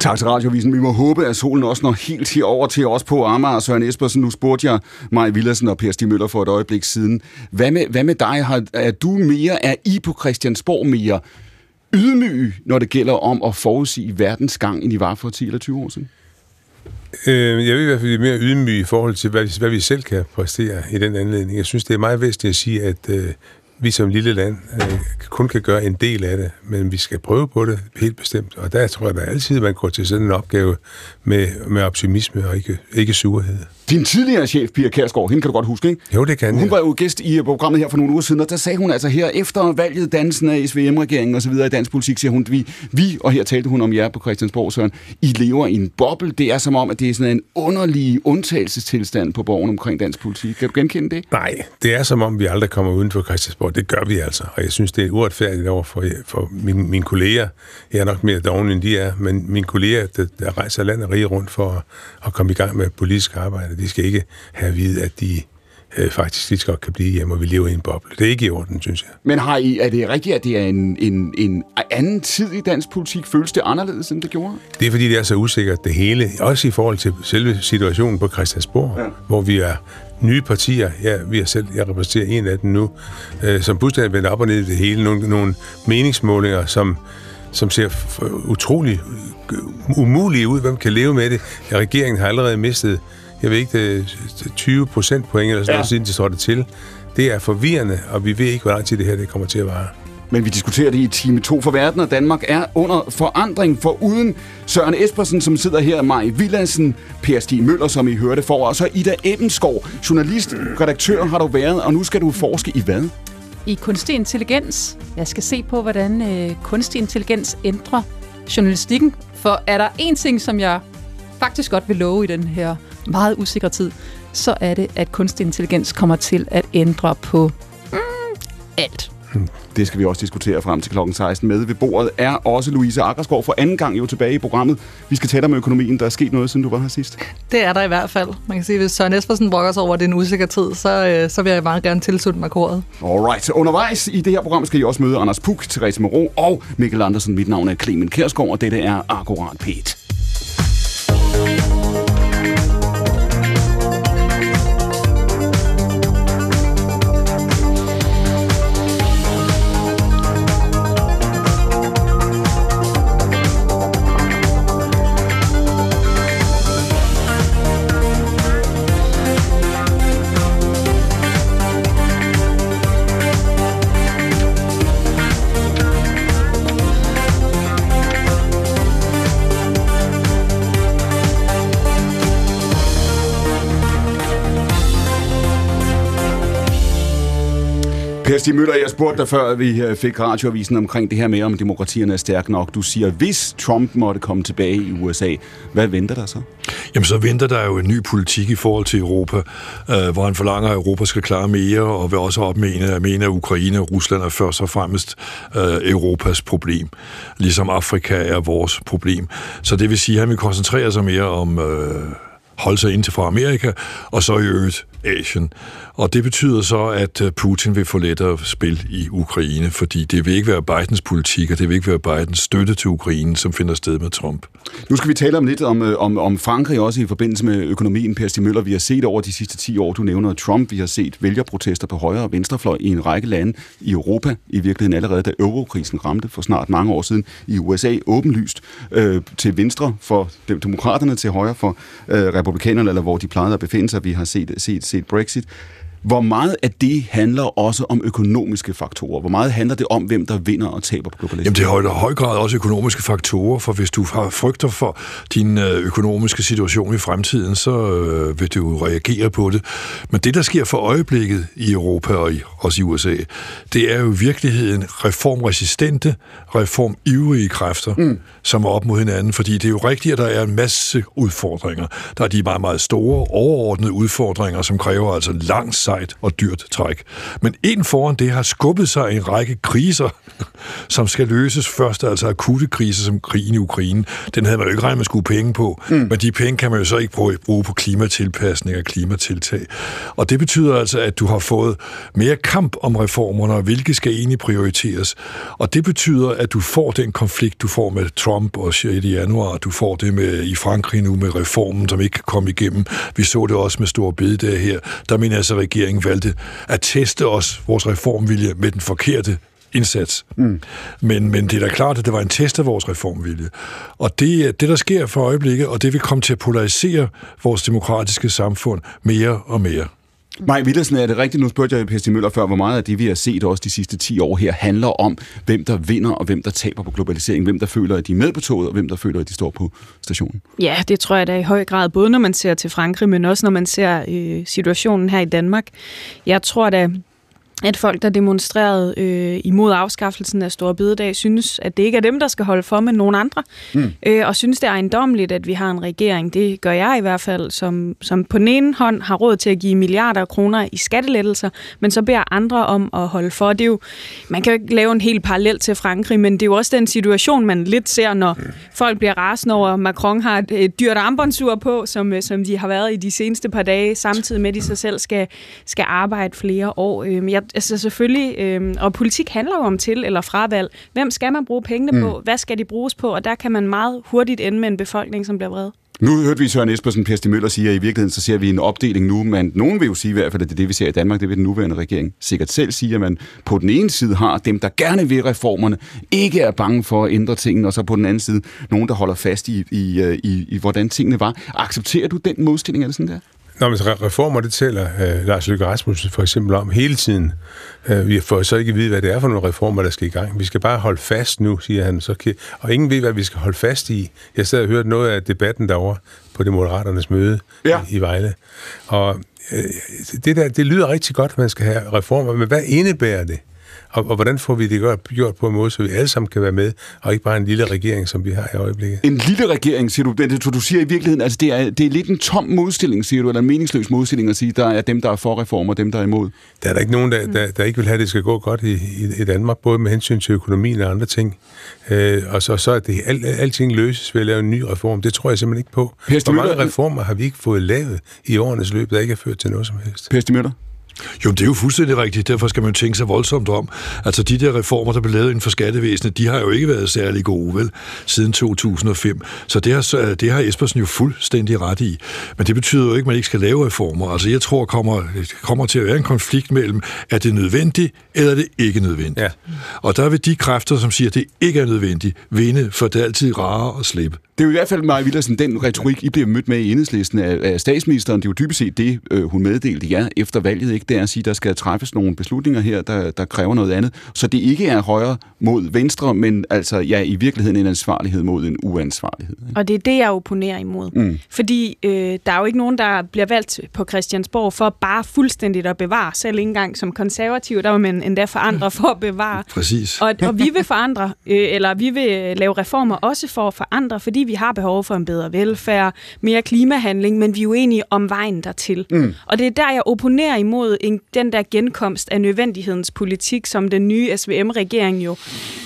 Tak til Radiovisen. Vi må håbe, at solen også når helt herover til os på Amager. Søren Espersen, nu spurgte jeg Maj Villersen og Per Stig Møller for et øjeblik siden. Hvad med, hvad med dig? Har, er du mere, er I på Christiansborg mere ydmyge, når det gælder om at forudsige verdens gang, end I var for 10 eller 20 år siden? Øh, jeg vil i hvert fald mere ydmyg i forhold til, hvad, hvad vi selv kan præstere i den anledning. Jeg synes, det er meget væsentligt at sige, at øh, vi som lille land øh, kun kan gøre en del af det, men vi skal prøve på det helt bestemt. Og der tror jeg da altid, man går til sådan en opgave med, med optimisme og ikke, ikke surhed. Din tidligere chef, Pia Kærsgaard, hende kan du godt huske, ikke? Jo, det kan Hun jeg. var jo gæst i programmet her for nogle uger siden, og der sagde hun altså her, efter valget, dansen af SVM-regeringen og så videre i dansk politik, siger hun, vi, vi, og her talte hun om jer på Christiansborg, Søren, I lever i en boble. Det er som om, at det er sådan en underlig undtagelsestilstand på borgen omkring dansk politik. Kan du genkende det? Nej, det er som om, vi aldrig kommer uden for Christiansborg. Det gør vi altså, og jeg synes, det er uretfærdigt over for, for mine, mine kolleger. Jeg er nok mere doven, end de er, men mine kolleger, der, der rejser land og rige rundt for at, at komme i gang med politisk arbejde, de skal ikke have at vide, at de øh, faktisk lige så godt kan blive hjemme, og vi lever i en boble. Det er ikke i orden, synes jeg. Men har I, er det rigtigt, at det er en, en, en anden tid i dansk politik? Føles det anderledes, end det gjorde? Det er fordi, det er så usikkert det hele, også i forhold til selve situationen på Christiansborg, ja. hvor vi er nye partier. Ja, vi er selv, jeg repræsenterer en af dem nu, øh, som fuldstændig vendt op og ned i det hele. Nogle, nogle meningsmålinger, som, som ser utrolig umulige ud. Hvem kan leve med det? Regeringen har allerede mistet, jeg ved ikke, det er 20 procentpoint eller sådan Ja. noget, siden de står det til. Det er forvirrende, og vi ved ikke, hvor lang tid det her det kommer til at vare. Men vi diskuterer det i time 2 for verden, og Danmark er under forandring. For uden Søren Espersen, som sidder her, Maj Villadsen, Per Stig Møller, som I hørte for, og så Ida Ebenskov, journalist, redaktør har du været, og nu skal du forske i hvad? i kunstig intelligens. Jeg skal se på, hvordan øh, kunstig intelligens ændrer journalistikken. For er der en ting, som jeg faktisk godt vil love i den her meget usikre tid, så er det, at kunstig intelligens kommer til at ændre på mm, alt. Det skal vi også diskutere frem til klokken 16. Med ved bordet er også Louise Akkerskov for anden gang jo tilbage i programmet. Vi skal tale om økonomien. Der er sket noget, siden du var her sidst. Det er der i hvert fald. Man kan sige, at hvis Søren Espersen brokker sig over, at det er en usikker tid, så, øh, så vil jeg meget gerne tilslutte mig koret. Alright. Undervejs i det her program skal I også møde Anders Puk, Therese Moreau og Mikkel Andersen. Mit navn er Clemen Kærsgaard, og dette er Akkurat Pete. Stig Møller, jeg spurgte dig før, vi øh, fik radioavisen omkring det her med, om demokratierne er stærke nok. Du siger, hvis Trump måtte komme tilbage i USA, hvad venter der så? Jamen, så venter der jo en ny politik i forhold til Europa, øh, hvor han forlanger, at Europa skal klare mere, og vil også opmene, at mene, at Ukraine og Rusland er først og fremmest øh, Europas problem, ligesom Afrika er vores problem. Så det vil sige, at han vil koncentrere sig mere om... Øh, holde sig ind til fra Amerika, og så i øvrigt Asien. Og det betyder så, at øh, Putin vil få lettere spil i Ukraine, fordi det vil ikke være Bidens politik, og det vil ikke være Bidens støtte til Ukraine, som finder sted med Trump. Nu skal vi tale om lidt om, øh, om, om Frankrig, også i forbindelse med økonomien. Per Stig Møller, vi har set over de sidste 10 år, du nævner Trump, vi har set vælgerprotester på højre og venstrefløj i en række lande i Europa, i virkeligheden allerede da eurokrisen ramte for snart mange år siden i USA, åbenlyst øh, til venstre for demokraterne, til højre for øh, republikanerne, eller hvor de plejede at befinde sig. Vi har set, set, set Brexit. Hvor meget af det handler også om økonomiske faktorer? Hvor meget handler det om, hvem der vinder og taber på globaliseringen? Jamen det er i høj, grad også økonomiske faktorer, for hvis du har frygter for din øh, økonomiske situation i fremtiden, så øh, vil du reagere på det. Men det, der sker for øjeblikket i Europa og i, også i USA, det er jo i virkeligheden reformresistente, reformivrige kræfter, mm. som er op mod hinanden, fordi det er jo rigtigt, at der er en masse udfordringer. Der er de meget, meget store, overordnede udfordringer, som kræver altså langt sejt og dyrt træk. Men en foran det har skubbet sig en række kriser, som skal løses først, altså akutte kriser som krigen i Ukraine. Den havde man jo ikke regnet med skulle penge på, mm. men de penge kan man jo så ikke bruge på klimatilpasning og klimatiltag. Og det betyder altså, at du har fået mere kamp om reformerne, og hvilke skal egentlig prioriteres. Og det betyder, at du får den konflikt, du får med Trump og 6. januar, du får det med i Frankrig nu med reformen, som ikke kan komme igennem. Vi så det også med store bededag her. Der mener altså, at regeringen valgte at teste os, vores reformvilje, med den forkerte indsats. Mm. Men, men det er da klart, at det var en test af vores reformvilje. Og det, det, der sker for øjeblikket, og det vil komme til at polarisere vores demokratiske samfund mere og mere. Maj Villersen, er det rigtigt? Nu spurgte jeg Pesti Møller før, hvor meget af det, vi har set også de sidste 10 år her, handler om, hvem der vinder og hvem der taber på globalisering, hvem der føler, at de er med på toget, og hvem der føler, at de står på stationen. Ja, det tror jeg da i høj grad, både når man ser til Frankrig, men også når man ser øh, situationen her i Danmark. Jeg tror da, at folk, der demonstrerede øh, imod afskaffelsen af Store Bededag, synes, at det ikke er dem, der skal holde for med nogen andre. Mm. Øh, og synes, det er ejendommeligt, at vi har en regering, det gør jeg i hvert fald, som, som på den ene hånd har råd til at give milliarder af kroner i skattelettelser, men så beder andre om at holde for. Det er jo, man kan jo ikke lave en helt parallel til Frankrig, men det er jo også den situation, man lidt ser, når mm. folk bliver rasende over, at Macron har et, et dyrt armbåndsur på, som, øh, som de har været i de seneste par dage, samtidig med, at de sig selv skal, skal arbejde flere år. Øh, jeg, altså selvfølgelig, øh, og politik handler jo om til- eller fravalg. Hvem skal man bruge pengene mm. på? Hvad skal de bruges på? Og der kan man meget hurtigt ende med en befolkning, som bliver vred. Nu hørte vi Søren Espersen, Per Møller sige, at i virkeligheden så ser vi en opdeling nu, men nogen vil jo sige i hvert fald, at det er det, vi ser i Danmark, det vil den nuværende regering sikkert selv sige, at man på den ene side har dem, der gerne vil reformerne, ikke er bange for at ændre tingene, og så på den anden side nogen, der holder fast i, i, øh, i, i hvordan tingene var. Accepterer du den modstilling, er det sådan der? Nå, men reformer, det tæller uh, Lars Løkke Rasmussen for eksempel om hele tiden. Uh, vi får så ikke at vide, hvad det er for nogle reformer, der skal i gang. Vi skal bare holde fast nu, siger han. Så kan, og ingen ved, hvad vi skal holde fast i. Jeg sad og hørte noget af debatten derovre på det Moderaternes møde ja. i, i Vejle. Og uh, det, der, det lyder rigtig godt, at man skal have reformer, men hvad indebærer det? Og, og hvordan får vi det gjort, på en måde, så vi alle sammen kan være med, og ikke bare en lille regering, som vi har i øjeblikket? En lille regering, siger du. Det, du siger i virkeligheden, altså det er, det er lidt en tom modstilling, siger du, eller en meningsløs modstilling at sige, der er dem, der er for reformer, og dem, der er imod. Der er der ikke nogen, der, der, der ikke vil have, at det skal gå godt i, i, i Danmark, både med hensyn til økonomien og andre ting. Øh, og så, så er det al, alting løses ved at lave en ny reform. Det tror jeg simpelthen ikke på. Hvor mange reformer har vi ikke fået lavet i årenes løb, der ikke har ført til noget som helst? Per Møller? Jo, det er jo fuldstændig rigtigt. Derfor skal man tænke sig voldsomt om. Altså, de der reformer, der blev lavet inden for skattevæsenet, de har jo ikke været særlig gode, vel, siden 2005. Så det har, det har Espersen jo fuldstændig ret i. Men det betyder jo ikke, at man ikke skal lave reformer. Altså, jeg tror, kommer kommer til at være en konflikt mellem, er det nødvendigt, eller er det ikke nødvendigt? Ja. Og der vil de kræfter, som siger, at det ikke er nødvendigt, vinde, for det er altid rarere at slippe. Det er jo i hvert fald, Maja Villersen, den retorik, I bliver mødt med i enhedslisten af, af statsministeren. Det er jo dybest set det, øh, hun meddelte jer efter valget. Ikke? Det er at sige, at der skal træffes nogle beslutninger her, der, der kræver noget andet. Så det ikke er højre mod venstre, men altså ja, i virkeligheden en ansvarlighed mod en uansvarlighed. Ikke? Og det er det, jeg opponerer imod. Mm. Fordi øh, der er jo ikke nogen, der bliver valgt på Christiansborg for bare fuldstændigt at bevare. Selv ikke engang som konservativ, der vil man endda forandre for at bevare. Præcis. Og, og vi vil forandre, øh, eller vi vil lave reformer også for at forandre, fordi vi har behov for en bedre velfærd, mere klimahandling, men vi er uenige om vejen dertil. Mm. Og det er der, jeg opponerer imod en, den der genkomst af nødvendighedens politik, som den nye SVM-regering jo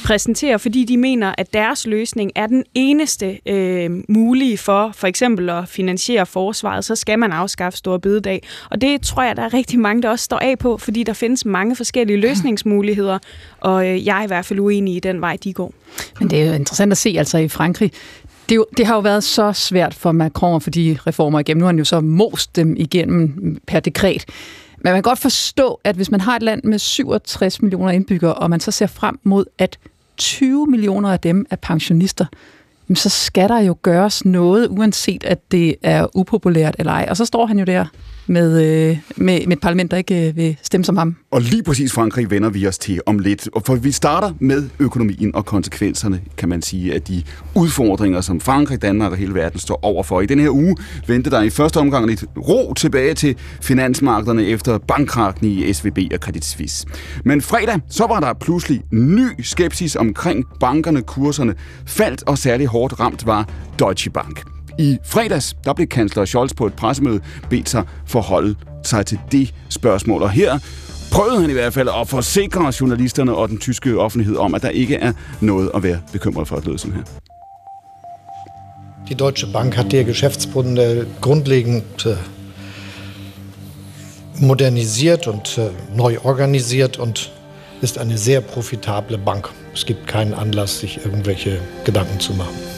præsenterer, fordi de mener, at deres løsning er den eneste øh, mulige for for eksempel at finansiere forsvaret, så skal man afskaffe store bededag. Og det tror jeg, der er rigtig mange, der også står af på, fordi der findes mange forskellige løsningsmuligheder, og øh, jeg er i hvert fald uenig i den vej, de går. Men det er jo interessant at se, altså i Frankrig, det, jo, det har jo været så svært for Macron at få de reformer igennem. Nu har han jo så most dem igennem per dekret. Men man kan godt forstå, at hvis man har et land med 67 millioner indbyggere, og man så ser frem mod, at 20 millioner af dem er pensionister, så skal der jo gøres noget, uanset at det er upopulært eller ej. Og så står han jo der med, øh, med, med et parlament, der ikke øh, vil stemme som ham. Og lige præcis Frankrig vender vi os til om lidt. For vi starter med økonomien og konsekvenserne, kan man sige, af de udfordringer, som Frankrig, Danmark og hele verden står overfor. I den her uge ventede der i første omgang lidt ro tilbage til finansmarkederne efter bankkrakken i SVB og Credit Suisse. Men fredag, så var der pludselig ny skepsis omkring bankerne, kurserne faldt, og særlig hårdt ramt var Deutsche Bank. I fredags, der blev kansler Scholz på et pressemøde bedt sig forholde sig til det spørgsmål. Og her prøvede han i hvert fald at forsikre journalisterne og den tyske offentlighed om, at der ikke er noget at være bekymret for at løse sådan her. Die Deutsche Bank hat ihr Geschäftsmodell grundlegend äh, modernisiert und äh, neu organisiert und ist eine sehr profitable Bank. Es gibt keinen Anlass, sich irgendwelche Gedanken zu machen.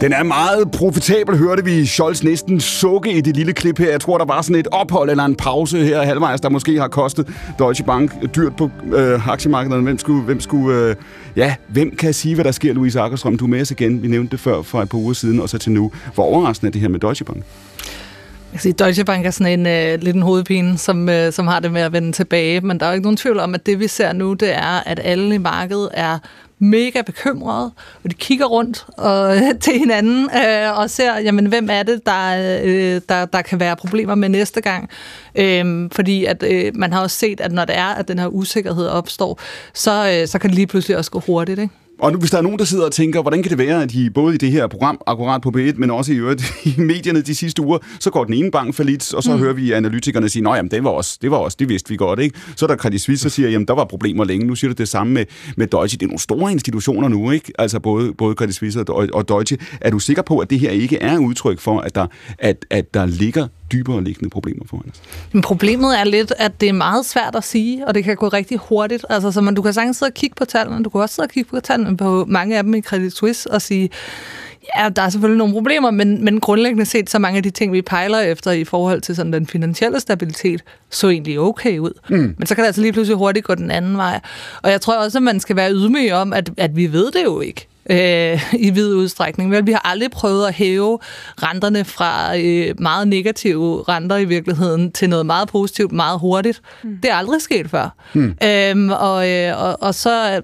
Den er meget profitabel, hørte vi Scholz næsten sukke i det lille klip her. Jeg tror, der var sådan et ophold eller en pause her halvvejs, der måske har kostet Deutsche Bank dyrt på øh, aktiemarkedet. Hvem skulle, hvem skulle øh, ja, hvem kan sige, hvad der sker, Louise Akkerstrøm? Du er med os igen. Vi nævnte det før for et par uger siden, og så til nu. Hvor overraskende er det her med Deutsche Bank? Jeg sige, Deutsche Bank er sådan en øh, lidt en hovedpine, som, øh, som har det med at vende tilbage, men der er jo ikke nogen tvivl om, at det vi ser nu, det er, at alle i markedet er mega bekymrede, og de kigger rundt og, til hinanden øh, og ser, jamen, hvem er det, der, øh, der, der kan være problemer med næste gang. Øh, fordi at, øh, man har også set, at når det er, at den her usikkerhed opstår, så, øh, så kan det lige pludselig også gå hurtigt. Ikke? Og nu, hvis der er nogen, der sidder og tænker, hvordan kan det være, at de både i det her program, akkurat på B1, men også i øvrigt i medierne de sidste uger, så går den ene bank for lidt, og så mm. hører vi analytikerne sige, at det var os, det var os, det vidste vi godt, ikke? Så er der Credit Suisse, der siger, at der var problemer længe. Nu siger du det samme med, med Deutsche. Det er nogle store institutioner nu, ikke? Altså både, både Credit Suisse og, og Deutsche. Er du sikker på, at det her ikke er udtryk for, at der, at, at der ligger dybere liggende problemer foran os? Men problemet er lidt, at det er meget svært at sige, og det kan gå rigtig hurtigt. Altså, så man, du kan sagtens sidde og kigge på tallene, du kan også sidde og kigge på tallene på mange af dem i Credit Suisse og sige, ja, der er selvfølgelig nogle problemer, men, men grundlæggende set, så mange af de ting, vi pejler efter i forhold til sådan den finansielle stabilitet, så egentlig okay ud. Mm. Men så kan det altså lige pludselig hurtigt gå den anden vej. Og jeg tror også, at man skal være ydmyg om, at, at vi ved det jo ikke øh, i vid udstrækning. Vel, vi har aldrig prøvet at hæve renterne fra øh, meget negative renter i virkeligheden til noget meget positivt meget hurtigt. Mm. Det er aldrig sket før. Mm. Øhm, og, øh, og, og så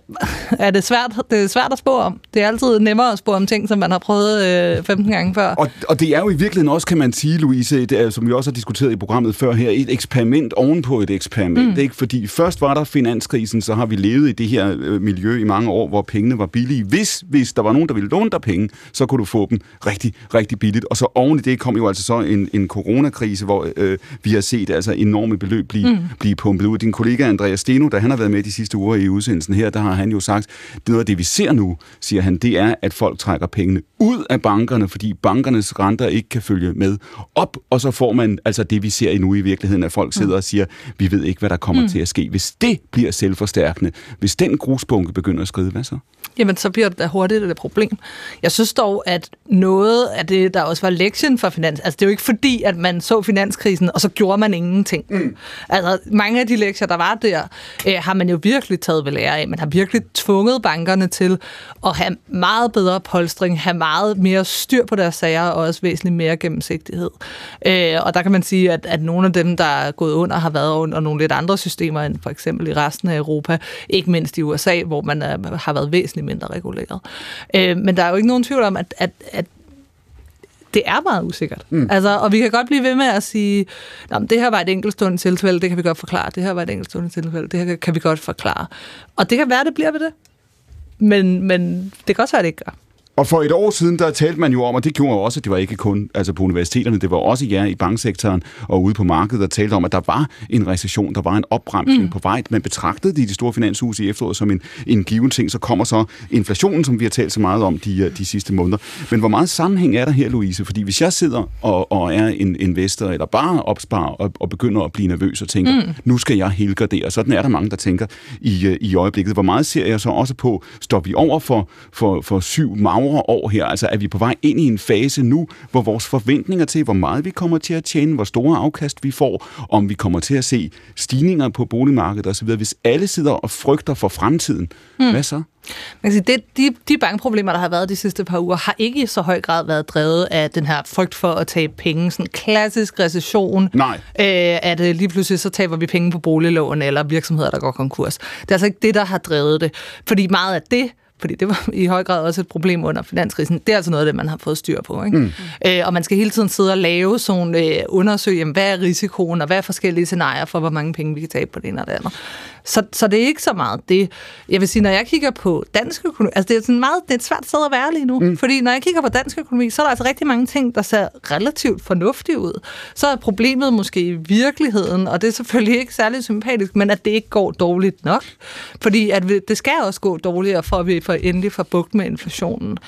er det svært, det er svært at spå om. Det er altid nemmere at spå om ting, som man har prøvet øh, 15 gange før. Og, og det er jo i virkeligheden også, kan man sige, Louise, det er, som vi også har diskuteret i programmet før her, et eksperiment ovenpå et eksperiment. Mm. Ikke? Fordi først var der finanskrisen, så har vi levet i det her øh, miljø i mange år, hvor pengene var billige. Hvis hvis der var nogen, der ville låne dig penge, så kunne du få dem rigtig, rigtig billigt. Og så oven i det kom jo altså så en, en coronakrise, hvor øh, vi har set altså enorme beløb blive, mm. blive pumpet ud. Din kollega Andreas Steno, der han har været med de sidste uger i udsendelsen her, der har han jo sagt, det noget af det, vi ser nu, siger han, det er, at folk trækker pengene ud af bankerne, fordi bankernes renter ikke kan følge med op, og så får man altså det, vi ser nu i virkeligheden, at folk sidder mm. og siger, vi ved ikke, hvad der kommer mm. til at ske. Hvis det bliver selvforstærkende, hvis den grusbunke begynder at skride, hvad så? Jamen, så bliver det da hurtigt et problem. Jeg synes dog, at noget af det, der også var lektien for finans, altså det er jo ikke fordi, at man så finanskrisen, og så gjorde man ingenting. Mm. Altså, mange af de lektier, der var der, øh, har man jo virkelig taget ved lære af. Man har virkelig tvunget bankerne til at have meget bedre polstring, have meget mere styr på deres sager, og også væsentligt mere gennemsigtighed. Øh, og der kan man sige, at, at nogle af dem, der er gået under, har været under nogle lidt andre systemer, end for eksempel i resten af Europa, ikke mindst i USA, hvor man er, har været væsentligt mindre reguleret. Øh, men der er jo ikke nogen tvivl om, at, at, at det er meget usikkert. Mm. Altså, og vi kan godt blive ved med at sige, at det her var et enkeltstående tilfælde, det kan vi godt forklare. Det her var et enkeltstående tilfælde, det her kan vi godt forklare. Og det kan være, det bliver ved det. Men, men det kan også være, det ikke gør. Og for et år siden, der talte man jo om, og det gjorde også, at det var ikke kun altså på universiteterne, det var også jer i banksektoren og ude på markedet, der talte om, at der var en recession, der var en opbremsning mm. på vej. Man betragtede de, de store finanshus i efteråret som en, en given ting. Så kommer så inflationen, som vi har talt så meget om de, de sidste måneder. Men hvor meget sammenhæng er der her, Louise? Fordi hvis jeg sidder og, og er en investor, eller bare opsparer og, og begynder at blive nervøs og tænker, mm. nu skal jeg helgardere. Sådan er der mange, der tænker i, i øjeblikket. Hvor meget ser jeg så også på, står vi over for, for, for syv mag magre år her? Altså er vi på vej ind i en fase nu, hvor vores forventninger til, hvor meget vi kommer til at tjene, hvor store afkast vi får, om vi kommer til at se stigninger på boligmarkedet osv., hvis alle sidder og frygter for fremtiden, mm. hvad så? Man kan sige, det, de, de bankproblemer, der har været de sidste par uger, har ikke i så høj grad været drevet af den her frygt for at tage penge. Sådan en klassisk recession. Nej. Øh, at øh, lige pludselig så taber vi penge på boliglån eller virksomheder, der går konkurs. Det er altså ikke det, der har drevet det. Fordi meget af det fordi det var i høj grad også et problem under finanskrisen. Det er altså noget af det, man har fået styr på. Ikke? Mm. Øh, og man skal hele tiden sidde og lave sådan, øh, undersøge, jamen, hvad er risikoen, og hvad er forskellige scenarier for, hvor mange penge vi kan tabe på det ene og det andet. Så, så det er ikke så meget det. Jeg vil sige, når jeg kigger på dansk økonomi, altså det er, sådan meget, det er et svært sted at være lige nu, mm. fordi når jeg kigger på dansk økonomi, så er der altså rigtig mange ting, der ser relativt fornuftige ud. Så er problemet måske i virkeligheden, og det er selvfølgelig ikke særlig sympatisk, men at det ikke går dårligt nok. Fordi at vi, det skal også gå dårligere, for at vi får endelig får bugt med inflationen.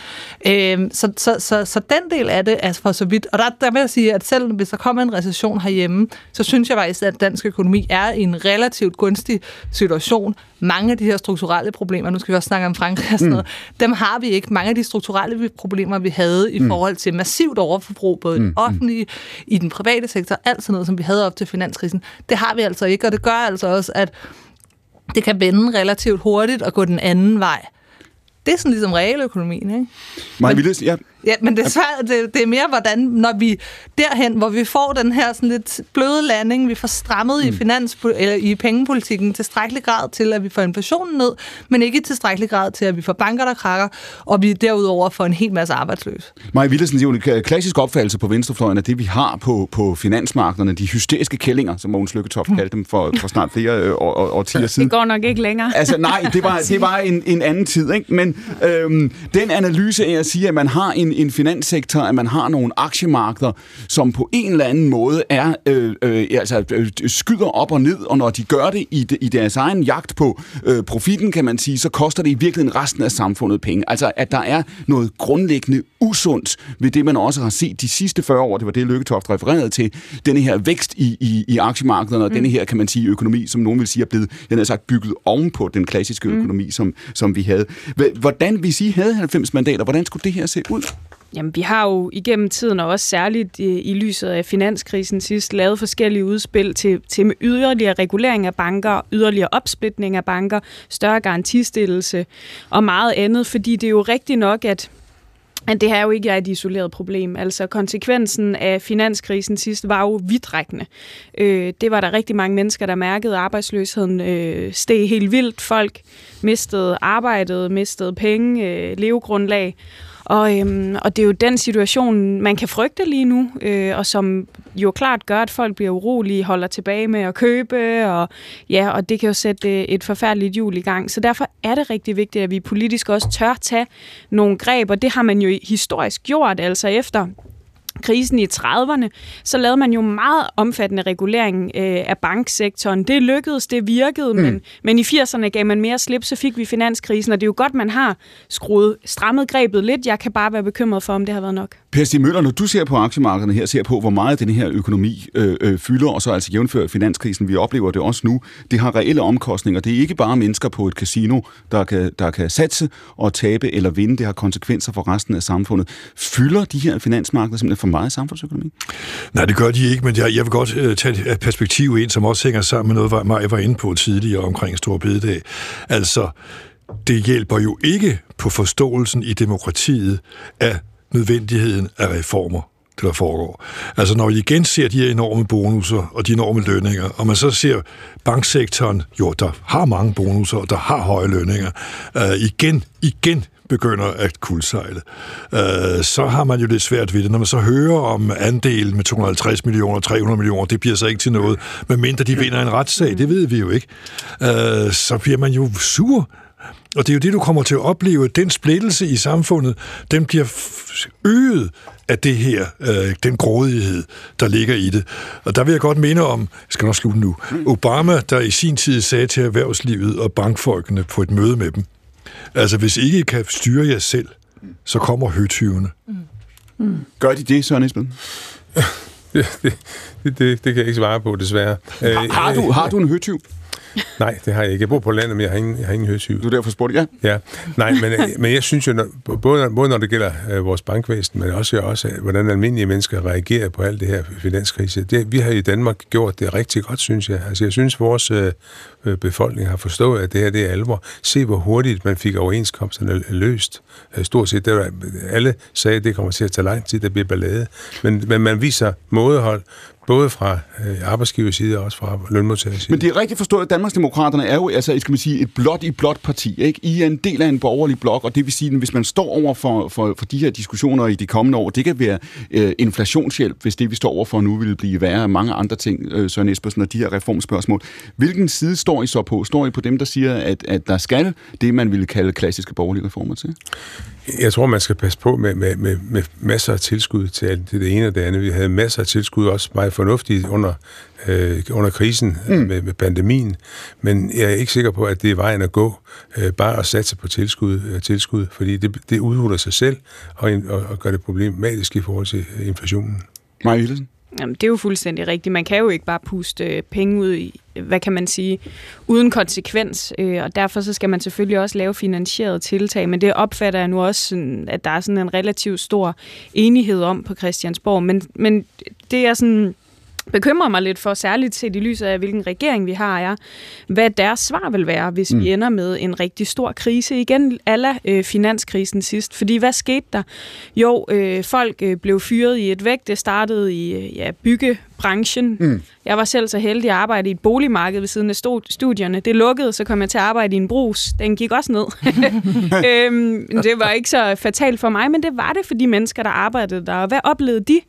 Øhm, så, så, så, så den del af det er for så vidt, og der, der vil jeg sige, at selv hvis der kommer en recession herhjemme, så synes jeg faktisk, at dansk økonomi er i en relativt gunstig situation. Mange af de her strukturelle problemer, nu skal vi også snakke om Frankrig og sådan noget, mm. dem har vi ikke. Mange af de strukturelle problemer, vi havde i mm. forhold til massivt overforbrug, både mm. i den offentlige, i den private sektor, alt sådan noget, som vi havde op til finanskrisen, det har vi altså ikke, og det gør altså også, at det kan vende relativt hurtigt og gå den anden vej. Det er sådan ligesom realøkonomien, ikke? Maja Willis, ja, Ja, men det er, svært, det, det er mere, hvordan, når vi derhen, hvor vi får den her sådan lidt bløde landing, vi får strammet mm. i, finans, eller i pengepolitikken tilstrækkelig grad til, at vi får inflationen ned, men ikke tilstrækkelig grad til, at vi får banker, der krakker, og vi derudover får en hel masse arbejdsløse. Maja Willesen, det er jo en klassisk opfattelse på venstrefløjen, at det vi har på, på finansmarkederne, de hysteriske kællinger, som Mogens Lykketoft kaldte dem for, for snart flere øh, år, år, årtier siden. Det går nok ikke længere. Altså nej, det var, det var en, en anden tid, ikke? men øhm, den analyse af at sige, at man har en, en finanssektor, at man har nogle aktiemarkeder, som på en eller anden måde er øh, øh, altså, øh, skyder op og ned, og når de gør det i, de, i deres egen jagt på øh, profitten, kan man sige, så koster det i virkeligheden resten af samfundet penge. Altså, at der er noget grundlæggende usundt ved det, man også har set de sidste 40 år, det var det, Lykketoft refererede til, denne her vækst i, i, i aktiemarkederne, og mm. denne her, kan man sige, økonomi, som nogen vil sige, er blevet, jeg har sagt, bygget ovenpå den klassiske mm. økonomi, mm. som, som vi havde. Hvordan, hvis I havde 90 mandater, hvordan skulle det her se ud? Jamen, vi har jo igennem tiden, og også særligt i, i lyset af finanskrisen sidst, lavet forskellige udspil til, til yderligere regulering af banker, yderligere opsplitning af banker, større garantistillelse og meget andet, fordi det er jo rigtigt nok, at at det her jo ikke er et isoleret problem. Altså konsekvensen af finanskrisen sidst var jo vidtrækkende. Øh, det var der rigtig mange mennesker, der mærkede. Arbejdsløsheden øh, steg helt vildt. Folk mistede arbejdet, mistede penge, øh, levegrundlag. Og, øhm, og det er jo den situation, man kan frygte lige nu, øh, og som jo klart gør, at folk bliver urolige, holder tilbage med at købe, og, ja, og det kan jo sætte øh, et forfærdeligt hjul i gang. Så derfor er det rigtig vigtigt, at vi politisk også tør tage nogle greb, og det har man jo historisk gjort, altså efter krisen i 30'erne, så lavede man jo meget omfattende regulering øh, af banksektoren. Det lykkedes, det virkede, mm. men, men i 80'erne gav man mere slip, så fik vi finanskrisen, og det er jo godt, man har skruet, strammet grebet lidt. Jeg kan bare være bekymret for, om det har været nok. Per Stig Møller, når du ser på aktiemarkederne her, ser på, hvor meget den her økonomi øh, øh, fylder, og så altså jævnfører finanskrisen, vi oplever det også nu, det har reelle omkostninger. Det er ikke bare mennesker på et casino, der kan, der kan satse og tabe eller vinde. Det har konsekvenser for resten af samfundet. Fylder de her finansmarkeder simpelthen for meget samfundsøkonomi? Nej, det gør de ikke, men jeg, jeg vil godt øh, tage et perspektiv ind, som også hænger sammen med noget, Maja var inde på tidligere omkring Stor Bededag. Altså, det hjælper jo ikke på forståelsen i demokratiet af nødvendigheden af reformer det der foregår. Altså når vi igen ser de her enorme bonusser og de enorme lønninger, og man så ser banksektoren, jo, der har mange bonusser, og der har høje lønninger, øh, igen, igen begynder at kuldsejle, øh, så har man jo lidt svært ved det. Når man så hører om andelen med 250 millioner, 300 millioner, det bliver så ikke til noget, medmindre de vinder en retssag, det ved vi jo ikke. Øh, så bliver man jo sur. Og det er jo det, du kommer til at opleve. Den splittelse i samfundet, den bliver øget af det her, øh, den grådighed, der ligger i det. Og der vil jeg godt minde om, jeg skal nok slutte nu, Obama, der i sin tid sagde til erhvervslivet og bankfolkene på et møde med dem, Altså, hvis I ikke kan styre jer selv, så kommer høtyvene. Mm. Mm. Gør de det, Søren Esben? det, det, det, det kan jeg ikke svare på, desværre. Har, har, du, har du en høtyv? Nej, det har jeg ikke. Jeg bor på landet, men jeg har ingen, jeg har ingen høsyg. Du er derfor spurgt, ja? Ja. Nej, men, øh, men jeg synes jo, når, både, både når det gælder uh, vores bankvæsen, men også, også hvordan almindelige mennesker reagerer på alt det her finanskrise, det, vi har i Danmark gjort det rigtig godt, synes jeg. Altså, jeg synes, vores befolkning har forstået, at det her det er alvor. Se, hvor hurtigt man fik overenskomsterne løst. Stort set, det var, alle sagde, at det kommer til at tage lang tid, der bliver ballade. Men, men man viser mådehold, både fra øh, arbejdsgivers side og også fra lønmodtagers side. Men det er rigtigt forstået, at Danmarksdemokraterne er jo altså, skal man sige, et blot i blot parti. Ikke? I er en del af en borgerlig blok, og det vil sige, at hvis man står over for, for, for de her diskussioner i de kommende år, det kan være øh, inflationshjælp, hvis det, vi står over for nu, vil blive værre af mange andre ting, øh, Søren Espersen, og de her reformspørgsmål. Hvilken side står I så på? Står I på dem, der siger, at, at der skal det, man ville kalde klassiske borgerlige reformer til? Jeg tror, man skal passe på med, med, med, med masser af tilskud til det, det ene og det andet. Vi havde masser af tilskud, også meget fornuftigt under, øh, under krisen mm. med, med pandemien. Men jeg er ikke sikker på, at det er vejen at gå, øh, bare at satse på tilskud, øh, tilskud fordi det, det udhuler sig selv og, og, og gør det problematisk i forhold til inflationen. Maja? Jamen, det er jo fuldstændig rigtigt. Man kan jo ikke bare puste øh, penge ud i, hvad kan man sige, uden konsekvens, øh, og derfor så skal man selvfølgelig også lave finansierede tiltag, men det opfatter jeg nu også, sådan, at der er sådan en relativt stor enighed om på Christiansborg, men, men det er sådan bekymrer mig lidt for, særligt set i lyset af, hvilken regering vi har, er, hvad deres svar vil være, hvis mm. vi ender med en rigtig stor krise. Igen, alla øh, finanskrisen sidst. Fordi hvad skete der? Jo, øh, folk øh, blev fyret i et væk. Det startede i øh, ja, byggebranchen. Mm. Jeg var selv så heldig at arbejde i et boligmarked ved siden af studierne. Det lukkede, så kom jeg til at arbejde i en brus. Den gik også ned. øhm, det var ikke så fatalt for mig, men det var det for de mennesker, der arbejdede der. Og hvad oplevede de?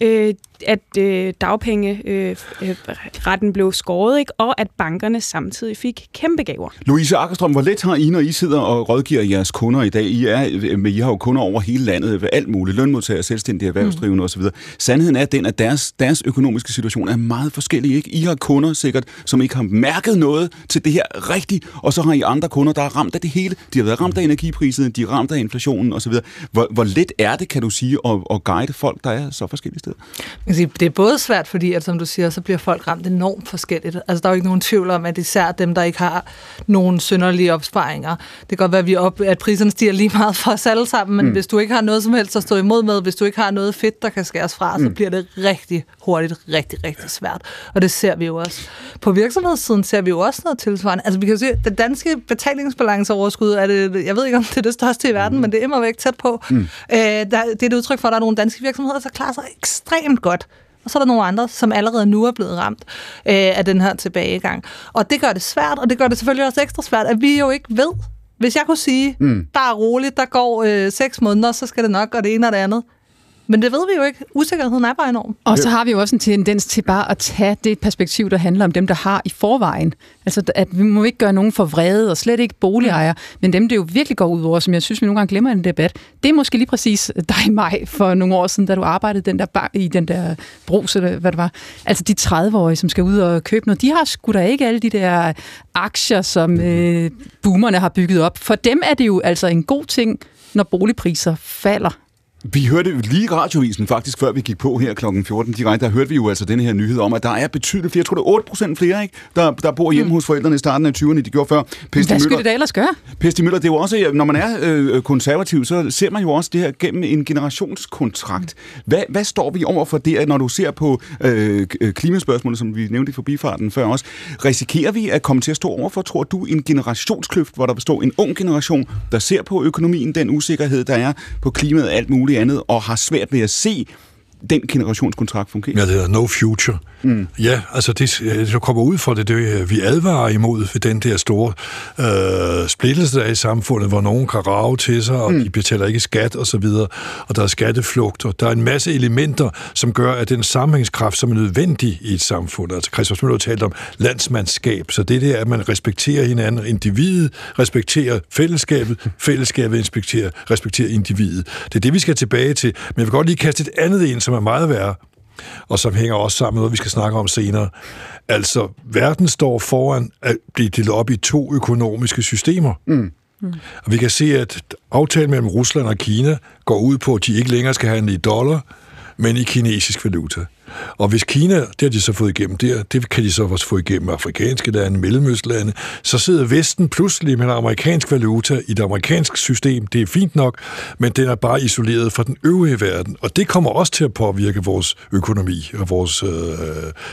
Øh, at øh, dagpengeretten øh, blev skåret, ikke? og at bankerne samtidig fik kæmpe gaver. Louise Akkerstrøm, hvor let har I, når I sidder og rådgiver jeres kunder i dag? I, er, med, I har jo kunder over hele landet, ved alt muligt, lønmodtagere, selvstændige erhvervsdrivende mm. osv. Sandheden er den, at deres, deres økonomiske situation er meget forskellig. Ikke? I har kunder sikkert, som ikke har mærket noget til det her rigtigt, og så har I andre kunder, der er ramt af det hele. De har været ramt af energipriserne, de er ramt af inflationen osv. Hvor, hvor let er det, kan du sige, at, at guide folk, der er så forskellige sted? Det er både svært, fordi at, som du siger, så bliver folk ramt enormt forskelligt. Altså, der er jo ikke nogen tvivl om, at især dem, der ikke har nogen synderlige opsparinger. Det kan godt være, at, vi op, at priserne stiger lige meget for os alle sammen, men mm. hvis du ikke har noget som helst at stå imod med, hvis du ikke har noget fedt, der kan skæres fra, mm. så bliver det rigtig hurtigt, rigtig, rigtig svært. Og det ser vi jo også. På virksomhedssiden ser vi jo også noget tilsvarende. Altså, vi kan se, at det danske betalingsbalanceoverskud er det, jeg ved ikke, om det er det største i verden, mm. men det er immer væk tæt på. Mm. Øh, der, det er et udtryk for, at der er nogle danske virksomheder, der klarer sig ekstremt godt. Og så er der nogle andre, som allerede nu er blevet ramt øh, af den her tilbagegang. Og det gør det svært, og det gør det selvfølgelig også ekstra svært, at vi jo ikke ved, hvis jeg kunne sige, mm. der er roligt, der går øh, seks måneder, så skal det nok gøre det ene og det andet. Men det ved vi jo ikke. Usikkerheden er bare enorm. Og så har vi jo også en tendens til bare at tage det perspektiv, der handler om dem, der har i forvejen. Altså, at vi må ikke gøre nogen for vrede, og slet ikke boligejere, mm. men dem, det jo virkelig går ud over, som jeg synes, vi nogle gange glemmer i den debat, det er måske lige præcis dig, mig, for nogle år siden, da du arbejdede den der bar, i den der brus, eller hvad det var. Altså, de 30-årige, som skal ud og købe noget, de har sgu da ikke alle de der aktier, som øh, boomerne har bygget op. For dem er det jo altså en god ting, når boligpriser falder. Vi hørte lige radiovisen faktisk, før vi gik på her kl. 14 direkte, der hørte vi jo altså den her nyhed om, at der er betydeligt flere, jeg tror det er 8 procent flere, ikke? Der, der bor hjemme mm. hos forældrene i starten af 20'erne, de gjorde før. Pesti Hvad skulle det da ellers gøre? Pesti Møller, det er jo også, når man er øh, konservativ, så ser man jo også det her gennem en generationskontrakt. Hvad, hvad står vi over for det, når du ser på øh, klimaspørgsmålet, som vi nævnte i forbifarten før også? Risikerer vi at komme til at stå over for, tror du, en generationskløft, hvor der stå en ung generation, der ser på økonomien, den usikkerhed, der er på klimaet, alt muligt andet, og har svært ved at se den generationskontrakt fungerer. Ja, det hedder No Future. Mm. Ja, altså det, det kommer ud fra det, det, vi advarer imod ved den der store øh, splittelse, der er i samfundet, hvor nogen kan rave til sig, og mm. de betaler ikke skat og så videre, og der er skatteflugt, og der er en masse elementer, som gør, at den sammenhængskraft, som er nødvendig i et samfund, altså Christoffer Møller talt om landsmandskab, så det der, at man respekterer hinanden, individet respekterer fællesskabet, fællesskabet respekterer, respekterer individet. Det er det, vi skal tilbage til, men jeg vil godt lige kaste et andet ind, som er meget værre, og som hænger også sammen med noget, vi skal snakke om senere. Altså, verden står foran at blive delt op i to økonomiske systemer. Mm. Mm. Og vi kan se, at aftalen mellem Rusland og Kina går ud på, at de ikke længere skal handle i dollar, men i kinesisk valuta. Og hvis Kina, det har de så fået igennem der, det kan de så også få igennem afrikanske lande, mellemøstlande, så sidder Vesten pludselig med en amerikansk valuta i det amerikanske system. Det er fint nok, men den er bare isoleret fra den øvrige verden. Og det kommer også til at påvirke vores økonomi og vores øh,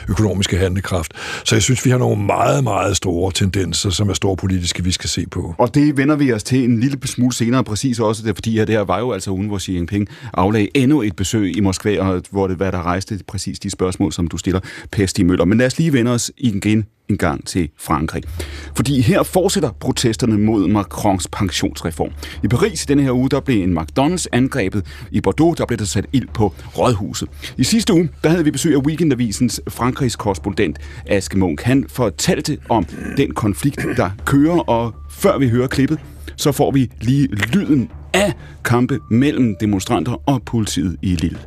økonomiske handlekraft. Så jeg synes, vi har nogle meget, meget store tendenser, som er store politiske, vi skal se på. Og det vender vi os til en lille smule senere, præcis også, det, fordi her, det her var jo altså ugen, hvor Xi Jinping aflagde endnu et besøg i Moskva, og hvor det, hvad der rejste præcis præcis de spørgsmål, som du stiller, Pesti Møller. Men lad os lige vende os igen en gang til Frankrig. Fordi her fortsætter protesterne mod Macrons pensionsreform. I Paris i denne her uge, der blev en McDonald's angrebet. I Bordeaux, der blev der sat ild på rådhuset. I sidste uge, der havde vi besøg af Weekendavisens Frankrigs korrespondent Aske Munk. Han fortalte om den konflikt, der kører, og før vi hører klippet, så får vi lige lyden af kampe mellem demonstranter og politiet i Lille.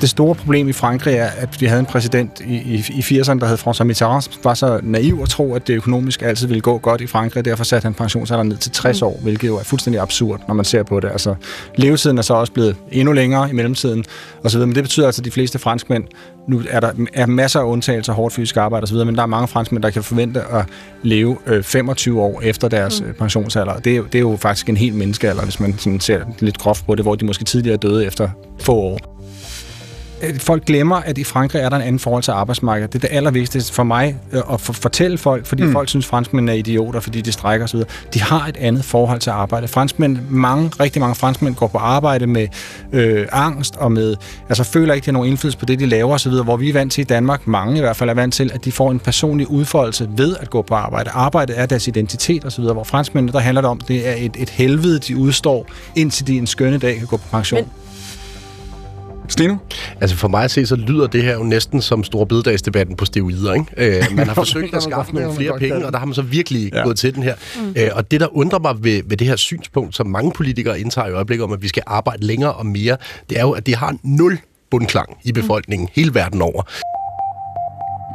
Det store problem i Frankrig er, at vi havde en præsident i, i, i 80'erne, der hed François Mitterrand, som var så naiv at tro, at det økonomisk altid ville gå godt i Frankrig. Derfor satte han pensionsalderen ned til 60 år, hvilket jo er fuldstændig absurd, når man ser på det. Altså, levetiden er så også blevet endnu længere i mellemtiden, og så videre. men det betyder altså, at de fleste franskmænd, nu er der er masser af undtagelser, hårdt fysisk arbejde osv., men der er mange franskmænd, der kan forvente at leve øh, 25 år efter deres mm. pensionsalder. Det er, det er jo faktisk en helt menneskealder, hvis man sådan ser lidt groft på det, hvor de måske tidligere døde efter få år folk glemmer, at i Frankrig er der en anden forhold til arbejdsmarkedet. Det er det allervigtigste for mig øh, at for, fortælle folk, fordi mm. folk synes, at franskmænd er idioter, fordi de strækker osv. De har et andet forhold til arbejde. Franskmænd, mange, rigtig mange franskmænd går på arbejde med øh, angst og med, altså føler ikke, de har nogen indflydelse på det, de laver osv., hvor vi er vant til i Danmark, mange i hvert fald er vant til, at de får en personlig udfoldelse ved at gå på arbejde. Arbejdet er deres identitet osv., hvor franskmændene, der handler det om, det er et, et helvede, de udstår, indtil de en skønne dag kan gå på pension. Men Steno? Altså for mig at se, så lyder det her jo næsten som store bededagsdebatten på steroider. Ikke? Øh, man har forsøgt at skaffe nogle flere penge, og der har man så virkelig ja. gået til den her. Mm. Øh, og det, der undrer mig ved, ved det her synspunkt, som mange politikere indtager i øjeblikket om, at vi skal arbejde længere og mere, det er jo, at det har nul bundklang i befolkningen mm. hele verden over.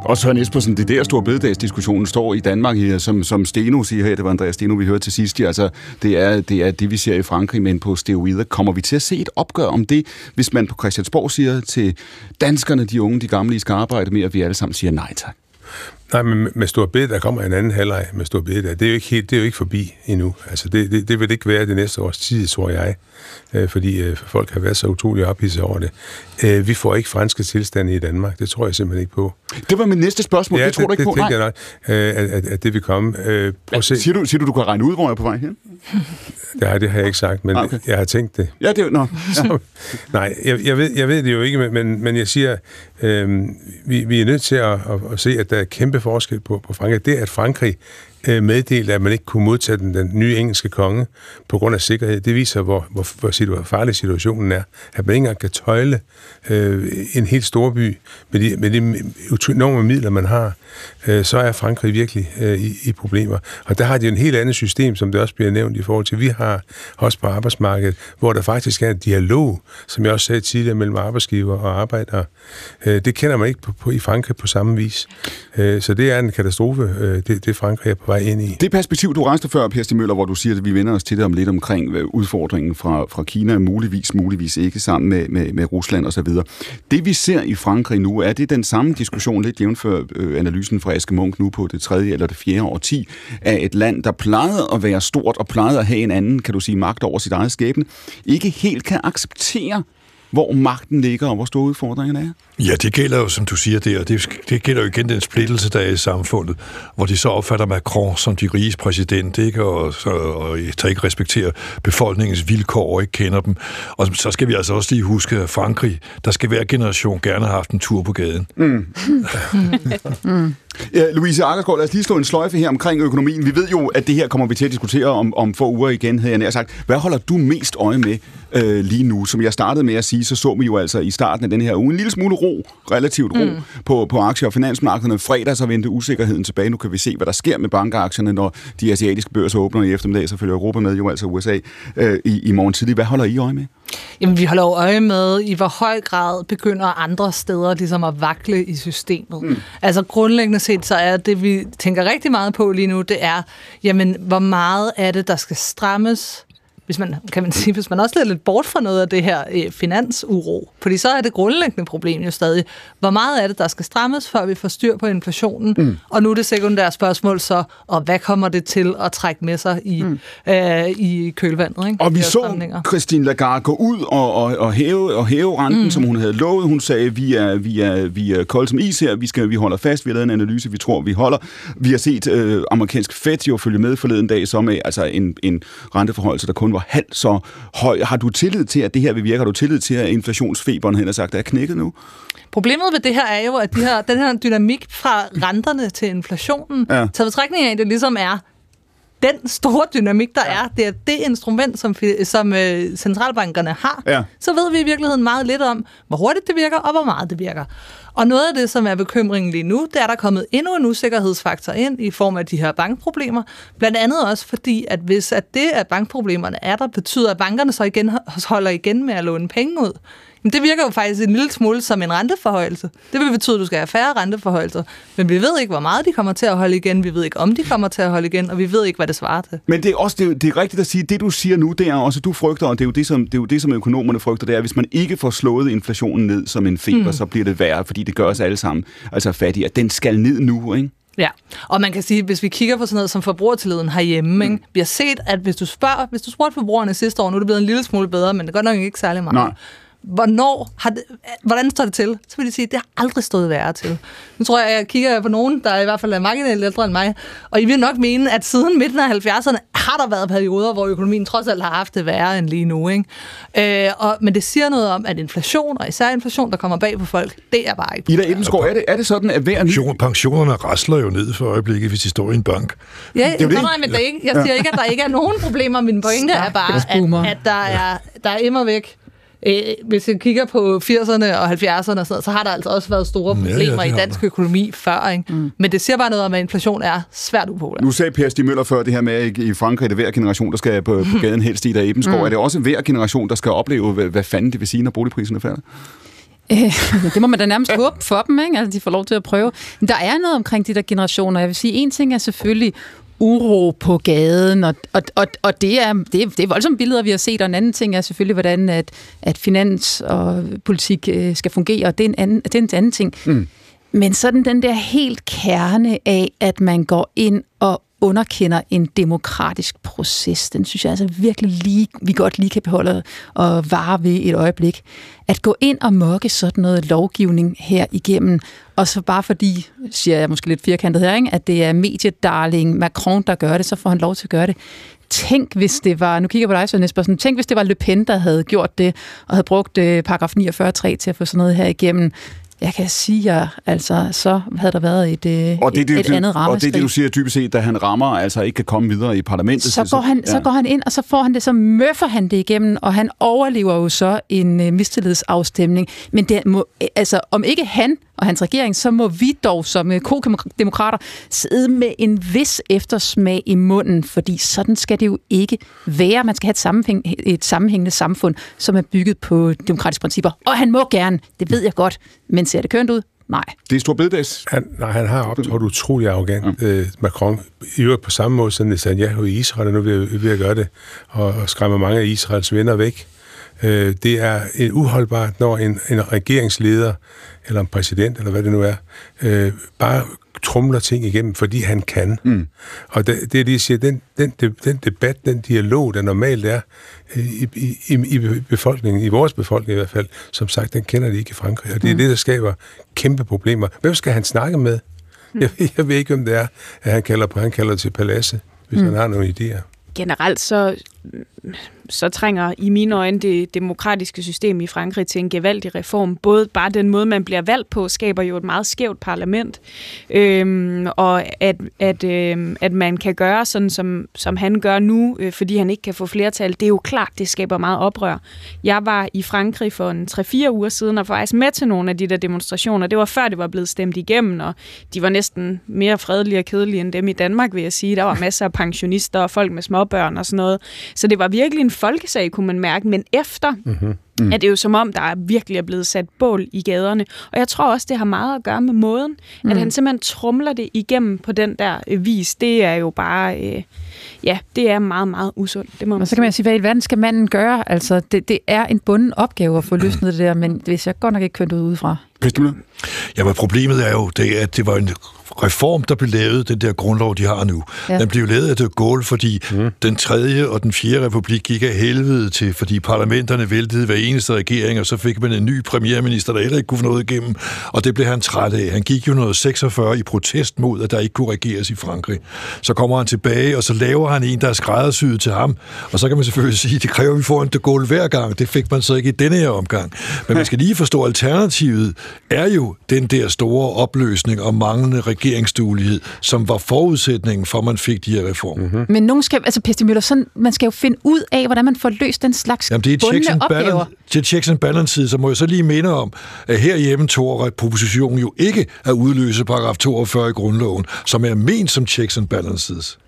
Og Søren Espersen, det der store bededagsdiskussionen står i Danmark, her, som, som Steno siger her, det var Andreas Steno, vi hørte til sidst, altså, det er, det er det, vi ser i Frankrig, men på steroider. Kommer vi til at se et opgør om det, hvis man på Christiansborg siger til danskerne, de unge, de gamle, I skal arbejde med, at vi alle sammen siger nej tak? Nej, men med Stor Bede, der kommer en anden halvleg med Stor Bede. Det er jo ikke, helt, det er jo ikke forbi endnu. Altså, det, det, det vil ikke være det næste års tid, tror jeg, øh, fordi øh, folk har været så utrolig ophidset over det. Øh, vi får ikke franske tilstande i Danmark. Det tror jeg simpelthen ikke på. Det var mit næste spørgsmål. Ja, det tror det, du ikke det, på? Det jeg nok, øh, at, at, at det vil komme. Øh, prøv at se. Siger, du, siger du, du kan regne ud, hvor jeg er på vej hen? Nej, det har jeg ikke sagt, men ah, okay. jeg har tænkt det. Ja, det er no. ja. Nej, jeg, jeg, ved, jeg ved det jo ikke, men, men jeg siger, øh, vi, vi er nødt til at, at, at se, at der er kæmpe forskel på, på Frankrig. Det, at Frankrig Øh, meddelte, at man ikke kunne modtage den, den nye engelske konge på grund af sikkerhed, det viser, hvor, hvor, hvor, hvor farlig situationen er. At man ikke engang kan tøjle øh, en helt stor by med de, med de enorme midler, man har, øh, så er Frankrig virkelig øh, i, i problemer. Og der har de en helt andet system, som det også bliver nævnt i forhold til, vi har også på arbejdsmarkedet, hvor der faktisk er en dialog, som jeg også sagde tidligere, mellem arbejdsgiver og arbejdere. Øh, det kender man ikke på, på, i Frankrig på samme vis. Øh, så det er en katastrofe, øh, det, det Frankrig er på vej ind i. Det perspektiv, du rejste før, Per Stig Møller, hvor du siger, at vi vender os til det om lidt omkring øh, udfordringen fra, fra Kina, muligvis, muligvis ikke, sammen med, med, med Rusland osv. Det vi ser i Frankrig nu, er det den samme diskussion, lidt jævnfør øh, analysen fra Aske Munk nu på det tredje eller det fjerde årti, af et land, der plejede at være stort og plejede at have en anden, kan du sige, magt over sit eget skæbne, ikke helt kan acceptere hvor magten ligger, og hvor store udfordringerne er? Ja, det gælder jo, som du siger der, det, det gælder jo igen den splittelse, der er i samfundet, hvor de så opfatter Macron som de riges præsident, ikke? Og, så, og der ikke respekterer befolkningens vilkår og ikke kender dem. Og så skal vi altså også lige huske, at Frankrig, der skal hver generation gerne have haft en tur på gaden. Mm. mm. Ja, Louise Akkersgaard, lad os lige slå en sløjfe her omkring økonomien. Vi ved jo, at det her kommer vi til at diskutere om, om få uger igen, havde jeg nær sagt. Hvad holder du mest øje med øh, lige nu? Som jeg startede med at sige, så så vi jo altså i starten af den her uge en lille smule ro, relativt ro, mm. på, på aktier- og finansmarkederne. Fredag så vendte usikkerheden tilbage. Nu kan vi se, hvad der sker med bankaktierne, når de asiatiske børser åbner i eftermiddag. Så følger Europa med, jo altså USA, øh, i, i morgen tidlig. Hvad holder I øje med? Jamen, vi holder øje med, i hvor høj grad begynder andre steder ligesom at vakle i systemet. Mm. Altså grundlæggende set, så er det, vi tænker rigtig meget på lige nu, det er, jamen, hvor meget er det, der skal strammes, hvis man, kan man sige, hvis man også lidt bort fra noget af det her øh, finansuro, fordi så er det grundlæggende problem jo stadig, hvor meget er det, der skal strammes, før vi får styr på inflationen, mm. og nu er det sekundære spørgsmål så, og hvad kommer det til at trække med sig i, mm. øh, i kølvandet? Ikke? Og vi så Christine Lagarde gå ud og, og, og, hæve, og hæve renten, mm. som hun havde lovet. Hun sagde, vi er, vi er, vi er kold som is her, vi, skal, vi holder fast, vi har lavet en analyse, vi tror, vi holder. Vi har set øh, amerikansk Fed jo følge med forleden dag, som er altså en, en renteforholdelse, der kun var var halvt så høj. Har du tillid til, at det her vil virke? Har du tillid til, at inflationsfeberen, hen sagt, er knækket nu? Problemet ved det her er jo, at de her, den her dynamik fra renterne til inflationen, ja. taget betragtning af, det ligesom er den store dynamik, der ja. er, det er det instrument, som, som øh, centralbankerne har, ja. så ved vi i virkeligheden meget lidt om, hvor hurtigt det virker, og hvor meget det virker. Og noget af det, som er bekymringen lige nu, det er, at der er kommet endnu en usikkerhedsfaktor ind i form af de her bankproblemer. Blandt andet også fordi, at hvis at det, at bankproblemerne er der, betyder, at bankerne så igen holder igen med at låne penge ud, men det virker jo faktisk en lille smule som en renteforhøjelse. Det vil betyde, at du skal have færre renteforhøjelser. Men vi ved ikke, hvor meget de kommer til at holde igen. Vi ved ikke, om de kommer til at holde igen. Og vi ved ikke, hvad det svarer til. Men det er også det, det er rigtigt at sige, det du siger nu, det er også, du frygter, og det er jo det, som, det er jo det, som økonomerne frygter, det er, at hvis man ikke får slået inflationen ned som en feber, mm. så bliver det værre, fordi det gør os alle sammen altså fattige. At den skal ned nu, ikke? Ja, og man kan sige, hvis vi kigger på sådan noget som forbrugertilliden herhjemme, mm. ikke? vi har set, at hvis du spørger, hvis du spurgte forbrugerne sidste år, nu er det blevet en lille smule bedre, men det går nok ikke særlig meget. Nej hvornår har det, hvordan står det til? Så vil de sige, at det har aldrig stået værre til. Nu tror jeg, jeg kigger på nogen, der i hvert fald er marginalt ældre end mig, og I vil nok mene, at siden midten af 70'erne har der været perioder, hvor økonomien trods alt har haft det værre end lige nu. Ikke? Øh, og, men det siger noget om, at inflation, og især inflation, der kommer bag på folk, det er bare ikke... Ida Ebenskov, er det, er det sådan, at hver... Pension, pensionerne rasler jo ned for øjeblikket, hvis de står i en bank. Ja, det er det. Nej, men det ikke, jeg siger ikke, at der ikke er nogen problemer. Min pointe er bare, at, at der er, der er immer væk Øh, hvis jeg kigger på 80'erne og 70'erne, så, så har der altså også været store problemer ja, ja, i dansk økonomi før. Ikke? Mm. Men det siger bare noget om, at inflation er svært upopulær. Nu sagde Per Stig Møller før det her med, at i Frankrig er det hver generation, der skal på, på gaden helst i der Ebenskov. Mm. Er det også hver generation, der skal opleve, hvad, hvad fanden det vil sige, når boligpriserne falder? Øh, det må man da nærmest håbe for dem, ikke? Altså, de får lov til at prøve. Men der er noget omkring de der generationer. Jeg vil sige, en ting er selvfølgelig uro på gaden, og, og, og, og det, er, det, er, det er voldsomme billeder, vi har set, og en anden ting er selvfølgelig, hvordan at, at finans og politik øh, skal fungere, og det er en anden, det er en anden ting. Mm. Men sådan den der helt kerne af, at man går ind og underkender en demokratisk proces. Den synes jeg altså virkelig lige, vi godt lige kan beholde og vare ved et øjeblik. At gå ind og mokke sådan noget lovgivning her igennem, og så bare fordi, siger jeg måske lidt firkantet her, ikke, at det er mediedarling Macron, der gør det, så får han lov til at gøre det. Tænk, hvis det var, nu kigger jeg på dig, Søren Espersen, tænk, hvis det var Le Pen, der havde gjort det, og havde brugt øh, paragraf 49.3 til at få sådan noget her igennem. Jeg kan sige jer, altså, så havde der været et, øh, og det, et, det, et andet rammeskrig. Og det det, du siger dybest set, da han rammer, altså ikke kan komme videre i parlamentet. Så, går, han, ja. så går han ind, og så får han det, så møffer han det igennem, og han overlever jo så en uh, mistillidsafstemning. Men det må, altså, om ikke han og hans regering, så må vi dog som øh, ko-demokrater sidde med en vis eftersmag i munden, fordi sådan skal det jo ikke være. Man skal have et, sammenhæng, et sammenhængende samfund, som er bygget på demokratiske principper. Og han må gerne, det ved jeg godt, men ser det kønt ud? Nej. Det er stor bededags. Han, nej, han har optrådt utrolig arrogant, ja. øh, Macron. I øvrigt på samme måde som Netanyahu i Israel er nu ved, ved at gøre det, og, og skræmmer mange af Israels venner væk. Øh, det er et uholdbart, når en, en regeringsleder eller en præsident, eller hvad det nu er, øh, bare trumler ting igennem, fordi han kan. Mm. Og det, det, de siger, den, den, den debat, den dialog, der normalt er øh, i, i, i befolkningen, i vores befolkning i hvert fald, som sagt, den kender de ikke i Frankrig. Og det er mm. det, der skaber kæmpe problemer. Hvem skal han snakke med? Mm. Jeg, jeg ved ikke, om det er, at han kalder på, han kalder til paladset, hvis mm. han har nogle idéer. Generelt så så trænger i mine øjne det demokratiske system i Frankrig til en gevaldig reform. Både bare den måde, man bliver valgt på, skaber jo et meget skævt parlament, øhm, og at, at, øhm, at man kan gøre sådan, som, som han gør nu, øh, fordi han ikke kan få flertal, det er jo klart, det skaber meget oprør. Jeg var i Frankrig for en 3-4 uger siden, og var faktisk med til nogle af de der demonstrationer. Det var før, det var blevet stemt igennem, og de var næsten mere fredelige og kedelige end dem i Danmark, vil jeg sige. Der var masser af pensionister og folk med småbørn og sådan noget. Så det var virkelig en folkesag, kunne man mærke, men efter mm-hmm. Mm. er det jo som om, der er virkelig er blevet sat bål i gaderne. Og jeg tror også, det har meget at gøre med måden, mm. at han simpelthen trumler det igennem på den der øh, vis. Det er jo bare, øh, ja, det er meget, meget usundt. Det må man og så kan man sige, hvad i verden skal manden gøre? Altså, det, det er en bunden opgave at få løsnet det der, men hvis jeg godt nok ikke kørt ud udefra. Ja, men problemet er jo, det, at det var en reform, der blev lavet, den der grundlov, de har nu, ja. den blev lavet af de Gaulle, fordi mm. den tredje og den fjerde republik gik af helvede til, fordi parlamenterne væltede hver eneste regering, og så fik man en ny premierminister, der heller ikke kunne få noget igennem, og det blev han træt af. Han gik jo noget 46 i protest mod, at der ikke kunne regeres i Frankrig. Så kommer han tilbage, og så laver han en, der er skræddersyet til ham, og så kan man selvfølgelig sige, at det kræver, at vi får en de Gaulle hver gang. Det fik man så ikke i denne her omgang. Men man skal lige forstå, at alternativet er jo den der store opløsning og manglende regeringsduelighed, som var forudsætningen for, at man fik de her reformer. Mm-hmm. Men nogen skal, altså Pesti Møller, sådan, man skal jo finde ud af, hvordan man får løst den slags Jamen, det er checks and balance, til checks and balance så må jeg så lige minde om, at herhjemme tog propositionen jo ikke at udløse paragraf 42 i grundloven, som er ment som checks and balances.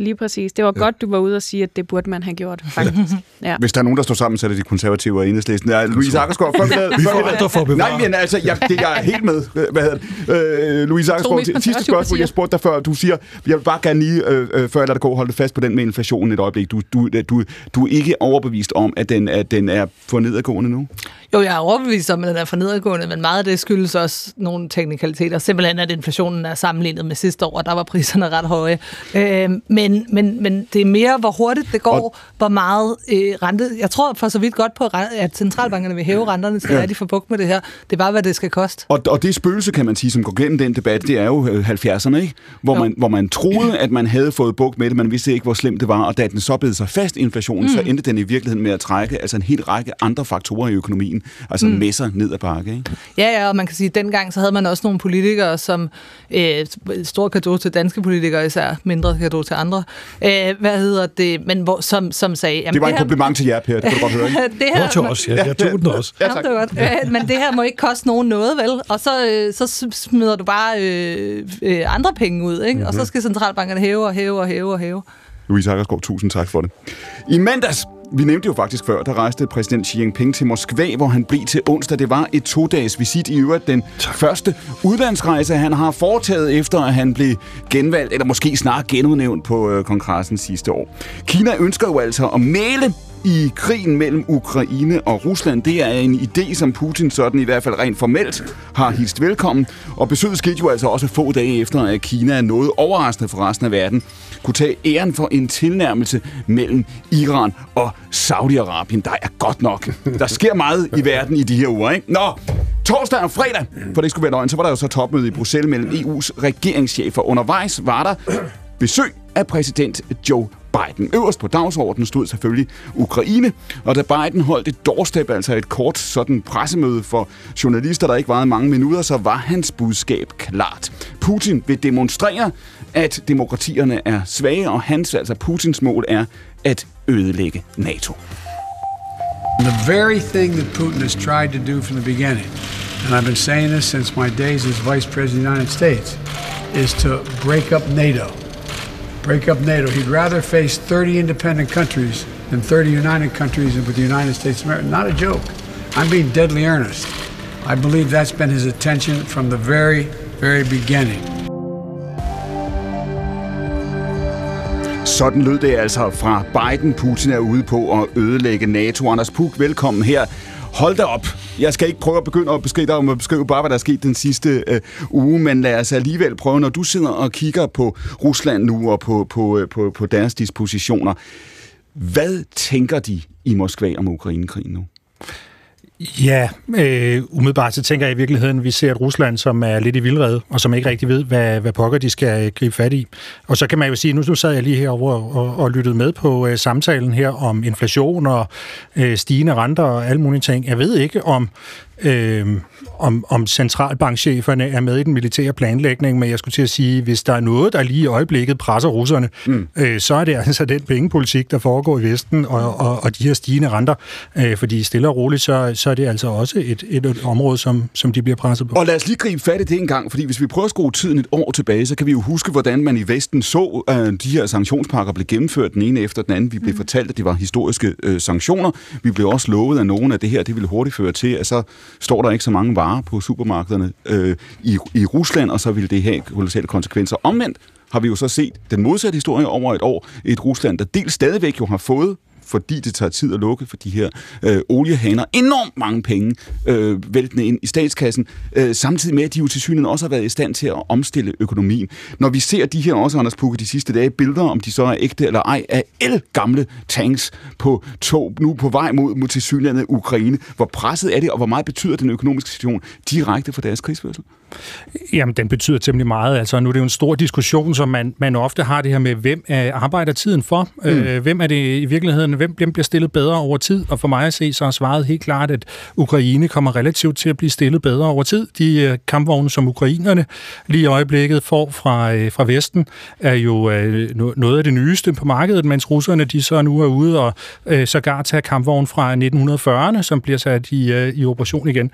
Lige præcis. Det var ja. godt, du var ude og sige, at det burde man have gjort, faktisk. Ja. Hvis der er nogen, der står sammen, så er det de konservative og enhedslisten. Ja, Louise Akkersgaard, for vi får andre for Nej, men altså, jeg, det, jeg er helt med. Hvad hedder det? Øh, Louise Akkersgaard, sidste spørgsmål, jeg spurgte dig før. Du siger, jeg vil bare gerne lige, øh, øh før jeg lader dig gå, holde fast på den med inflationen et øjeblik. Du, du, du, du er ikke overbevist om, at den, at den er for nedadgående nu? Jo, jeg er overbevist om, at den er for nedadgående, men meget af det skyldes også nogle teknikaliteter. Simpelthen, at inflationen er sammenlignet med sidste år, og der var priserne ret høje. Øh, men, men, men det er mere, hvor hurtigt det går, og... hvor meget øh, rente... Jeg tror for så vidt godt på, at centralbankerne vil hæve renterne, til ja. de får bukt med det her. Det er bare, hvad det skal koste. Og, og det spøgelse, kan man sige, som går gennem den debat, det er jo 70'erne, øh, ikke? Hvor, man, hvor man troede, at man havde fået bukt med det, man vidste ikke, hvor slemt det var, og da den så blev sig fast inflationen, mm. så endte den i virkeligheden med at trække altså en hel række andre faktorer i økonomien altså mm. med sig ned ad bakke. Ikke? Ja, ja, og man kan sige, at dengang så havde man også nogle politikere, som øh, stor kado til danske politikere, især mindre kado til andre. Øh, hvad hedder det? Men hvor, som, som sagde... Jamen, det var det en her, kompliment til jer, Per, det kan du godt høre. Ikke? det her, til os, ja. Jeg tog den også. Ja, tak. Ja, det godt. Øh, men det her må ikke koste nogen noget, vel? Og så, øh, så smider du bare øh, øh, andre penge ud, ikke? Mm-hmm. Og så mhm. skal centralbankerne hæve og hæve og hæve og hæve. Louise Akkersgaard, tusind tak for det. I mandags vi nævnte jo faktisk før, der rejste præsident Xi Jinping til Moskva, hvor han blev til onsdag. Det var et to-dages visit i øvrigt. Den tak. første udlandsrejse, han har foretaget efter, at han blev genvalgt, eller måske snart genudnævnt på øh, kongressen sidste år. Kina ønsker jo altså at male i krigen mellem Ukraine og Rusland. Det er en idé, som Putin sådan i hvert fald rent formelt har hilst velkommen. Og besøget skete jo altså også få dage efter, at Kina er noget overraskende for resten af verden kunne tage æren for en tilnærmelse mellem Iran og Saudi-Arabien. Der er godt nok. Der sker meget i verden i de her uger, ikke? Nå, torsdag og fredag, for det skulle være løgn, så var der jo så topmøde i Bruxelles mellem EU's regeringschefer. Undervejs var der besøg af præsident Joe Biden. Øverst på dagsordenen stod selvfølgelig Ukraine, og da Biden holdt et doorstep, altså et kort sådan pressemøde for journalister, der ikke varede mange minutter, så var hans budskab klart. Putin vil demonstrere, at demokratierne er svage, og hans, altså Putins mål er at ødelægge NATO. The very thing that Putin has tried to do from the beginning, and I've been saying this since my days as Vice President of the United States, is to break up NATO. Break up NATO. He'd rather face 30 independent countries than 30 united countries with the United States of America. Not a joke. I'm being deadly earnest. I believe that's been his intention from the very, very beginning. Sådan lød det altså fra Biden. Putin er ude på at ødelægge NATO. Anders Puk, velkommen her. Hold da op. Jeg skal ikke prøve at begynde at beskrive dig om at beskrive bare, hvad der er sket den sidste øh, uge, men lad os alligevel prøve, når du sidder og kigger på Rusland nu og på, på, øh, på, på deres dispositioner. Hvad tænker de i Moskva om Ukrainekrigen nu? Ja, øh, umiddelbart så tænker jeg i virkeligheden, at vi ser et Rusland, som er lidt i vildred, og som ikke rigtig ved, hvad, hvad pokker de skal øh, gribe fat i. Og så kan man jo sige, nu, nu sad jeg lige herovre og, og, og lyttede med på øh, samtalen her om inflation og øh, stigende renter og alle mulige ting. Jeg ved ikke, om øh, om, om centralbankcheferne er med i den militære planlægning, men jeg skulle til at sige, hvis der er noget, der lige i øjeblikket presser russerne, mm. øh, så er det altså den pengepolitik, der foregår i Vesten, og, og, og de her stigende renter, øh, fordi stille og roligt, så, så er det altså også et, et, et område, som, som de bliver presset på. Og lad os lige gribe fat i det en gang, fordi hvis vi prøver at skrue tiden et år tilbage, så kan vi jo huske, hvordan man i Vesten så, at øh, de her sanktionspakker blev gennemført den ene efter den anden. Vi blev mm. fortalt, at det var historiske øh, sanktioner. Vi blev også lovet, at nogen af det her, det ville hurtigt føre til, at så står der ikke så mange varer på supermarkederne øh, i, i Rusland, og så vil det have kolossale konsekvenser. Omvendt har vi jo så set den modsatte historie over et år. Et Rusland, der dels stadigvæk jo har fået fordi det tager tid at lukke for de her øh, oliehaner. Enormt mange penge øh, væltende ind i statskassen, øh, samtidig med, at de jo til synligheden også har været i stand til at omstille økonomien. Når vi ser de her også, Anders Pukke, de sidste dage, billeder, om de så er ægte eller ej, af el gamle tanks på tog, nu på vej mod, mod til synligheden Ukraine. Hvor presset er det, og hvor meget betyder den økonomiske situation direkte for deres krigsførsel? Jamen, den betyder temmelig meget. Altså, nu er det jo en stor diskussion, som man, man ofte har det her med, hvem er arbejder tiden for? Mm. Øh, hvem er det i virkeligheden? Hvem, hvem bliver stillet bedre over tid? Og for mig at se, så har svaret helt klart, at Ukraine kommer relativt til at blive stillet bedre over tid. De uh, kampvogne, som ukrainerne lige i øjeblikket får fra, uh, fra Vesten, er jo uh, noget af det nyeste på markedet, mens russerne de så nu er ude og uh, sågar tager kampvogn fra 1940'erne, som bliver sat i, uh, i operation igen.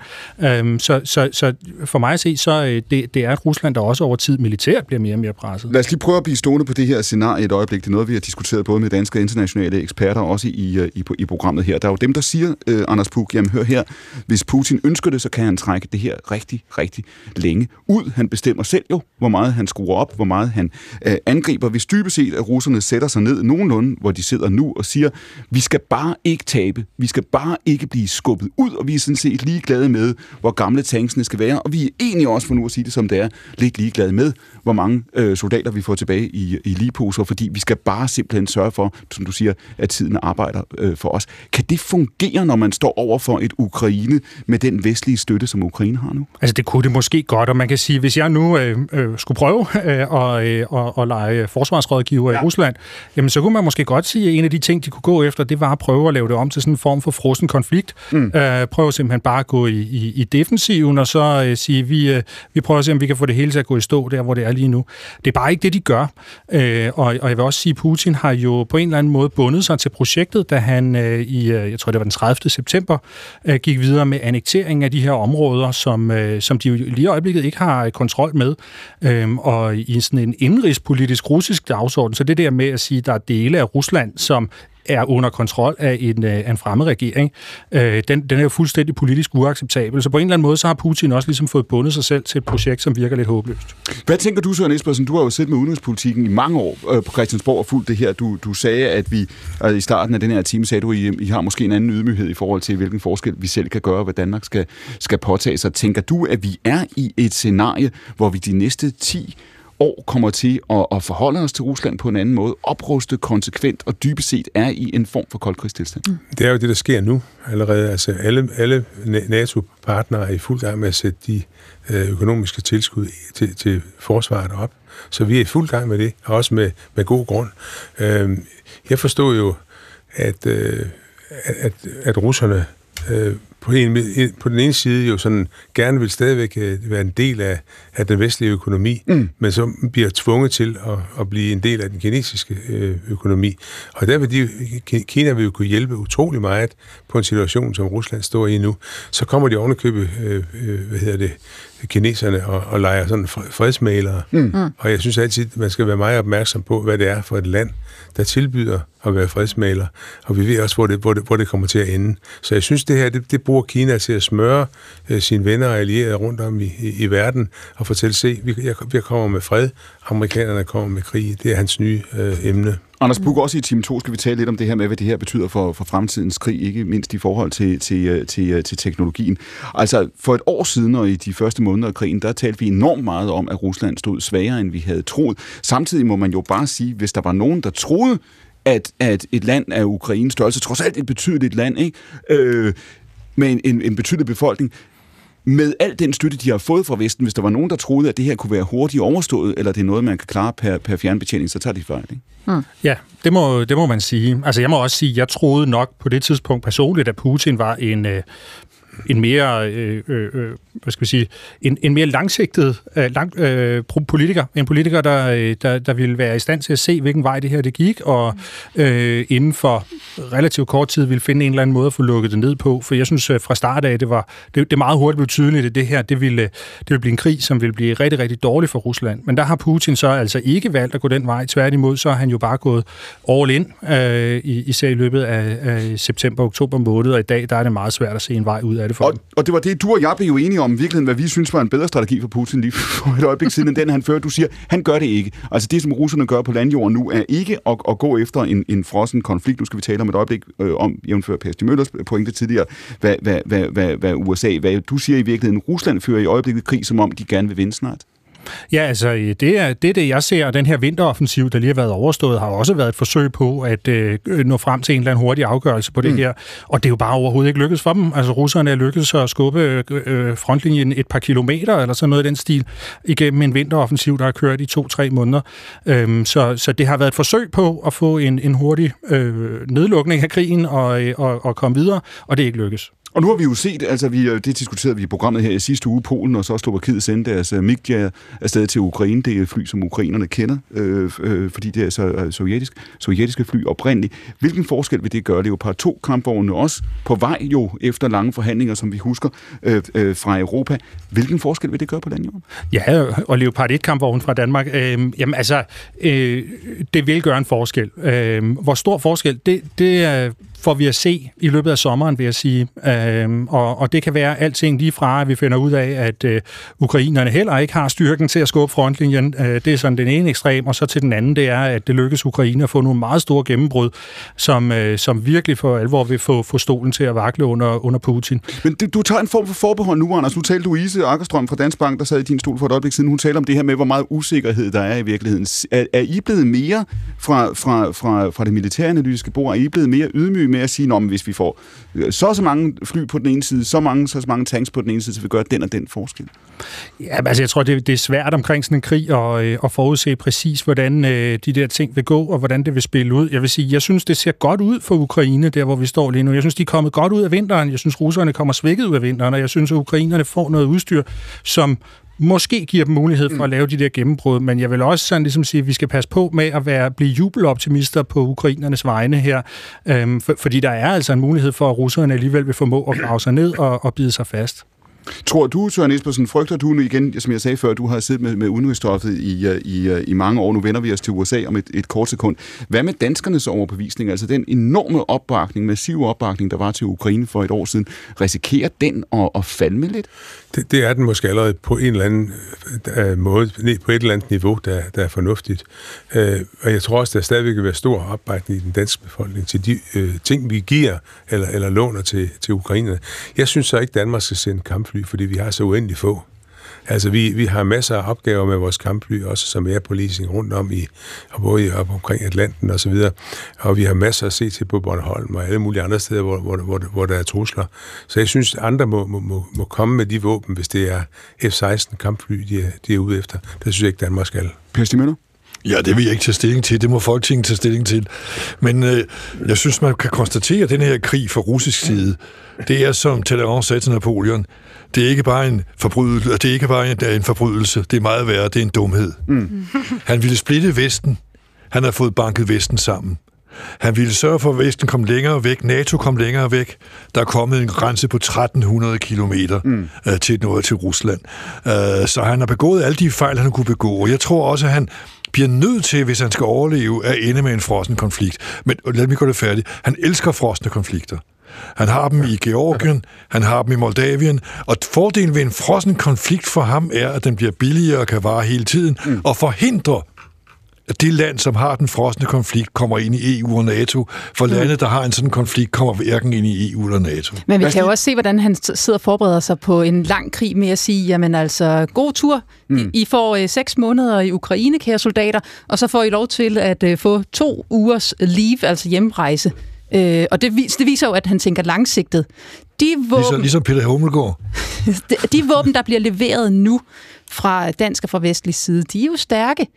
Um, så, så, så for mig at se, så øh, det, det er et Rusland, der også over tid militært bliver mere og mere presset. Lad os lige prøve at blive stående på det her scenarie et øjeblik. Det er noget, vi har diskuteret både med danske og internationale eksperter, også i, øh, i, i programmet her. Der er jo dem, der siger, øh, Anders Puk, jamen hør her, hvis Putin ønsker det, så kan han trække det her rigtig, rigtig længe ud. Han bestemmer selv jo, hvor meget han skruer op, hvor meget han øh, angriber. Hvis dybest set, at russerne sætter sig ned nogenlunde, hvor de sidder nu og siger, vi skal bare ikke tabe, vi skal bare ikke blive skubbet ud, og vi er sådan set ligeglade med, hvor gamle tanksene skal være, og vi er egentlig også, for nu at sige det som det er, lidt ligeglade med, hvor mange øh, soldater vi får tilbage i, i ligeposer, fordi vi skal bare simpelthen sørge for, som du siger, at tiden arbejder øh, for os. Kan det fungere, når man står over for et Ukraine med den vestlige støtte, som Ukraine har nu? Altså det kunne det måske godt, og man kan sige, hvis jeg nu øh, øh, skulle prøve øh, og, øh, og, og lege forsvarsrådgiver ja. i Rusland, jamen så kunne man måske godt sige, at en af de ting, de kunne gå efter, det var at prøve at lave det om til sådan en form for frossen konflikt. Mm. Øh, prøve simpelthen bare at gå i, i, i defensiven, og så øh, sige, vi, øh, vi prøver at se, om vi kan få det hele til at gå i stå der, hvor det er lige nu. Det er bare ikke det, de gør. Øh, og, og jeg vil også sige, at Putin har jo på en eller anden måde bundet sig til projektet, da han øh, i, øh, jeg tror det var den 30. september, øh, gik videre med annektering af de her områder, som, øh, som de jo lige i øjeblikket ikke har kontrol med. Øh, og i sådan en indrigspolitisk russisk dagsorden, så det der med at sige, at der er dele af Rusland, som er under kontrol af en, øh, af en fremmed regering, øh, den, den er jo fuldstændig politisk uacceptabel. Så på en eller anden måde, så har Putin også ligesom fået bundet sig selv til et projekt, som virker lidt håbløst. Hvad tænker du, Søren Espersen? Du har jo siddet med udenrigspolitikken i mange år øh, på Christiansborg og fulgt det her. Du, du sagde, at vi altså i starten af den her time, sagde du, I, I har måske en anden ydmyghed i forhold til, hvilken forskel vi selv kan gøre, hvad Danmark skal, skal påtage sig. Tænker du, at vi er i et scenarie, hvor vi de næste 10 år kommer til at, at forholde os til Rusland på en anden måde, opruste konsekvent og dybest set er i en form for koldkrigstilstand. Mm. Det er jo det, der sker nu allerede. Altså alle, alle NATO-partnere er i fuld gang med at sætte de øh, økonomiske tilskud til, til forsvaret op. Så vi er i fuld gang med det, og også med, med god grund. Øh, jeg forstod jo, at, øh, at, at russerne øh, på, en, på den ene side jo sådan gerne vil stadigvæk øh, være en del af, af den vestlige økonomi, mm. men så bliver tvunget til at, at blive en del af den kinesiske øh, økonomi. Og der vil de, Kina vil jo kunne hjælpe utrolig meget på en situation, som Rusland står i nu. Så kommer de ovenikøbet, øh, øh, hvad hedder det, kineserne og, og leger sådan fredsmalere. Mm. mm. Og jeg synes altid, man skal være meget opmærksom på, hvad det er for et land, der tilbyder at være fredsmaler. Og vi ved også, hvor det, hvor det, hvor det kommer til at ende. Så jeg synes, det her, det, det bruger Kina til at smøre øh, sine venner og allierede rundt om i, i, i verden og fortælle, se, vi, jeg, jeg kommer med fred, amerikanerne kommer med krig. Det er hans nye øh, emne. Anders Buk, også i time 2 skal vi tale lidt om det her med, hvad det her betyder for, for fremtidens krig, ikke mindst i forhold til, til, øh, til, øh, til teknologien. Altså, for et år siden og i de første måneder af krigen, der talte vi enormt meget om, at Rusland stod svagere, end vi havde troet. Samtidig må man jo bare sige, hvis der var nogen, der troede, at, at et land af Ukraines størrelse, trods alt et betydeligt land, ikke? Øh, med en, en, en betydelig befolkning, med al den støtte, de har fået fra Vesten, hvis der var nogen, der troede, at det her kunne være hurtigt overstået, eller det er noget, man kan klare per, per fjernbetjening, så tager de fejl. Ikke? Hmm. Ja, det må, det må man sige. Altså, jeg må også sige, jeg troede nok på det tidspunkt personligt, at Putin var en, øh, en mere, øh, øh, øh, hvad skal vi sige, en, en mere langsigtet øh, lang, øh, politiker. En politiker, der, øh, der, der ville være i stand til at se, hvilken vej det her det gik, og øh, inden for relativt kort tid ville finde en eller anden måde at få lukket det ned på. For jeg synes øh, fra start af, det var det, det meget hurtigt blev tydeligt, at det her, det ville, det ville blive en krig, som ville blive rigtig, rigtig dårlig for Rusland. Men der har Putin så altså ikke valgt at gå den vej. Tværtimod, så har han jo bare gået all in, øh, især i løbet af, af september-oktober måned, og i dag der er det meget svært at se en vej ud af det for og, og det var det, du og jeg blev enige om om virkeligheden, hvad vi synes var en bedre strategi for Putin lige for et øjeblik siden, end den han fører. Du siger, han gør det ikke. Altså det, som russerne gør på landjorden nu, er ikke at, at gå efter en, en frossen konflikt. Nu skal vi tale om et øjeblik øh, om, jævnfør Per Stig Møllers pointe tidligere, hvad, hvad, hvad, hvad, hvad USA, hvad du siger i virkeligheden, Rusland fører i øjeblikket krig, som om de gerne vil vinde snart. Ja, altså det er, det er det, jeg ser. Den her vinteroffensiv, der lige har været overstået, har også været et forsøg på at øh, nå frem til en eller anden hurtig afgørelse på det mm. her. Og det er jo bare overhovedet ikke lykkedes for dem. Altså russerne er lykkedes at skubbe øh, frontlinjen et par kilometer, eller sådan noget i den stil, igennem en vinteroffensiv, der har kørt i to-tre måneder. Øhm, så, så det har været et forsøg på at få en, en hurtig øh, nedlukning af krigen og, øh, og, og komme videre, og det er ikke lykkedes. Og nu har vi jo set, altså vi, øh, det diskuterede vi i programmet her i sidste uge, Polen og så Slovakiet sendte deres øh, uh, MiG afsted til Ukraine. Det er fly, som ukrainerne kender, øh, øh, fordi det er så uh, sovjetisk, sovjetiske fly oprindeligt. Hvilken forskel vil det gøre? det jo par to kampvogne også på vej jo efter lange forhandlinger, som vi husker øh, øh, fra Europa. Hvilken forskel vil det gøre på landjorden? Ja, og Leopard 1 kampvogn fra Danmark, øh, jamen altså, øh, det vil gøre en forskel. Øh, hvor stor forskel, det, det er får vi at se i løbet af sommeren, vil jeg sige. Øh, og, og det kan være alting lige fra, at vi finder ud af, at øh, ukrainerne heller ikke har styrken til at skubbe frontlinjen. Øh, det er sådan den ene ekstrem, og så til den anden, det er, at det lykkes Ukraine at få nogle meget store gennembrud, som, øh, som virkelig for alvor vil få, få stolen til at vakle under, under Putin. Men du, du tager en form for forbehold nu, Anders. Nu talte Louise Akkerstrøm fra Dansk Bank, der sad i din stol for et øjeblik siden. Hun talte om det her med, hvor meget usikkerhed der er i virkeligheden. Er, er I blevet mere fra, fra, fra, fra det militæranalytiske bord, er I blevet mere ydmyge med at sige, om hvis vi får øh, så så mange fly på den ene side, så mange så, så mange tanks på den ene side, så vi gør den og den forskel? Ja, altså jeg tror, det, det er svært omkring sådan en krig at, øh, at forudse præcis, hvordan øh, de der ting vil gå, og hvordan det vil spille ud. Jeg vil sige, jeg synes, det ser godt ud for Ukraine, der hvor vi står lige nu. Jeg synes, de er kommet godt ud af vinteren. Jeg synes, russerne kommer svækket ud af vinteren, og jeg synes, at ukrainerne får noget udstyr, som måske giver dem mulighed for at lave de der gennembrud, men jeg vil også sådan ligesom sige, at vi skal passe på med at være, blive jubeloptimister på ukrainernes vegne her, øhm, for, fordi der er altså en mulighed for, at russerne alligevel vil formå at grave sig ned og, og bide sig fast. Tror du, Søren Espersen, frygter du nu igen, som jeg sagde før, du har siddet med, med udenrigsstoffet i, øh, i, øh, i mange år, nu vender vi os til USA om et, et kort sekund. Hvad med danskernes overbevisning, altså den enorme opbakning, massive opbakning, der var til Ukraine for et år siden, risikerer den at, at falme lidt? Det, det er den måske allerede på en eller anden øh, måde, på et eller andet niveau, der, der er fornuftigt. Uh, og jeg tror også, der stadigvæk vil være stor opbakning i den danske befolkning til de øh, ting, vi giver eller, eller låner til, til Ukraine. Jeg synes så ikke, Danmark skal sende kampfly, fordi vi har så uendelig få. Altså, vi, vi har masser af opgaver med vores kampfly, også som er på leasing rundt om i, og både op omkring Atlanten og så videre. Og vi har masser at se til på Bornholm og alle mulige andre steder, hvor, hvor, hvor, hvor der er trusler. Så jeg synes, andre må, må, må komme med de våben, hvis det er F-16 kampfly, de er, de er ude efter. Det synes jeg ikke, Danmark skal. Per Stig Ja, det vil jeg ikke tage stilling til. Det må Folketinget tage stilling til. Men øh, jeg synes, man kan konstatere, at den her krig fra russisk side, det er, som Talleyrand sagde til Napoleon, det er ikke bare en forbrydelse, det er ikke bare en, en forbrydelse, det er meget værre, det er en dumhed. Mm. Han ville splitte Vesten. Han har fået banket Vesten sammen. Han ville sørge for, at Vesten kom længere væk, NATO kom længere væk. Der er kommet en grænse på 1300 kilometer mm. uh, til noget til Rusland. Uh, så han har begået alle de fejl, han kunne begå. Og jeg tror også, at han bliver nødt til, hvis han skal overleve, at ende med en frossen konflikt. Men lad mig gå det færdigt. Han elsker frosne konflikter. Han har dem i Georgien, han har dem i Moldavien, og fordelen ved en frossen konflikt for ham er, at den bliver billigere og kan vare hele tiden, mm. og forhindrer at det land, som har den frosne konflikt, kommer ind i EU og NATO. For mm. landet, der har en sådan konflikt, kommer hverken ind i EU eller NATO. Men vi kan jo også se, hvordan han sidder og forbereder sig på en lang krig med at sige, jamen altså, god tur. Mm. I, I får øh, seks måneder i Ukraine, kære soldater, og så får I lov til at øh, få to ugers leave, altså hjemrejse. Øh, og det, vis, det viser jo, at han tænker langsigtet. De våben, ligesom, ligesom Peter Hummelgaard. de, de våben, der bliver leveret nu fra dansk og fra vestlig side, de er jo stærke.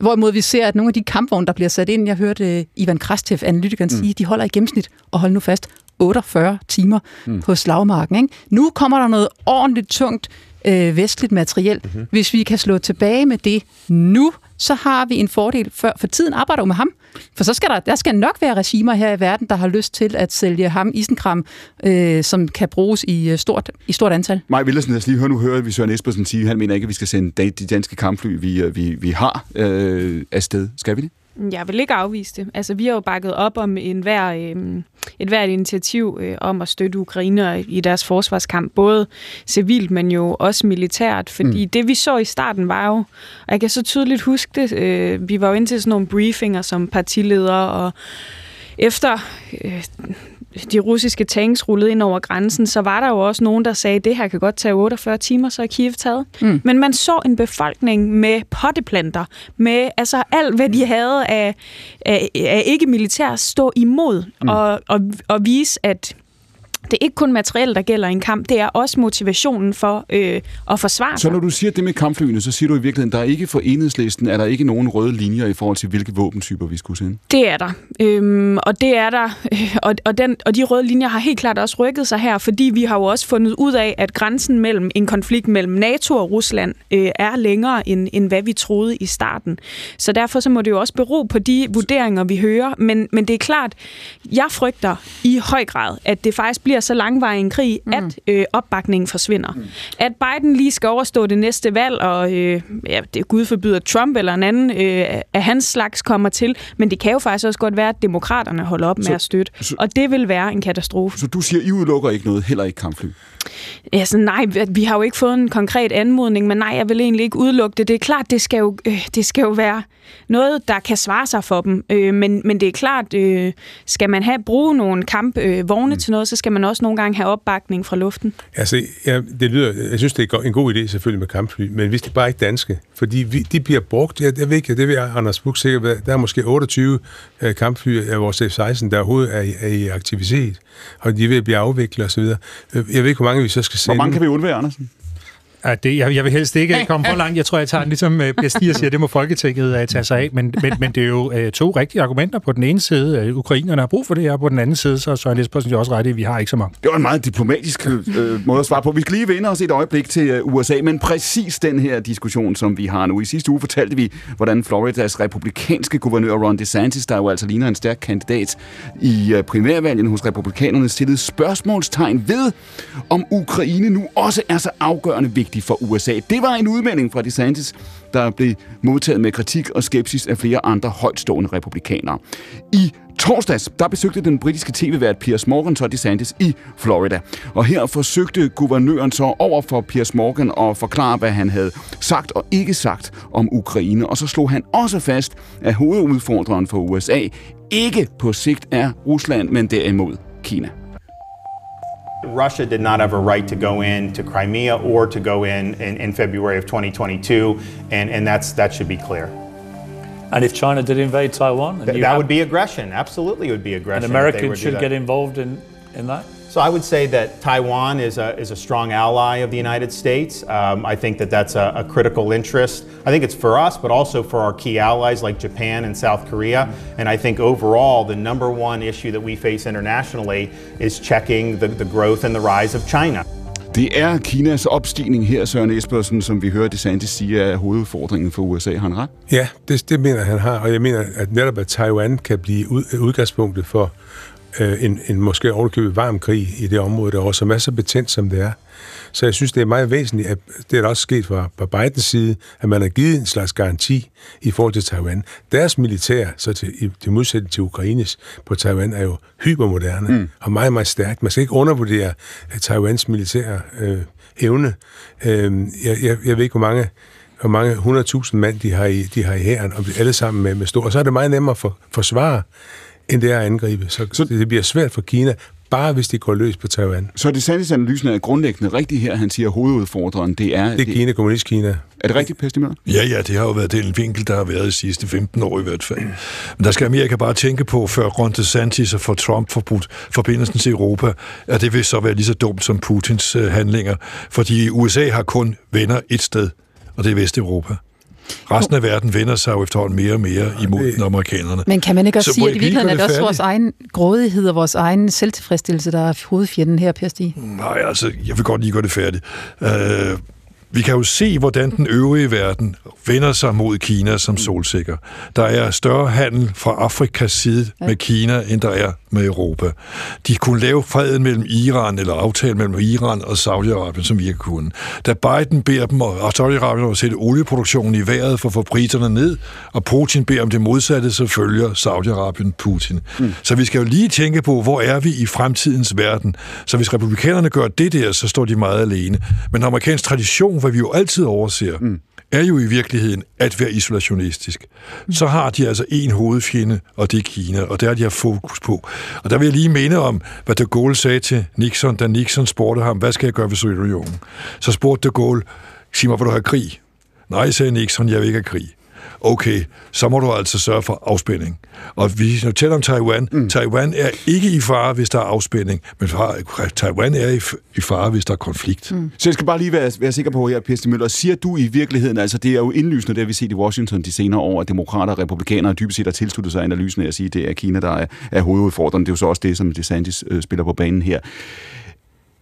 Hvorimod vi ser, at nogle af de kampvogne, der bliver sat ind, jeg hørte uh, Ivan Krastev, analytikeren, mm. sige, de holder i gennemsnit, og hold nu fast, 48 timer mm. på slagmarken. Ikke? Nu kommer der noget ordentligt tungt øh, vestligt materiel. Mm-hmm. Hvis vi kan slå tilbage med det nu, så har vi en fordel, for, for tiden arbejder jo med ham. For så skal der, der skal nok være regimer her i verden, der har lyst til at sælge ham isenkram, øh, som kan bruges i øh, stort, i stort antal. Maj Villersen, lad os lige høre, nu hører vi Søren Espersen sige, han mener ikke, at vi skal sende de danske kampfly, vi, øh, vi, vi har øh, afsted. Skal vi det? Jeg vil ikke afvise det. Altså, vi har jo bakket op om en hver, øh, et hvert initiativ øh, om at støtte Ukraine i deres forsvarskamp, både civilt, men jo også militært, fordi mm. det vi så i starten var jo, og jeg kan så tydeligt huske det, øh, vi var jo ind til sådan nogle briefinger som partiledere, og efter øh, de russiske tanks rullede ind over grænsen, så var der jo også nogen, der sagde, at det her kan godt tage 48 timer, så er Kiev taget. Mm. Men man så en befolkning med potteplanter, med altså alt, hvad de havde af, af, af ikke-militær, stå imod mm. og, og, og vise, at det er ikke kun materiel, der gælder i en kamp, det er også motivationen for øh, at forsvare. Så når du siger det med kampflyene, så siger du i virkeligheden, der er ikke for enhedslisten, er der ikke nogen røde linjer i forhold til, hvilke våbentyper vi skulle sende? Det er der. Øhm, og det er der. Øh, og, og, den, og de røde linjer har helt klart også rykket sig her, fordi vi har jo også fundet ud af, at grænsen mellem en konflikt mellem NATO og Rusland øh, er længere, end, end hvad vi troede i starten. Så derfor så må det jo også bero på de vurderinger, vi hører. Men, men det er klart, jeg frygter i høj grad, at det faktisk bliver så langvarig en krig, mm. at øh, opbakningen forsvinder. Mm. At Biden lige skal overstå det næste valg, og øh, ja, det Gud forbyder Trump eller en anden øh, af hans slags kommer til, men det kan jo faktisk også godt være, at demokraterne holder op så, med at støtte, så, og det vil være en katastrofe. Så du siger, I udelukker ikke noget, heller ikke kampfly? Altså nej, vi har jo ikke fået en konkret anmodning, men nej, jeg vil egentlig ikke udelukke det. Det er klart, det skal jo, øh, det skal jo være noget, der kan svare sig for dem. Øh, men, men det er klart, øh, skal man have bruge nogle kampvogne øh, mm. til noget, så skal man også nogle gange have opbakning fra luften. Altså, ja, det lyder, jeg synes, det er en god idé selvfølgelig med kampfly, men hvis de bare ikke danske, fordi vi, de bliver brugt, jeg, jeg ved ikke, det vil Anders Buch sikkert være, der er måske 28 øh, kampfly af vores F-16, der overhovedet er, er i aktivitet, og de vil blive afviklet osv. Jeg ved ikke, hvor mange vi så skal sende. Hvor mange kan vi undvære, Andersen? Ja, det, jeg, jeg vil helst ikke komme for langt. Jeg tror, jeg tager ligesom uh, Per Stier siger, det må Folketinget uh, tage sig af. Men, men, men det er jo uh, to rigtige argumenter. På den ene side, uh, ukrainerne har brug for det her, og på den anden side, så er Søren Espersen jo også ret i, at vi har ikke så mange. Det var en meget diplomatisk uh, måde at svare på. Vi skal lige vende os et øjeblik til uh, USA, men præcis den her diskussion, som vi har nu. I sidste uge fortalte vi, hvordan Floridas republikanske guvernør Ron DeSantis, der jo altså ligner en stærk kandidat i uh, primærvalgen hos republikanerne, stillede spørgsmålstegn ved, om Ukraine nu også er så afgørende vigtig vigtig for USA. Det var en udmelding fra DeSantis, der blev modtaget med kritik og skepsis af flere andre højtstående republikanere. I torsdags, der besøgte den britiske tv-vært Piers Morgan så DeSantis i Florida. Og her forsøgte guvernøren så over for Piers Morgan at forklare, hvad han havde sagt og ikke sagt om Ukraine. Og så slog han også fast, at hovedudfordreren for USA ikke på sigt er Rusland, men derimod Kina. Russia did not have a right to go in to Crimea or to go in in, in February of 2022, and, and that's, that should be clear. And if China did invade Taiwan? Th- that would be aggression. Absolutely, it would be aggression. And Americans should get involved in, in that? So I would say that Taiwan is a, is a strong ally of the United States. Um, I think that that's a, a, critical interest. I think it's for us, but also for our key allies like Japan and South Korea. And I think overall, the number one issue that we face internationally is checking the, the growth and the rise of China. Det er Kinas opstigning her, Søren Espersen, som vi hører DeSantis sige, er hovedudfordringen for USA. Har han ret? Ja, det, det mener han har, og jeg mener, at netop at Taiwan kan blive ud, udgangspunktet for øh, en, en måske overkøbet varm krig i det område derovre, som er så betændt, som det er. Så jeg synes, det er meget væsentligt, at det er også sket fra, fra Bidens side, at man har givet en slags garanti i forhold til Taiwan. Deres militær, så til, i, til modsætning til Ukraines på Taiwan, er jo hypermoderne mm. og meget, meget stærkt. Man skal ikke undervurdere uh, Taiwans militære øh, evne. Øh, jeg, jeg, jeg ved ikke, hvor mange hvor mange 100.000 mand de har i, de har i hæren, og alle sammen med, med stor. Og så er det meget nemmere at for, forsvare end det er at angribe. Så, så det bliver svært for Kina, bare hvis de går løs på Taiwan. Så det Sandis analysen er grundlæggende rigtigt her. Han siger, at hovedudfordreren, det er... Det er Kina, kommunist-Kina. Er det rigtigt, Pesti Ja, ja, det har jo været den vinkel, der har været de sidste 15 år i hvert fald. Men der skal Amerika bare tænke på, før Ron DeSantis og for Trump forbudt forbindelsen til Europa, at det vil så være lige så dumt som Putins øh, handlinger. Fordi USA har kun venner et sted, og det er Vesteuropa. Resten af verden vender sig jo efterhånden mere og mere imod det... amerikanerne. Men kan man ikke også så sige, at i virkeligheden er det også vores egen grådighed og vores egen selvtilfredsstillelse, der er hovedfjenden her, Per Stig? Nej, altså, jeg vil godt lige gøre det færdigt. Uh, vi kan jo se, hvordan den øvrige verden vender sig mod Kina som solsikker. Der er større handel fra Afrikas side ja. med Kina, end der er med Europa. De kunne lave freden mellem Iran, eller aftale mellem Iran og Saudi-Arabien, som vi ikke kunne. Da Biden beder dem, og Saudi-Arabien at sætte olieproduktionen i vejret for at få priserne ned, og Putin beder om det modsatte, så følger Saudi-Arabien Putin. Mm. Så vi skal jo lige tænke på, hvor er vi i fremtidens verden. Så hvis republikanerne gør det der, så står de meget alene. Men amerikansk tradition, hvad vi jo altid overser, mm er jo i virkeligheden at være isolationistisk. Så har de altså en hovedfjende, og det er Kina, og der har de har fokus på. Og der vil jeg lige minde om, hvad de Gaulle sagde til Nixon, da Nixon spurgte ham, hvad skal jeg gøre ved Sovjetunionen? Så spurgte de Gaulle, sig mig, vil du have krig? Nej, sagde Nixon, jeg vil ikke have krig okay, så må du altså sørge for afspænding. Og vi taler om Taiwan, mm. Taiwan er ikke i fare, hvis der er afspænding, men Taiwan er i, i fare, hvis der er konflikt. Mm. Så jeg skal bare lige være, være sikker på her, Per Møller, siger du i virkeligheden, altså det er jo indlysende, det har vi set i Washington de senere år, at demokrater og republikanere dybest set har tilsluttet sig analysen af at sige, at det er Kina, der er, er hovedudfordrende. Det er jo så også det, som DeSantis øh, spiller på banen her.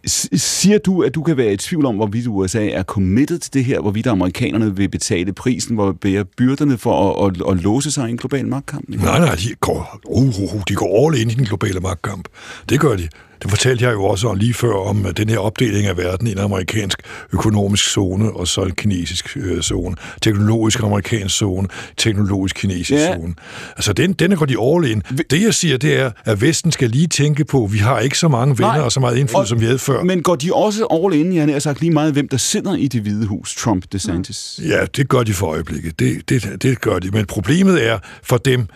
Siger du, at du kan være i tvivl om, hvorvidt USA er committed til det her, hvorvidt amerikanerne vil betale prisen, hvor bære byrderne for at, at, at låse sig i en global magtkamp? Nej, nej, de går, uh, uh, de går all ind i den globale magtkamp. Det gør de. Det fortalte jeg jo også lige før om den her opdeling af verden i en amerikansk økonomisk zone og så en kinesisk øh, zone. Teknologisk amerikansk zone, teknologisk kinesisk ja. zone. Altså den, den går de all in. Det jeg siger, det er, at Vesten skal lige tænke på, at vi har ikke så mange venner Nej. og så meget indflydelse, som vi havde før. Men går de også all in, jeg har sagt lige meget, hvem der sidder i det hvide hus, Trump, DeSantis? Ja, det gør de for øjeblikket. Det, det, det gør de. Men problemet er for dem,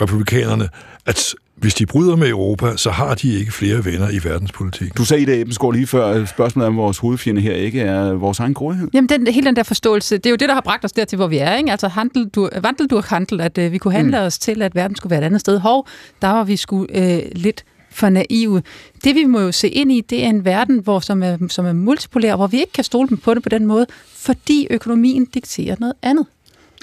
republikanerne, at hvis de bryder med Europa, så har de ikke flere venner i verdenspolitik. Du sagde i dag, Ebensgaard, lige før, spørgsmålet om vores hovedfjende her ikke er vores egen grådighed. Jamen, den, hele den der forståelse, det er jo det, der har bragt os dertil, hvor vi er. Ikke? Altså handel, du, handel, at uh, vi kunne handle mm. os til, at verden skulle være et andet sted. Hov, der var vi sgu uh, lidt for naive. Det vi må jo se ind i, det er en verden, hvor, som, er, som er multipolær, hvor vi ikke kan stole på det på den måde, fordi økonomien dikterer noget andet.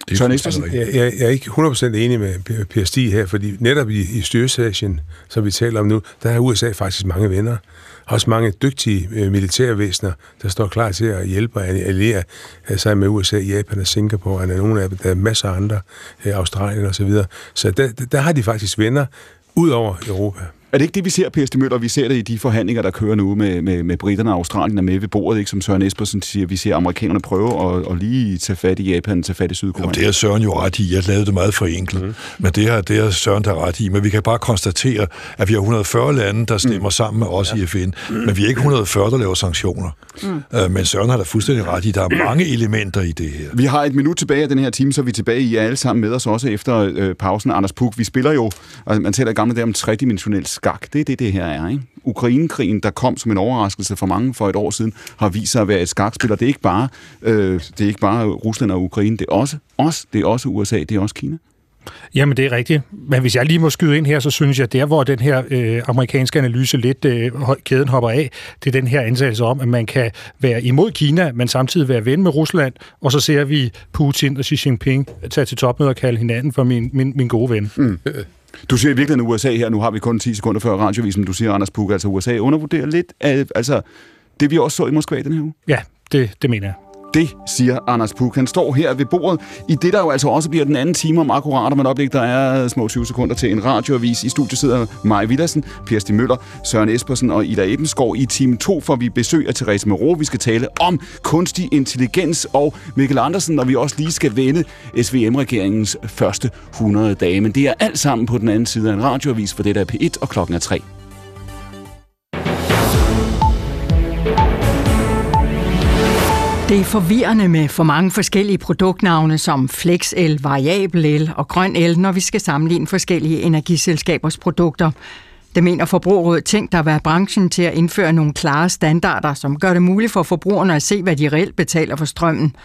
Det er Søren jeg, jeg, jeg er ikke 100% enig med Per Stig her, fordi netop i, i Styrsasien, som vi taler om nu, der har USA faktisk mange venner. Også mange dygtige øh, militærvæsener, der står klar til at hjælpe og alliere øh, sig med USA, Japan og Singapore, og nogle af der er masser af andre, øh, Australien osv. Så, videre. så der, der har de faktisk venner ud over Europa. Er det ikke det, vi ser, Per Møller? Vi ser det i de forhandlinger, der kører nu med, med, med britterne og Australien er med ved bordet, ikke? som Søren Espersen siger. Vi ser amerikanerne prøve at, at lige tage fat i Japan, tage fat i Sydkorea. Jamen, det er Søren jo ret i. Jeg lavede det meget forenklet. Mm. Men det er, det er Søren der ret i. Men vi kan bare konstatere, at vi har 140 lande, der stemmer mm. sammen med os ja. i FN. Mm. Men vi er ikke 140, der laver sanktioner. Mm. Uh, men Søren har da fuldstændig ret i. Der er mange elementer i det her. Vi har et minut tilbage af den her time, så er vi tilbage i alle sammen med os også efter øh, pausen. Anders Puk, vi spiller jo, altså, man taler gamle der om tredimensionel skak. Det er det, det her er. Ikke? Ukrainekrigen, der kom som en overraskelse for mange for et år siden, har vist sig at være et skakspil, og det er ikke bare, øh, det er ikke bare Rusland og Ukraine, det er også os, det er også USA, det er også Kina. Jamen, det er rigtigt. Men hvis jeg lige må skyde ind her, så synes jeg, at der, hvor den her øh, amerikanske analyse lidt øh, kæden hopper af, det er den her ansættelse om, at man kan være imod Kina, men samtidig være ven med Rusland, og så ser vi Putin og Xi Jinping tage til topmøde og kalde hinanden for min, min, min gode ven. Mm. Du siger i virkeligheden USA her, nu har vi kun 10 sekunder før radiovisen, du siger, Anders Puk, altså USA undervurderer lidt af, altså det vi også så i Moskva den her uge. Ja, det, det mener jeg. Det siger Anders Puk. Han står her ved bordet i det, der jo altså også bliver den anden time om akkurat om et øjeblik. Der er små 20 sekunder til en radioavis. I studiet sidder Maja Villadsen, Per Stig Møller, Søren Espersen og Ida Ebenskov. I time 2 får vi besøg af Therese Moreau. Vi skal tale om kunstig intelligens og Mikkel Andersen, når vi også lige skal vende SVM-regeringens første 100 dage. Men det er alt sammen på den anden side af en radioavis, for det der er P1, og klokken er 3. Det er forvirrende med for mange forskellige produktnavne som Flex El, Variabel El og Grøn El, når vi skal sammenligne forskellige energiselskabers produkter. Det mener Forbrugerrådet Tænk, der være branchen til at indføre nogle klare standarder, som gør det muligt for forbrugerne at se, hvad de reelt betaler for strømmen.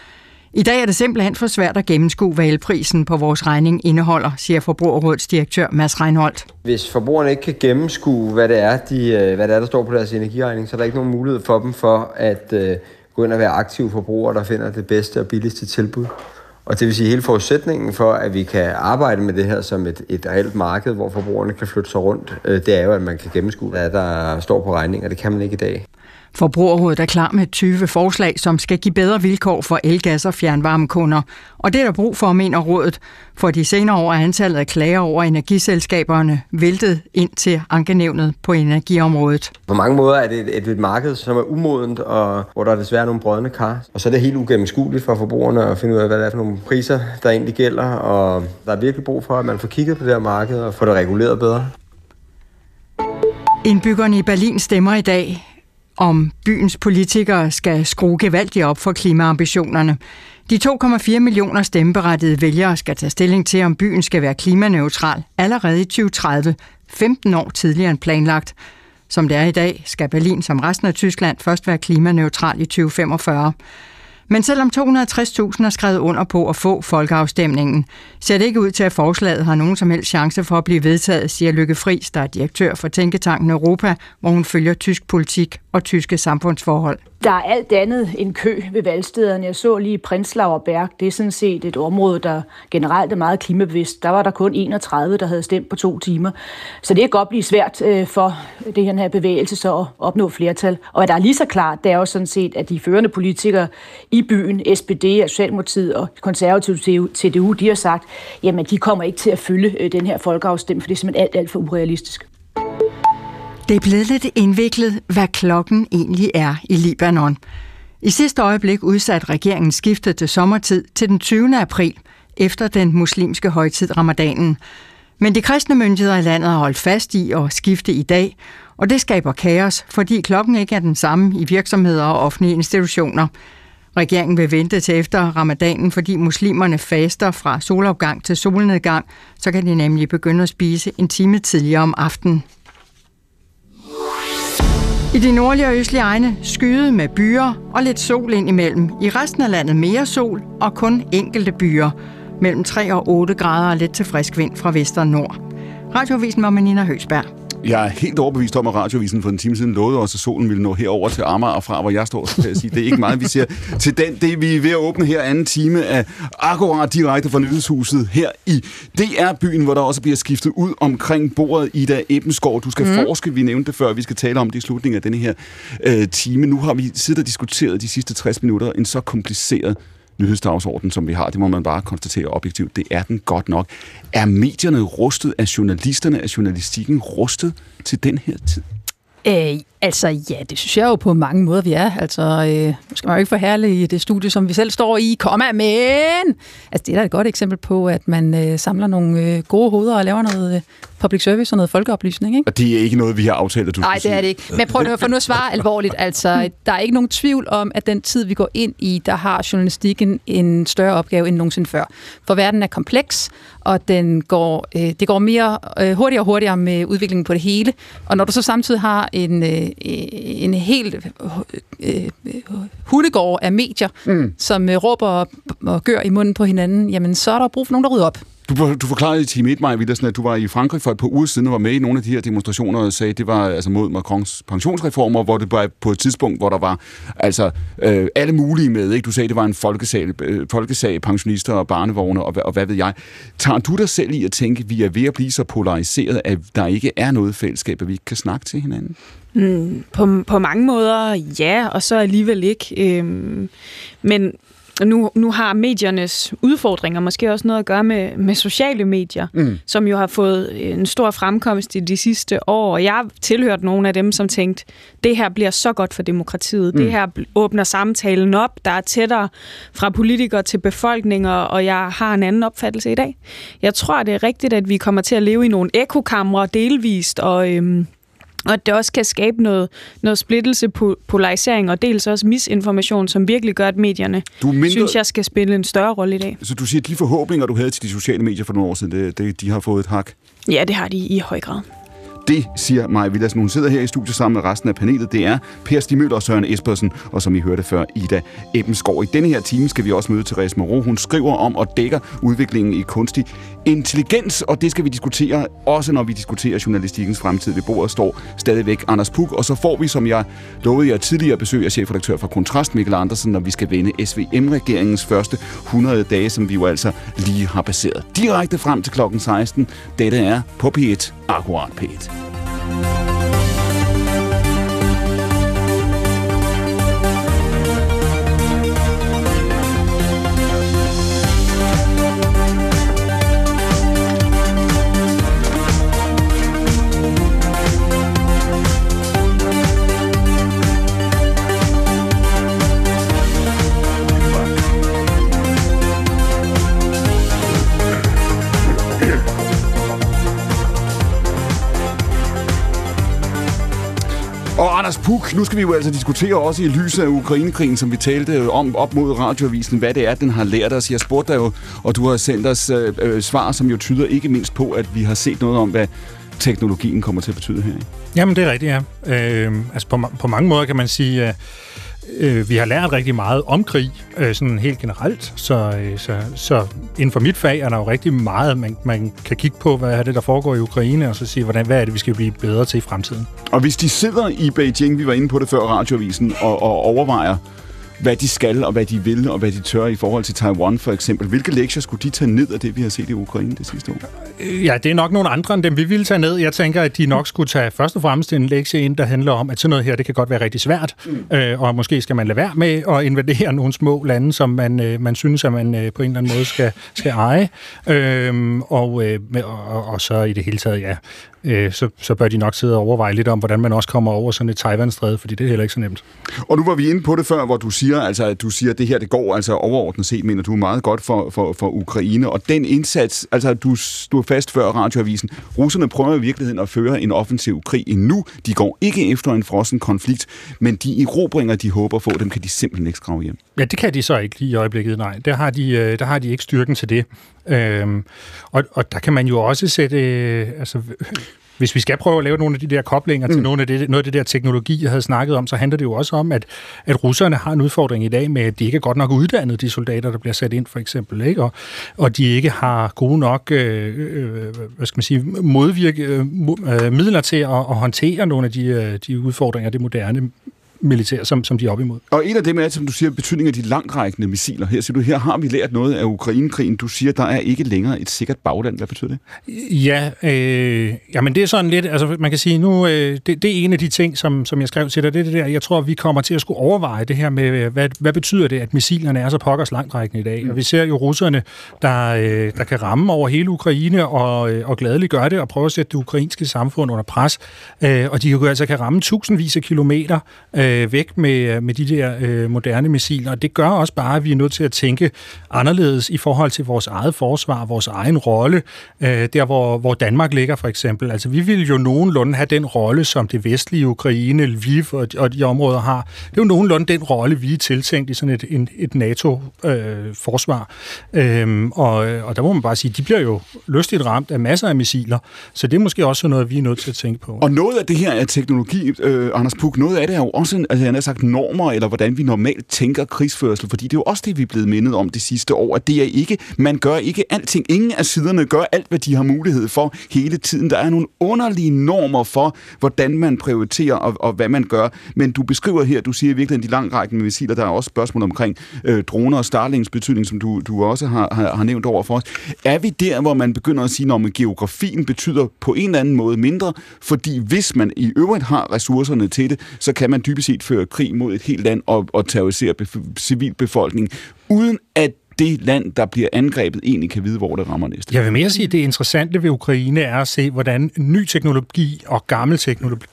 I dag er det simpelthen for svært at gennemskue, hvad elprisen på vores regning indeholder, siger Forbrugerrådets direktør Mads Reinholdt. Hvis forbrugerne ikke kan gennemskue, hvad det er, de, øh, hvad det er der står på deres energiregning, så er der ikke nogen mulighed for dem for at øh, gå ind og være aktive forbrugere, der finder det bedste og billigste tilbud. Og det vil sige, hele forudsætningen for, at vi kan arbejde med det her som et, et reelt marked, hvor forbrugerne kan flytte sig rundt, øh, det er jo, at man kan gennemskue, hvad der står på regningen, og det kan man ikke i dag. Forbrugerrådet er klar med 20 forslag, som skal give bedre vilkår for elgas- og fjernvarmekunder. Og det er der brug for, mener rådet. For de senere år er antallet af klager over energiselskaberne væltet ind til ankenævnet på energiområdet. På mange måder er det et, et, marked, som er umodent, og hvor der er desværre nogle brødne kar. Og så er det helt ugennemskueligt for forbrugerne at finde ud af, hvad det er for nogle priser, der egentlig gælder. Og der er virkelig brug for, at man får kigget på det her marked og får det reguleret bedre. Indbyggerne i Berlin stemmer i dag om byens politikere skal skrue gevaldigt op for klimaambitionerne. De 2,4 millioner stemmeberettigede vælgere skal tage stilling til, om byen skal være klimaneutral allerede i 2030, 15 år tidligere end planlagt. Som det er i dag, skal Berlin som resten af Tyskland først være klimaneutral i 2045. Men selvom 260.000 har skrevet under på at få folkeafstemningen, ser det ikke ud til, at forslaget har nogen som helst chance for at blive vedtaget, siger Lykke Friis, der er direktør for Tænketanken Europa, hvor hun følger tysk politik og tyske samfundsforhold. Der er alt andet end kø ved valgstederne. Jeg så lige Prinslav og Berg. Det er sådan set et område, der generelt er meget klimabevidst. Der var der kun 31, der havde stemt på to timer. Så det kan godt blive svært øh, for det her bevægelse så at opnå flertal. Og hvad der er lige så klart, det er jo sådan set, at de førende politikere i byen, SPD, Socialdemokratiet og konservative CDU, de har sagt, jamen de kommer ikke til at fylde øh, den her folkeafstemning, for det er simpelthen alt, alt for urealistisk. Det er blevet lidt indviklet, hvad klokken egentlig er i Libanon. I sidste øjeblik udsatte regeringen skiftet til sommertid til den 20. april, efter den muslimske højtid ramadanen. Men de kristne myndigheder i landet har holdt fast i at skifte i dag, og det skaber kaos, fordi klokken ikke er den samme i virksomheder og offentlige institutioner. Regeringen vil vente til efter ramadanen, fordi muslimerne faster fra solopgang til solnedgang, så kan de nemlig begynde at spise en time tidligere om aftenen. I de nordlige og østlige egne skyde med byer og lidt sol ind imellem. I resten af landet mere sol og kun enkelte byer. Mellem 3 og 8 grader og lidt til frisk vind fra vest og nord. Radiovisen var Nina Høsberg. Jeg er helt overbevist om, at radiovisen for en time siden lovede os, at solen ville nå herover til Amager fra, hvor jeg står. Så kan jeg sige, det er ikke meget, vi ser til den. Det vi er ved at åbne her anden time af akkurat direkte fra nyhedshuset her i DR-byen, hvor der også bliver skiftet ud omkring bordet Ida Ebenskov. Du skal mm. forske, vi nævnte det før, vi skal tale om det i slutningen af denne her øh, time. Nu har vi siddet og diskuteret de sidste 60 minutter en så kompliceret nyhedsdagsorden, som vi har. Det må man bare konstatere objektivt. Det er den godt nok. Er medierne rustet? Er journalisterne, er journalistikken rustet til den her tid? Øh, altså, ja, det synes jeg jo på mange måder, vi er. Altså, øh, nu skal man jo ikke forhærlige det studie, som vi selv står i, komma, men... Altså, det er da et godt eksempel på, at man øh, samler nogle øh, gode hoveder og laver noget øh, public service og noget folkeoplysning, ikke? Og det er ikke noget, vi har aftalt, at du Nej, det er det ikke. Men prøv at for nu at svare alvorligt. Altså, der er ikke nogen tvivl om, at den tid, vi går ind i, der har journalistikken en større opgave end nogensinde før. For verden er kompleks, og den går, øh, det går mere øh, hurtigere og hurtigere med udviklingen på det hele. Og når du så samtidig har en, øh, en helt øh, hundegård af medier, mm. som øh, råber og, og gør i munden på hinanden, jamen så er der brug for nogen, der rydder op. Du, du forklarede i time 1, Maja Villersen, at du var i Frankrig for et par uger siden og var med i nogle af de her demonstrationer og sagde, at det var altså mod Macrons pensionsreformer, hvor det var på et tidspunkt, hvor der var altså øh, alle mulige med. Ikke? Du sagde, at det var en folkesag, øh, folkesag pensionister og barnevogne og, og hvad ved jeg. Tager du dig selv i at tænke, at vi er ved at blive så polariseret, at der ikke er noget fællesskab, at vi ikke kan snakke til hinanden? Mm, på, på mange måder ja, og så alligevel ikke. Øhm, men nu, nu har mediernes udfordringer måske også noget at gøre med, med sociale medier, mm. som jo har fået en stor fremkomst i de sidste år. Og jeg har tilhørt nogle af dem, som tænkte, det her bliver så godt for demokratiet. Mm. Det her åbner samtalen op. Der er tættere fra politikere til befolkninger, og jeg har en anden opfattelse i dag. Jeg tror, det er rigtigt, at vi kommer til at leve i nogle ekokamre delvist, og... Øhm, og at det også kan skabe noget, noget splittelse, polarisering og dels også misinformation, som virkelig gør, at medierne du mindre... synes, jeg skal spille en større rolle i dag. Så du siger, at de forhåbninger, du havde til de sociale medier for nogle år siden, det, det, de har fået et hak? Ja, det har de i høj grad. Det siger Maja Villadsen. Hun sidder her i studiet sammen med resten af panelet. Det er Per Stimøl og Søren Espersen, og som I hørte før, Ida Ebbensgaard. I denne her time skal vi også møde Therese Moreau. Hun skriver om og dækker udviklingen i kunstig intelligens, og det skal vi diskutere, også når vi diskuterer journalistikkens fremtid. Ved bordet står stadigvæk Anders Puk, og så får vi, som jeg lovede jer tidligere, besøg af chefredaktør for Kontrast, Mikkel Andersen, når vi skal vende SVM-regeringens første 100 dage, som vi jo altså lige har passeret. Direkte frem til klokken 16. Dette er på P1, akkurat P1. Anders Puk, nu skal vi jo altså diskutere også i lyset af Ukrainekrigen, som vi talte øh, om op mod radioavisen, hvad det er, den har lært os. Jeg spurgte dig jo, og du har sendt os øh, øh, svar, som jo tyder ikke mindst på, at vi har set noget om, hvad teknologien kommer til at betyde her. Jamen, det er rigtigt, ja. Øh, altså på, på mange måder kan man sige, Øh øh, vi har lært rigtig meget om krig, øh, sådan helt generelt. Så, øh, så, så inden for mit fag er der jo rigtig meget, man, man kan kigge på, hvad er det, der foregår i Ukraine, og så sige, hvordan, hvad er det, vi skal blive bedre til i fremtiden. Og hvis de sidder i Beijing, vi var inde på det før radioavisen, og, og overvejer, hvad de skal, og hvad de vil, og hvad de tør i forhold til Taiwan for eksempel. Hvilke lektier skulle de tage ned af det, vi har set i Ukraine det sidste år? Ja, det er nok nogle andre end dem, vi ville tage ned. Jeg tænker, at de nok skulle tage først og fremmest en lektie ind, der handler om, at sådan noget her, det kan godt være rigtig svært, mm. øh, og måske skal man lade være med at invadere nogle små lande, som man, øh, man synes, at man øh, på en eller anden måde skal, skal eje. Øh, og, øh, og, og så i det hele taget, ja, øh, så, så bør de nok sidde og overveje lidt om, hvordan man også kommer over sådan et Taiwan-stræde, fordi det er heller ikke så nemt. Og nu var vi inde på det før, hvor du siger, altså, at du siger, at det her det går altså overordnet set, mener du meget godt for, for, for Ukraine. Og den indsats, altså du stod fast før radioavisen, russerne prøver i virkeligheden at føre en offensiv krig endnu. De går ikke efter en frossen konflikt, men de erobringer, de håber få, dem kan de simpelthen ikke skrave hjem. Ja, det kan de så ikke lige i øjeblikket, nej. Der har de, øh, der har de ikke styrken til det. Øhm, og, og der kan man jo også sætte... Øh, altså, hvis vi skal prøve at lave nogle af de der koblinger mm. til nogle af det, noget af det der teknologi, jeg havde snakket om, så handler det jo også om, at, at russerne har en udfordring i dag med, at de ikke er godt nok uddannet, de soldater, der bliver sat ind for eksempel, ikke? Og, og de ikke har gode nok øh, øh, hvad skal man sige, modvirke, øh, midler til at, at håndtere nogle af de, øh, de udfordringer, det moderne militær, som, som de er op imod. Og en af dem er, som du siger, betydning af de langtrækkende missiler. Her siger du, her har vi lært noget af Ukrainekrigen. Du siger, der er ikke længere et sikkert bagland. Hvad betyder det? Ja, øh, jamen det er sådan lidt, altså man kan sige nu, øh, det, det er en af de ting, som, som jeg skrev til dig, det er det der, jeg tror, vi kommer til at skulle overveje det her med, hvad, hvad betyder det, at missilerne er så pokkers langtrækkende i dag? Mm. Og vi ser jo russerne, der, øh, der kan ramme over hele Ukraine og, øh, og gladeligt gøre det og prøve at sætte det ukrainske samfund under pres. Øh, og de jo altså kan ramme tusindvis af kilometer øh, øh, væk med, øh, med de der øh, moderne missiler. Og det gør også bare, at vi er nødt til at tænke anderledes i forhold til vores eget forsvar, vores egen rolle, øh, der hvor, hvor Danmark ligger for eksempel. Altså vi vil jo nogenlunde have den rolle, som det vestlige Ukraine, Lviv og, og de områder har. Det er jo nogenlunde den rolle, vi er tiltænkt i sådan et, en, et NATO-forsvar. Øh, øhm, og, og der må man bare sige, de bliver jo lystigt ramt af masser af missiler, så det er måske også noget, vi er nødt til at tænke på. Og noget af det her er teknologi, øh, Anders Puk, noget af det er jo også sådan, altså han har sagt normer, eller hvordan vi normalt tænker krigsførsel, fordi det er jo også det, vi er blevet mindet om det sidste år, at det er ikke, man gør ikke alting. Ingen af siderne gør alt, hvad de har mulighed for hele tiden. Der er nogle underlige normer for, hvordan man prioriterer og, og hvad man gør. Men du beskriver her, du siger virkelig, de langrækkende missiler, der er også spørgsmål omkring øh, droner og Starlings betydning, som du, du også har, har, har nævnt over for os. Er vi der, hvor man begynder at sige, at geografien betyder på en eller anden måde mindre, fordi hvis man i øvrigt har ressourcerne til det, så kan man dybest set føre krig mod et helt land og, og terrorisere civilbefolkningen, uden at det land, der bliver angrebet, egentlig kan vide, hvor det rammer næste. Jeg vil mere sige, at det interessante ved Ukraine er at se, hvordan ny teknologi og gammel teknologi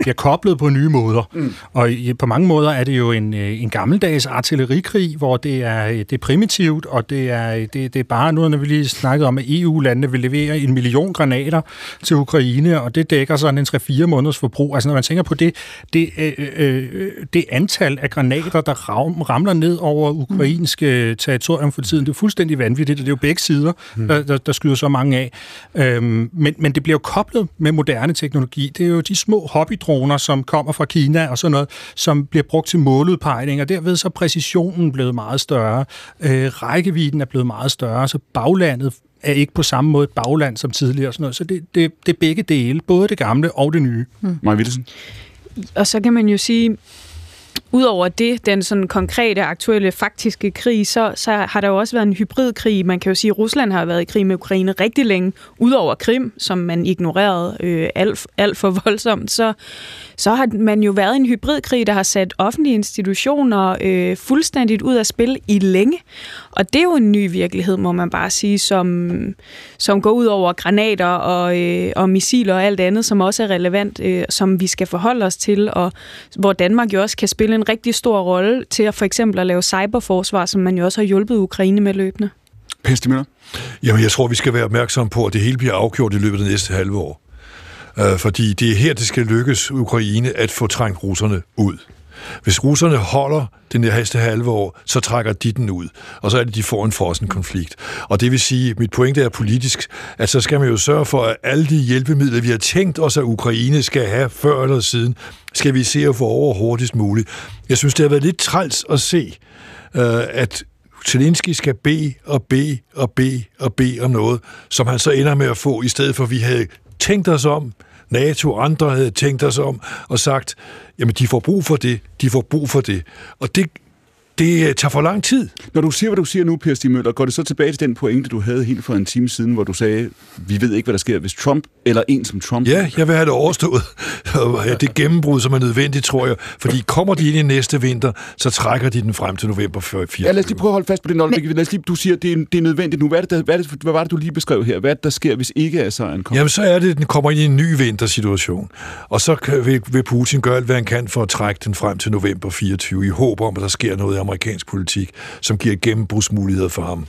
bliver koblet på nye måder. Mm. Og på mange måder er det jo en, øh, en gammeldags artillerikrig, hvor det er, det er primitivt, og det er, det, det er bare noget, når vi lige snakkede om, at EU-landene vil levere en million granater til Ukraine, og det dækker sådan en 3-4 måneders forbrug. Altså når man tænker på det, det, øh, øh, det antal af granater, der ramler ned over ukrainske territorium for tiden. Det er fuldstændig vanvittigt, og det er jo begge sider, mm. der, der, der skyder så mange af. Øhm, men, men det bliver jo koblet med moderne teknologi. Det er jo de små hobbydroner, som kommer fra Kina og sådan noget, som bliver brugt til måludpegning, og derved så er præcisionen blevet meget større. Øh, rækkevidden er blevet meget større, så baglandet er ikke på samme måde et bagland som tidligere. Og sådan noget. Så det, det, det er begge dele, både det gamle og det nye. Mm. Maja Og så kan man jo sige, Udover det, den sådan konkrete, aktuelle, faktiske krig, så, så har der jo også været en hybridkrig. Man kan jo sige, at Rusland har været i krig med Ukraine rigtig længe, udover Krim, som man ignorerede øh, alt, alt for voldsomt. Så, så har man jo været i en hybridkrig, der har sat offentlige institutioner øh, fuldstændigt ud af spil i længe. Og det er jo en ny virkelighed, må man bare sige, som, som går ud over granater og, øh, og missiler og alt andet, som også er relevant, øh, som vi skal forholde os til, og hvor Danmark jo også kan spille en rigtig stor rolle til at for eksempel at lave cyberforsvar, som man jo også har hjulpet Ukraine med løbende. Pestemøller? Jamen, jeg tror, vi skal være opmærksomme på, at det hele bliver afgjort i løbet af det næste halve år øh, fordi det er her, det skal lykkes Ukraine at få trængt russerne ud. Hvis russerne holder det næste halve år, så trækker de den ud, og så er det, de får en frossen konflikt. Og det vil sige, mit pointe er politisk, at så skal man jo sørge for, at alle de hjælpemidler, vi har tænkt os, at Ukraine skal have før eller siden, skal vi se at få over hurtigst muligt. Jeg synes, det har været lidt træls at se, øh, at Zelensky skal bede og bede og bede og bede om noget, som han så ender med at få, i stedet for at vi havde tænkt os om, NATO og andre havde tænkt os om og sagt, jamen de får brug for det, de får brug for det. Og det, det tager for lang tid. Når du siger, hvad du siger nu, Per Stig Møller, går det så tilbage til den pointe, du havde helt for en time siden, hvor du sagde, vi ved ikke, hvad der sker, hvis Trump eller en som Trump... Ja, jeg vil have det overstået. ja, det gennembrud, som er nødvendigt, tror jeg. Fordi kommer de ind i næste vinter, så trækker de den frem til november 4. Ja, lad os lige prøve at holde fast på det. Men... Lad os lige, du siger, det er, det er nødvendigt nu. Hvad, er det, der, hvad, er det, hvad var det, du lige beskrev her? Hvad er det, der sker, hvis ikke er sejren kommer? Jamen, så er det, at den kommer ind i en ny vintersituation. Og så kan, vil, vil Putin gøre alt, hvad han kan for at trække den frem til november 24, i håb om, at der sker noget amerikansk politik, som giver gennembrudsmuligheder for ham.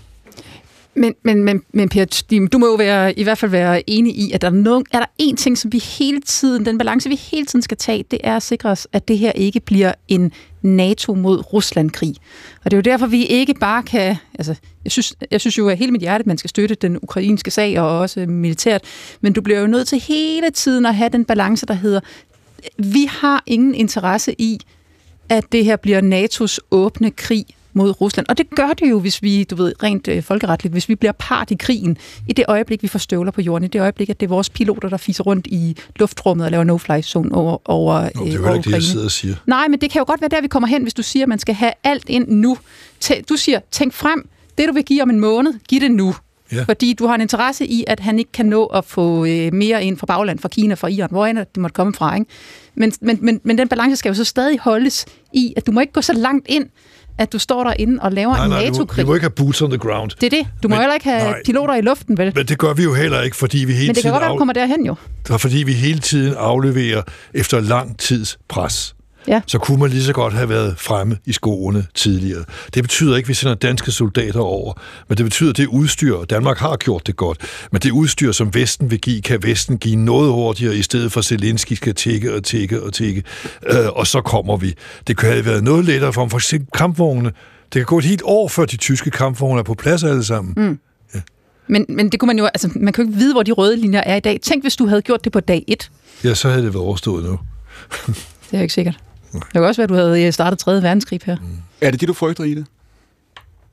Men, men, men, men Per, du må jo være, i hvert fald være enig i, at der er, nogen, er der en ting, som vi hele tiden, den balance, vi hele tiden skal tage, det er at sikre os, at det her ikke bliver en NATO mod Rusland-krig. Og det er jo derfor, vi ikke bare kan... Altså, jeg synes, jeg synes jo af hele mit hjerte, at man skal støtte den ukrainske sag, og også militært, men du bliver jo nødt til hele tiden at have den balance, der hedder, vi har ingen interesse i, at det her bliver NATO's åbne krig mod Rusland. Og det gør det jo, hvis vi, du ved, rent øh, folkeretligt, hvis vi bliver part i krigen, i det øjeblik, vi får støvler på jorden, i det øjeblik, at det er vores piloter, der fiser rundt i luftrummet og laver no-fly zone over, over, Nå, det er jo øh, ikke det, jeg sidder og siger. Nej, men det kan jo godt være der, vi kommer hen, hvis du siger, at man skal have alt ind nu. Du siger, tænk frem, det du vil give om en måned, giv det nu. Ja. Fordi du har en interesse i, at han ikke kan nå at få øh, mere ind fra bagland, fra Kina, fra Iran, hvor end det måtte komme fra. Ikke? Men, men, men, men den balance skal jo så stadig holdes i, at du må ikke gå så langt ind, at du står derinde og laver nej, en nej, NATO-krig. Vi må ikke have boots on the ground. Det er det. Du må men, heller ikke have nej, piloter i luften, vel? Men det gør vi jo heller ikke, fordi vi hele Men det kan tiden godt være, du kommer derhen jo. Fordi vi hele tiden afleverer efter lang tids pres. Ja. Så kunne man lige så godt have været fremme i skoene tidligere. Det betyder ikke, at vi sender danske soldater over, men det betyder, at det udstyr, Danmark har gjort det godt, men det udstyr, som Vesten vil give, kan Vesten give noget hurtigere, i stedet for Zelensky skal tække og tække og tække, øh, og så kommer vi. Det kunne have været noget lettere for for eksempel kampvogne. Det kan gå et helt år, før de tyske kampvogne er på plads alle sammen. Mm. Ja. Men, men det kunne man jo, altså, man kan jo ikke vide, hvor de røde linjer er i dag. Tænk, hvis du havde gjort det på dag 1. Ja, så havde det været overstået nu. det er ikke sikkert. Det kan også være, at du havde startet 3. verdenskrig her. Mm. Er det det, du frygter i det?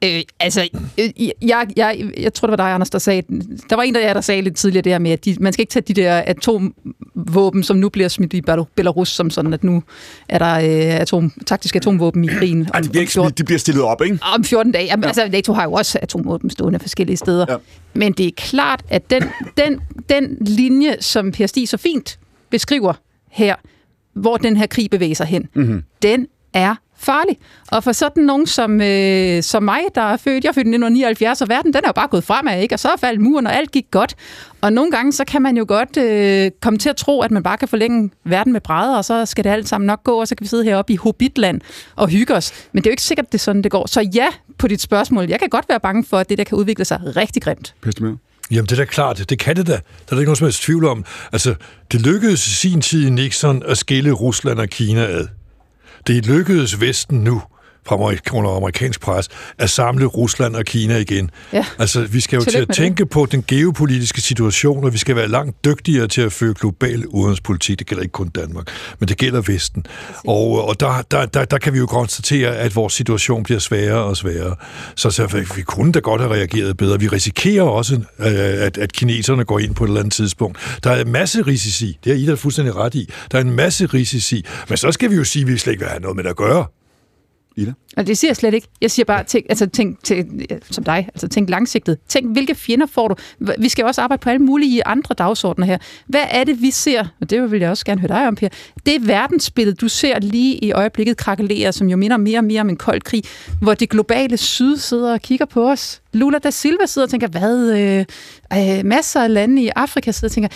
Øh, altså, øh, jeg, jeg, jeg tror, det var dig, Anders, der sagde... Der var en af jer, der sagde lidt tidligere det her med, at de, man skal ikke tage de der atomvåben, som nu bliver smidt i Belarus, som sådan, at nu er der øh, atom, taktiske atomvåben i krigen. Ej, de bliver, ikke smidt, de bliver stillet op, ikke? Om 14 dage. Jamen, ja. altså, NATO har jo også atomvåben stående forskellige steder. Ja. Men det er klart, at den, den, den linje, som Per Stig så fint beskriver her, hvor den her krig bevæger sig hen, mm-hmm. den er farlig. Og for sådan nogen som, øh, som mig, der er født, jeg er født i 1979, og verden den er jo bare gået fremad, ikke? og så er faldet muren, og alt gik godt. Og nogle gange, så kan man jo godt øh, komme til at tro, at man bare kan forlænge verden med brædder, og så skal det alt sammen nok gå, og så kan vi sidde heroppe i Hobbitland og hygge os. Men det er jo ikke sikkert, det er sådan, det går. Så ja, på dit spørgsmål, jeg kan godt være bange for, at det der kan udvikle sig rigtig grimt. Pestemø. Jamen, det er da klart. Det kan det da. Der er der ikke nogen som helst tvivl om. Altså, det lykkedes i sin tid i Nixon at skille Rusland og Kina ad. Det lykkedes Vesten nu fra under amerikansk pres, at samle Rusland og Kina igen. Ja. Altså, vi skal jo til at tænke det. på den geopolitiske situation, og vi skal være langt dygtigere til at føre global udenrigspolitik. Det gælder ikke kun Danmark, men det gælder Vesten. Og, og der, der, der, der kan vi jo konstatere, at vores situation bliver sværere og sværere. Så, så vi kunne da godt have reageret bedre. Vi risikerer også, at, at kineserne går ind på et eller andet tidspunkt. Der er en masse risici. Det er I der fuldstændig ret i. Der er en masse risici. Men så skal vi jo sige, at vi slet ikke vil have noget med at gøre. Ida? Og det siger jeg slet ikke. Jeg siger bare, tænk, altså, tænk, til, som dig, altså tænk langsigtet. Tænk, hvilke fjender får du? Vi skal jo også arbejde på alle mulige andre dagsordner her. Hvad er det, vi ser? Og det vil jeg også gerne høre dig om, Per. Det verdensbillede, du ser lige i øjeblikket krakelere, som jo minder mere og mere om en kold krig, hvor det globale syd sidder og kigger på os. Lula da Silva sidder og tænker, hvad? Øh, øh, masser af lande i Afrika sidder og tænker,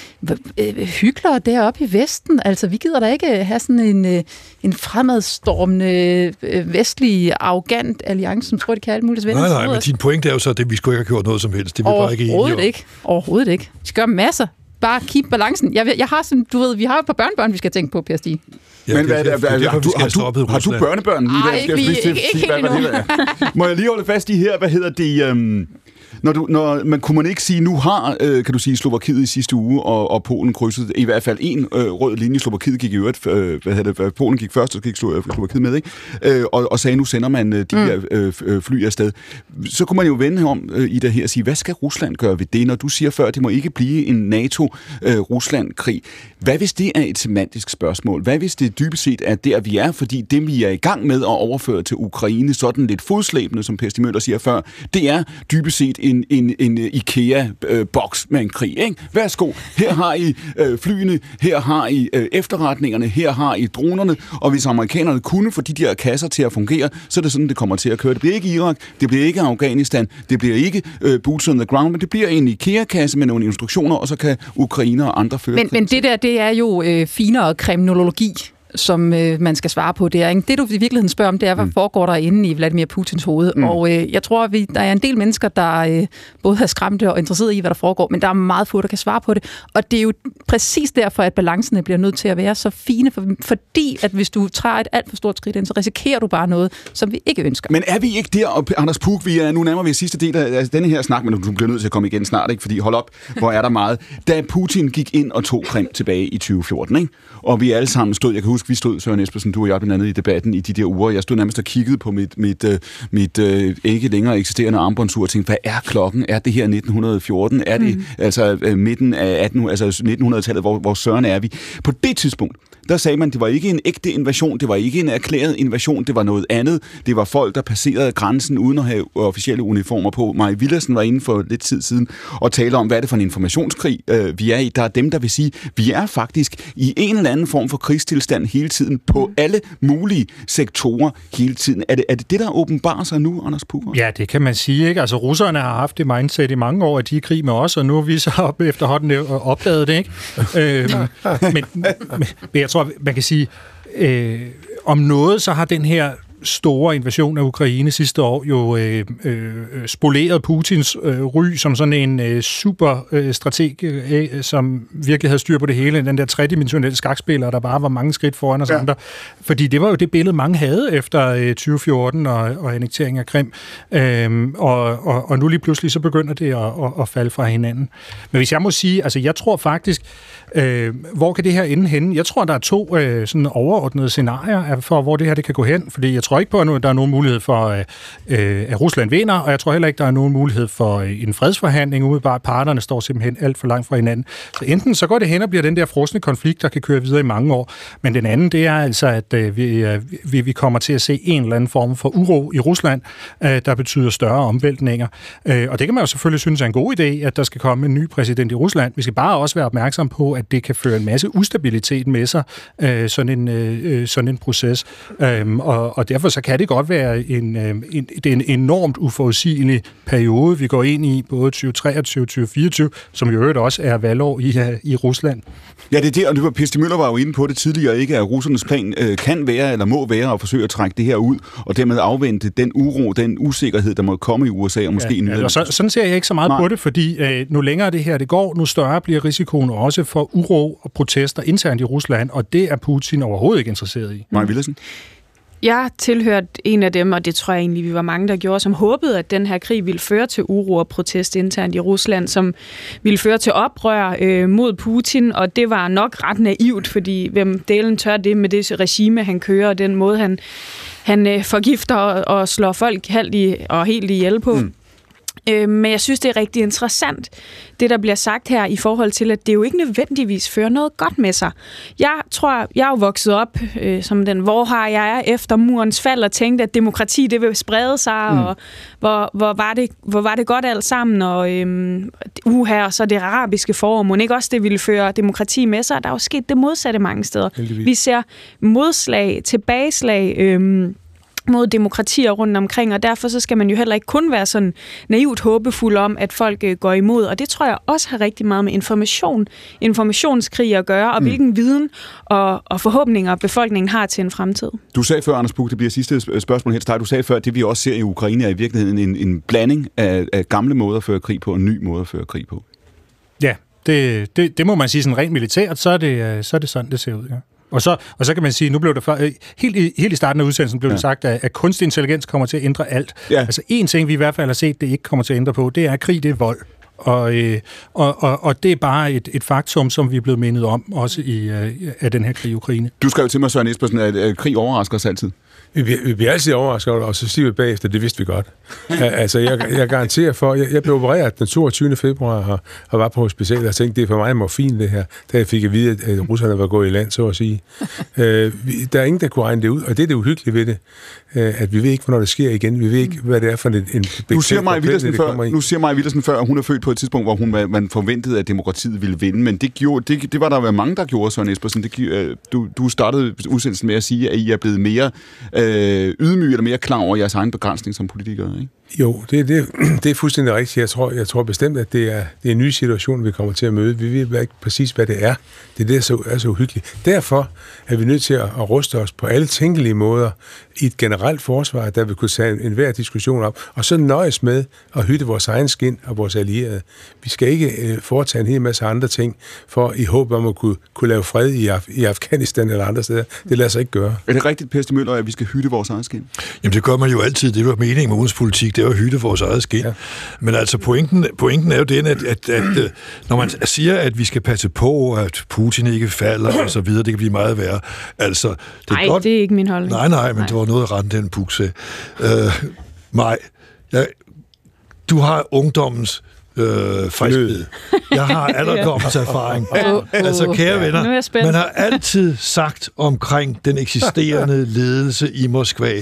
øh, hyggeligere deroppe i Vesten. Altså, vi gider da ikke have sådan en, øh, en fremadstormende øh, vestlig arrogant alliance, som tror, de kan alt muligt. Nej, nej, men din pointe er jo så, at vi skulle ikke have gjort noget som helst. Det er vi bare ikke enige Overhovedet ikke. Overhovedet ikke. De gør masser. Bare keep balancen. Jeg, jeg har sådan, du ved, vi har et par børnebørn, vi skal tænke på, Per Stig. Ja, Men hvad, er det, hvad, har, du, har, du, har du børnebørn? Nej, ikke, ikke, ikke, ikke helt endnu. Må jeg lige holde fast i her, hvad hedder det... Um, når du, når, man kunne man ikke sige, nu har, øh, kan du sige, Slovakiet i sidste uge, og, og Polen krydset i hvert fald en øh, rød linje. Slovakiet gik i øvrigt, øh, hvad hedder det, Polen gik først, og så gik Slovakiet med, ikke? Øh, og, og sagde, nu sender man øh, de mm. her øh, øh, fly afsted. Så kunne man jo vende om øh, i det her og sige, hvad skal Rusland gøre ved det, når du siger før, det må ikke blive en NATO-Rusland-krig. Øh, hvad hvis det er et semantisk spørgsmål? Hvad hvis det dybest set er der, vi er? Fordi det, vi er i gang med at overføre til Ukraine, sådan lidt fodslæbende, som Per Møller siger før, det er dybest set en, en, en IKEA-boks med en krig. Ikke? Værsgo, her har I øh, flyene, her har I øh, efterretningerne, her har I dronerne, og hvis amerikanerne kunne få de der kasser til at fungere, så er det sådan, det kommer til at køre. Det bliver ikke Irak, det bliver ikke Afghanistan, det bliver ikke øh, boots on the ground, men det bliver en IKEA-kasse med nogle instruktioner, og så kan Ukraine og andre føre Men, men det der, det er jo øh, finere kriminologi som øh, man skal svare på. Det, er, ikke? det, du i virkeligheden spørger om, det er, hvad mm. foregår der inde i Vladimir Putins hoved. Mm. Og øh, jeg tror, vi, der er en del mennesker, der øh, både er skræmte og interesseret i, hvad der foregår, men der er meget få, der kan svare på det. Og det er jo præcis derfor, at balancerne bliver nødt til at være så fine, for, fordi at hvis du tager et alt for stort skridt ind, så risikerer du bare noget, som vi ikke ønsker. Men er vi ikke der, og Anders Puk, vi er nu nærmere ved sidste del af altså, denne her snak, men du bliver nødt til at komme igen snart, ikke? fordi hold op, hvor er der meget. Da Putin gik ind og tog Krim tilbage i 2014, ikke? og vi alle sammen stod, jeg kan huske, vi stod, Søren Espersen, du og jeg blandt andet i debatten i de der uger, jeg stod nærmest og kiggede på mit, mit, uh, mit uh, ikke længere eksisterende armbåndsur og tænkte, hvad er klokken? Er det her 1914? Er det mm. altså uh, midten af 18, altså 1900-tallet? Hvor, hvor søren er vi? På det tidspunkt, der sagde man, det var ikke en ægte invasion, det var ikke en erklæret invasion, det var noget andet. Det var folk, der passerede grænsen uden at have officielle uniformer på. Maja Villersen var inde for lidt tid siden og talte om, hvad er det for en informationskrig, øh, vi er i. Der er dem, der vil sige, vi er faktisk i en eller anden form for krigstilstand hele tiden på alle mulige sektorer hele tiden. Er det er det, det, der åbenbarer sig nu, Anders Puger? Ja, det kan man sige. Ikke? Altså, russerne har haft det mindset i mange år, at de er i krig med os, og nu er vi så op efterhånden opdaget det. Ikke? øh, men, men, men jeg tror, man kan sige, øh, om noget, så har den her store invasion af Ukraine sidste år jo øh, øh, spoleret Putins øh, ry som sådan en øh, super øh, strateg, øh, som virkelig havde styr på det hele, den der tredimensionelle skakspiller, der bare var mange skridt foran os ja. andre. Fordi det var jo det billede, mange havde efter øh, 2014 og, og annektering af Krim. Øh, og, og, og nu lige pludselig så begynder det at, at, at falde fra hinanden. Men hvis jeg må sige, altså jeg tror faktisk, øh, Øh, hvor kan det her ende henne? Jeg tror, der er to øh, sådan overordnede scenarier for, hvor det her det kan gå hen, fordi jeg tror ikke på, at der er nogen mulighed for, øh, øh, at Rusland vinder, og jeg tror heller ikke, der er nogen mulighed for øh, en fredsforhandling, umiddelbart parterne står simpelthen alt for langt fra hinanden. Så enten så går det hen og bliver den der frosne konflikt, der kan køre videre i mange år, men den anden, det er altså, at øh, vi, vi, vi kommer til at se en eller anden form for uro i Rusland, der betyder større omvæltninger. Og det kan man jo selvfølgelig synes er en god idé, at der skal komme en ny præsident i Rusland. Vi skal bare også være opmærksom på, at det kan føre en masse ustabilitet med sig, sådan en, sådan en proces. Og, og derfor så kan det godt være en, øh, en, det er en enormt uforudsigelig periode, vi går ind i, både 2023 og 2024, som jo øvrigt også er valgår i, øh, i Rusland. Ja, det er det, og det var, Pesti Møller var jo inde på det tidligere, ikke, at russernes plan øh, kan være, eller må være, at forsøge at trække det her ud, og dermed afvente den uro, den usikkerhed, der må komme i USA, og måske ja, ja, og så, sådan ser jeg ikke så meget Nej. på det, fordi øh, nu længere det her det går, nu større bliver risikoen også for uro og protester internt i Rusland, og det er Putin overhovedet ikke interesseret i. Maja Villersen? Jeg tilhørte en af dem, og det tror jeg egentlig, vi var mange, der gjorde, som håbede, at den her krig ville føre til uro og protest internt i Rusland, som ville føre til oprør øh, mod Putin, og det var nok ret naivt, fordi hvem delen tør det med det regime, han kører, og den måde, han, han øh, forgifter og, og slår folk halvt i, og helt ihjel på. Mm. Øh, men jeg synes, det er rigtig interessant, det der bliver sagt her i forhold til, at det jo ikke nødvendigvis fører noget godt med sig. Jeg tror, jeg er jo vokset op øh, som den, hvor har jeg er efter murens fald og tænkte, at demokrati det vil sprede sig, mm. og hvor, hvor, var det, hvor var det godt alt sammen, og øh, uha, og så det arabiske forår, må ikke også det ville føre demokrati med sig. Der er jo sket det modsatte mange steder. Heldigvis. Vi ser modslag, tilbageslag, øh, mod demokratier rundt omkring, og derfor så skal man jo heller ikke kun være sådan naivt håbefuld om, at folk øh, går imod, og det tror jeg også har rigtig meget med information, informationskrig at gøre, og mm. hvilken viden og, og forhåbninger befolkningen har til en fremtid. Du sagde før, Anders Buk, det bliver sidste spørgsmål her til dig, du sagde før, at det vi også ser i Ukraine er i virkeligheden en, en blanding af, af gamle måder at føre krig på, og en ny måde at føre krig på. Ja, Det, det, det må man sige sådan rent militært, så er det, øh, så er det sådan, det ser ud, ja. Og så, og så kan man sige, nu blev det for, helt, i, helt i starten af udsendelsen blev ja. det sagt, at, at kunstig intelligens kommer til at ændre alt. Ja. Altså en ting, vi i hvert fald har set, det ikke kommer til at ændre på, det er, at krig det er vold. Og, øh, og, og, og det er bare et, et faktum, som vi er blevet mindet om, også i øh, af den her krig i Ukraine. Du skrev til mig, Søren Espersen, at, at krig overrasker os altid. Vi, vi, vi bliver altid overrasket over det, og så siger vi bagefter, det vidste vi godt. altså, jeg, jeg garanterer for, jeg, jeg blev opereret den 22. februar og, og var på hospitalet og tænkte, det er for mig morfin det her, da jeg fik at vide, at russerne var gået i land, så at sige. øh, vi, der er ingen, der kunne regne det ud, og det er det uhyggelige ved det, øh, at vi ved ikke, hvornår det sker igen. Vi ved ikke, hvad det er for en... en nu siger Maja Villersen før, nu siger Maja Villersen før, at hun er født på et tidspunkt, hvor hun, man forventede, at demokratiet ville vinde, men det, gjorde, det, det var der mange, der gjorde, Søren Espersen. Det, øh, du, du startede udsendelsen med at sige, at I er blevet mere øh, Øh, ydmyge eller mere klar over jeres egen begrænsning som politikere, ikke? Jo, det, det, det er fuldstændig rigtigt. Jeg tror, jeg tror bestemt, at det er, det er en ny situation, vi kommer til at møde. Vi ved ikke præcis, hvad det er. Det er det, der så, er så uhyggeligt. Derfor er vi nødt til at, at ruste os på alle tænkelige måder i et generelt forsvar, der vil kunne tage enhver diskussion op, og så nøjes med at hytte vores egen skin og vores allierede. Vi skal ikke øh, foretage en hel masse andre ting, for i håb om at kunne, kunne lave fred i, Af- i Afghanistan eller andre steder. Det lader sig ikke gøre. Er det rigtigt, Per Møller, at vi skal hytte vores egen skin? Jamen det gør man jo altid. Det var meningen med udenrigspolitik, det er at hytte vores eget skin. Ja. Men altså pointen, pointen er jo den, at, at, at, at når man siger, at vi skal passe på, at Putin ikke falder og så videre, det kan blive meget værre. Altså, det er nej, godt... det er ikke min holdning. Nej, nej, men nej. det var noget at rette den bukse. Øh, Maj, jeg, du har ungdommens øh, friskhed. Jeg har alderdommens erfaring. Oh, oh, altså, kære venner, man har altid sagt omkring den eksisterende ledelse i Moskva,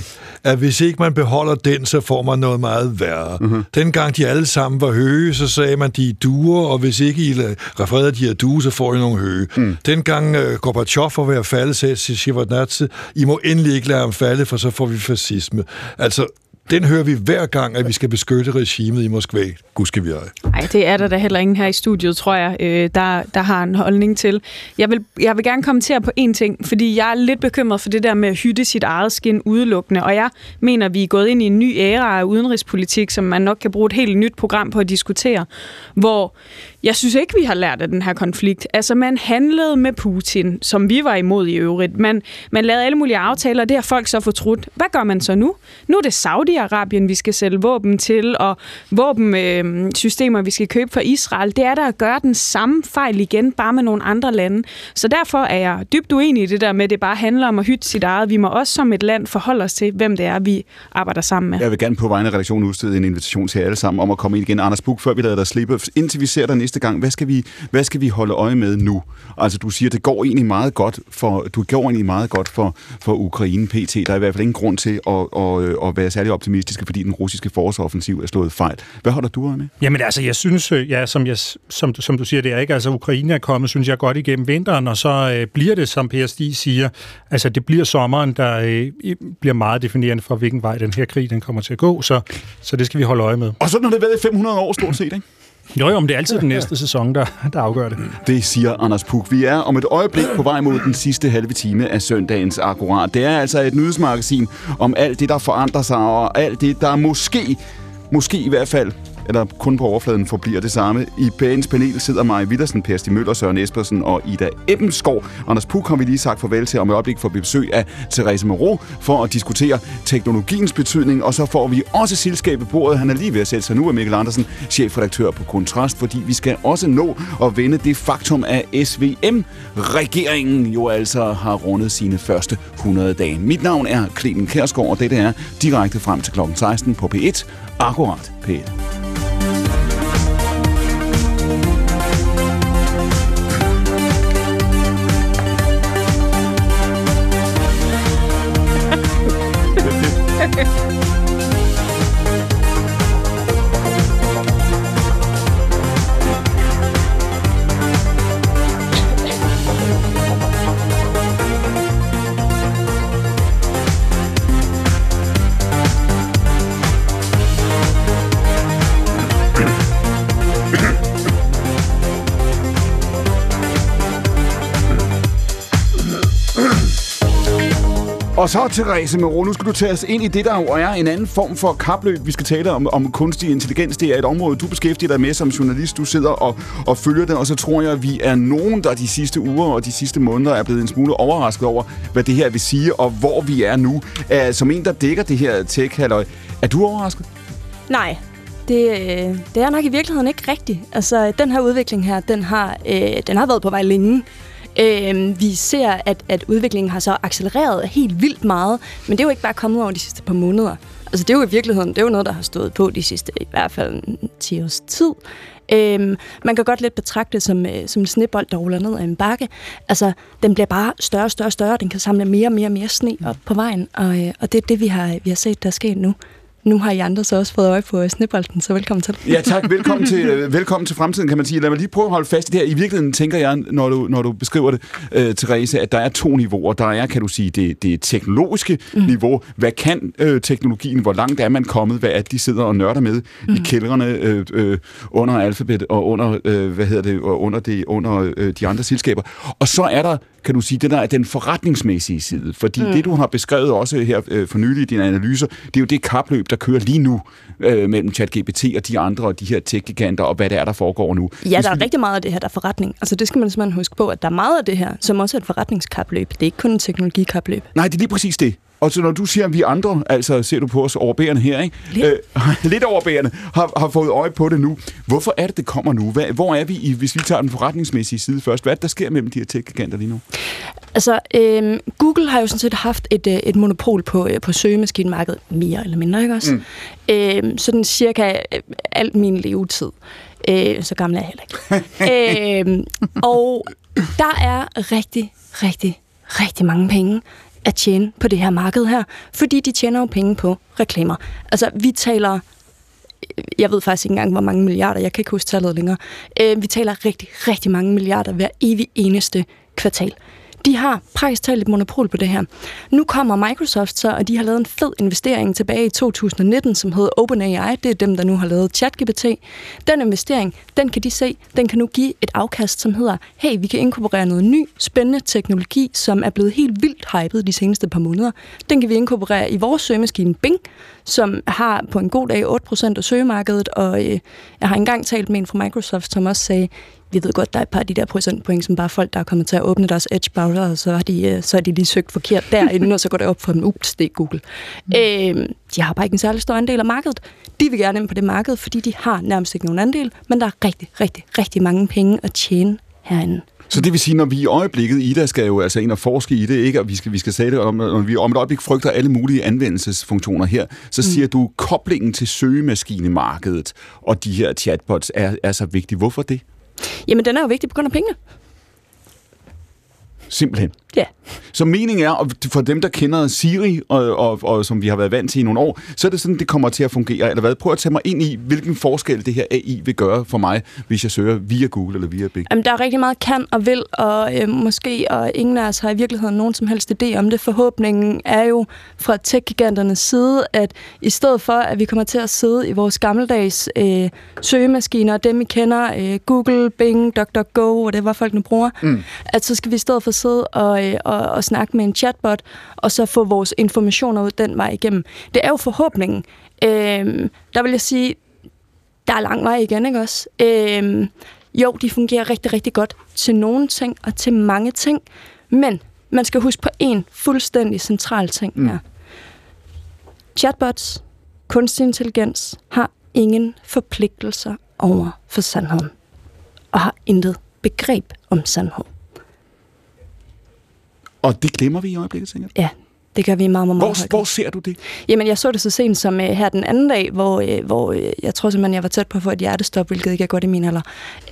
at hvis ikke man beholder den, så får man noget meget værre. Mm-hmm. Dengang de alle sammen var høge, så sagde man, de er duer, og hvis ikke I refererede de her duer, så får I nogle høge. Mm. Dengang uh, Gorbachev var ved at falde, sagde til Shevardnadze, I må endelig ikke lade ham falde, for så får vi fascisme. Altså, den hører vi hver gang, at vi skal beskytte regimet i Moskva. Gud skal vi ej. Nej, det er der da heller ingen her i studiet, tror jeg, øh, der, der har en holdning til. Jeg vil, jeg vil gerne kommentere på en ting, fordi jeg er lidt bekymret for det der med at hytte sit eget skin udelukkende, og jeg mener, vi er gået ind i en ny æra af udenrigspolitik, som man nok kan bruge et helt nyt program på at diskutere, hvor jeg synes ikke, vi har lært af den her konflikt. Altså, man handlede med Putin, som vi var imod i øvrigt. Man, man lavede alle mulige aftaler, og det har folk så fortrudt. Hvad gør man så nu? Nu er det Saudi-Arabien, vi skal sælge våben til, og våbensystemer, øh, vi skal købe for Israel. Det er der at gøre den samme fejl igen, bare med nogle andre lande. Så derfor er jeg dybt uenig i det der med, at det bare handler om at hytte sit eget. Vi må også som et land forholde os til, hvem det er, vi arbejder sammen med. Jeg vil gerne på vegne af redaktionen udstede en invitation til jer alle sammen om at komme ind igen. Anders Buk, før vi lader dig slippe, indtil vi ser dig næste gang. Hvad skal vi, hvad skal vi holde øje med nu? Altså, du siger, det går egentlig meget godt for, du går egentlig meget godt for, for Ukraine PT. Der er i hvert fald ingen grund til at, at, at være særlig optimistiske, fordi den russiske forsvarsoffensiv er slået fejl. Hvad holder du øje med? Jamen altså, jeg synes, øh, ja, som, jeg, som, som du siger, det er ikke. Altså, Ukraine er kommet, synes jeg, godt igennem vinteren, og så øh, bliver det, som Stig siger, altså det bliver sommeren, der øh, bliver meget definerende for, hvilken vej den her krig den kommer til at gå, så, så det skal vi holde øje med. Og sådan har det været i 500 år stort set, ikke? Jo, jo, men det er altid den næste sæson, der, der afgør det. Det siger Anders Puk. Vi er om et øjeblik på vej mod den sidste halve time af søndagens Akkurat. Det er altså et nyhedsmagasin om alt det, der forandrer sig, og alt det, der måske, måske i hvert fald eller kun på overfladen forbliver det samme. I bagens panel sidder Maja Villersen, Per Stig Møller, Søren Espersen og Ida Ebbensgaard. Anders Puk har vi lige sagt farvel til om et øjeblik for besøg af Therese Moreau for at diskutere teknologiens betydning, og så får vi også selskabet bordet. Han er lige ved at sætte sig nu af Mikkel Andersen, chefredaktør på Kontrast, fordi vi skal også nå at vende det faktum, at SVM-regeringen jo altså har rundet sine første 100 dage. Mit navn er Clemen Kærsgaard, og dette er direkte frem til kl. 16 på P1, akkurat P1. Og så, Therese Mero, nu skal du tage os ind i det, der jo er en anden form for kapløb. Vi skal tale om, om kunstig intelligens. Det er et område, du beskæftiger dig med som journalist. Du sidder og, og følger det, og så tror jeg, at vi er nogen, der de sidste uger og de sidste måneder er blevet en smule overrasket over, hvad det her vil sige, og hvor vi er nu. Uh, som en, der dækker det her tech -halløj. Er du overrasket? Nej, det, øh, det er nok i virkeligheden ikke rigtigt. Altså, den her udvikling her, den har, øh, den har været på vej længe. Øh, vi ser, at, at udviklingen har så accelereret helt vildt meget, men det er jo ikke bare kommet over de sidste par måneder. Altså, det er jo i virkeligheden det er jo noget, der har stået på de sidste i hvert fald 10 års tid. Øhm, man kan godt lidt betragte det som, øh, som en snebold, der ruller ned ad en bakke. Altså, den bliver bare større og større og større. Den kan samle mere og mere og mere sne op på vejen, og, øh, og det er det, vi har, vi har set, der sker nu. Nu har I andre så også fået øje på snebolden, så velkommen til. Ja tak, velkommen til, øh, velkommen til fremtiden, kan man sige. Lad mig lige prøve at holde fast i det her. I virkeligheden tænker jeg, når du, når du beskriver det, øh, Therese, at der er to niveauer. Der er, kan du sige, det, det teknologiske mm. niveau. Hvad kan øh, teknologien? Hvor langt er man kommet? Hvad er de sidder og nørder med mm. i kældrene øh, øh, under alfabet og under, øh, hvad hedder det, og under, det, under øh, de andre selskaber? Og så er der kan du sige, det der er den forretningsmæssige side. Fordi mm. det, du har beskrevet også her øh, for nylig i dine analyser, det er jo det kapløb, der kører lige nu øh, mellem ChatGPT og de andre og de her tech-giganter, og hvad det er, der foregår nu. Ja, der er rigtig meget af det her, der er forretning. Altså det skal man simpelthen huske på, at der er meget af det her, som også er et forretningskapløb. Det er ikke kun en teknologikapløb. Nej, det er lige præcis det. Og så når du siger, at vi andre, altså ser du på os overbærende her, ikke? Lidt, øh, lidt overbærende, har, har fået øje på det nu. Hvorfor er det, det kommer nu? Hvad, hvor er vi, i, hvis vi tager den forretningsmæssige side først? Hvad er det, der sker mellem de her tech-giganter lige nu? Altså, øh, Google har jo sådan set haft et, øh, et monopol på, øh, på søgemaskinmarkedet, mere eller mindre, ikke også? Mm. Øh, sådan cirka øh, alt min levetid. Øh, så gammel er jeg heller ikke. øh, og der er rigtig, rigtig, rigtig mange penge at tjene på det her marked her, fordi de tjener jo penge på reklamer. Altså, vi taler jeg ved faktisk ikke engang, hvor mange milliarder, jeg kan ikke huske tallet længere. Øh, vi taler rigtig, rigtig mange milliarder hver evig eneste kvartal. De har praktisk talt et monopol på det her. Nu kommer Microsoft så, og de har lavet en fed investering tilbage i 2019, som hedder OpenAI. Det er dem, der nu har lavet ChatGPT. Den investering, den kan de se, den kan nu give et afkast, som hedder, hey, vi kan inkorporere noget ny, spændende teknologi, som er blevet helt vildt hypet de seneste par måneder. Den kan vi inkorporere i vores søgemaskine Bing, som har på en god dag 8% af søgemarkedet, og øh, jeg har engang talt med en fra Microsoft, som også sagde, vi ved godt, der er et par af de der procentpoint, som bare folk, der er kommet til at åbne deres Edge-browser, og så har, de, øh, så har de lige søgt forkert derinde, og så går det op for dem, ups, det er Google. Mm. Øh, de har bare ikke en særlig stor andel af markedet. De vil gerne ind på det marked, fordi de har nærmest ikke nogen andel, men der er rigtig, rigtig, rigtig mange penge at tjene herinde. Så det vil sige, når vi i øjeblikket, Ida skal jo altså ind og forske i det, ikke? og vi skal, vi skal sige det om, når vi om et øjeblik frygter alle mulige anvendelsesfunktioner her, så mm. siger du, koblingen til søgemaskinemarkedet og de her chatbots er, er så vigtig. Hvorfor det? Jamen, den er jo vigtig på grund af pengene. Simpelthen. Ja. Så meningen er, og for dem, der kender Siri, og, og, og som vi har været vant til i nogle år, så er det sådan, det kommer til at fungere. Eller hvad? Prøv at tage mig ind i, hvilken forskel det her AI vil gøre for mig, hvis jeg søger via Google eller via Bing. Jamen, der er rigtig meget kan og vil, og øh, måske, og ingen af os har i virkeligheden nogen som helst idé om det. Forhåbningen er jo fra tech-giganternes side, at i stedet for, at vi kommer til at sidde i vores gammeldags øh, søgemaskiner, dem vi kender, øh, Google, Bing, DuckDuckGo, og det var folk nu bruger, mm. at så skal vi i stedet for sidde og øh, og, og snakke med en chatbot, og så få vores informationer ud den vej igennem. Det er jo forhåbningen. Øh, der vil jeg sige, der er lang vej igen, ikke også? Øh, jo, de fungerer rigtig, rigtig godt til nogle ting og til mange ting, men man skal huske på en fuldstændig central ting mm. her. Chatbots, kunstig intelligens, har ingen forpligtelser over for sandheden, og har intet begreb om sandhed. Og det glemmer vi i øjeblikket, tænker Ja, det gør vi meget, meget, meget hvor, hvor ser du det? Jamen, jeg så det så sent som uh, her den anden dag, hvor, uh, hvor uh, jeg tror simpelthen, jeg var tæt på at få et hjertestop, hvilket ikke er godt i min alder.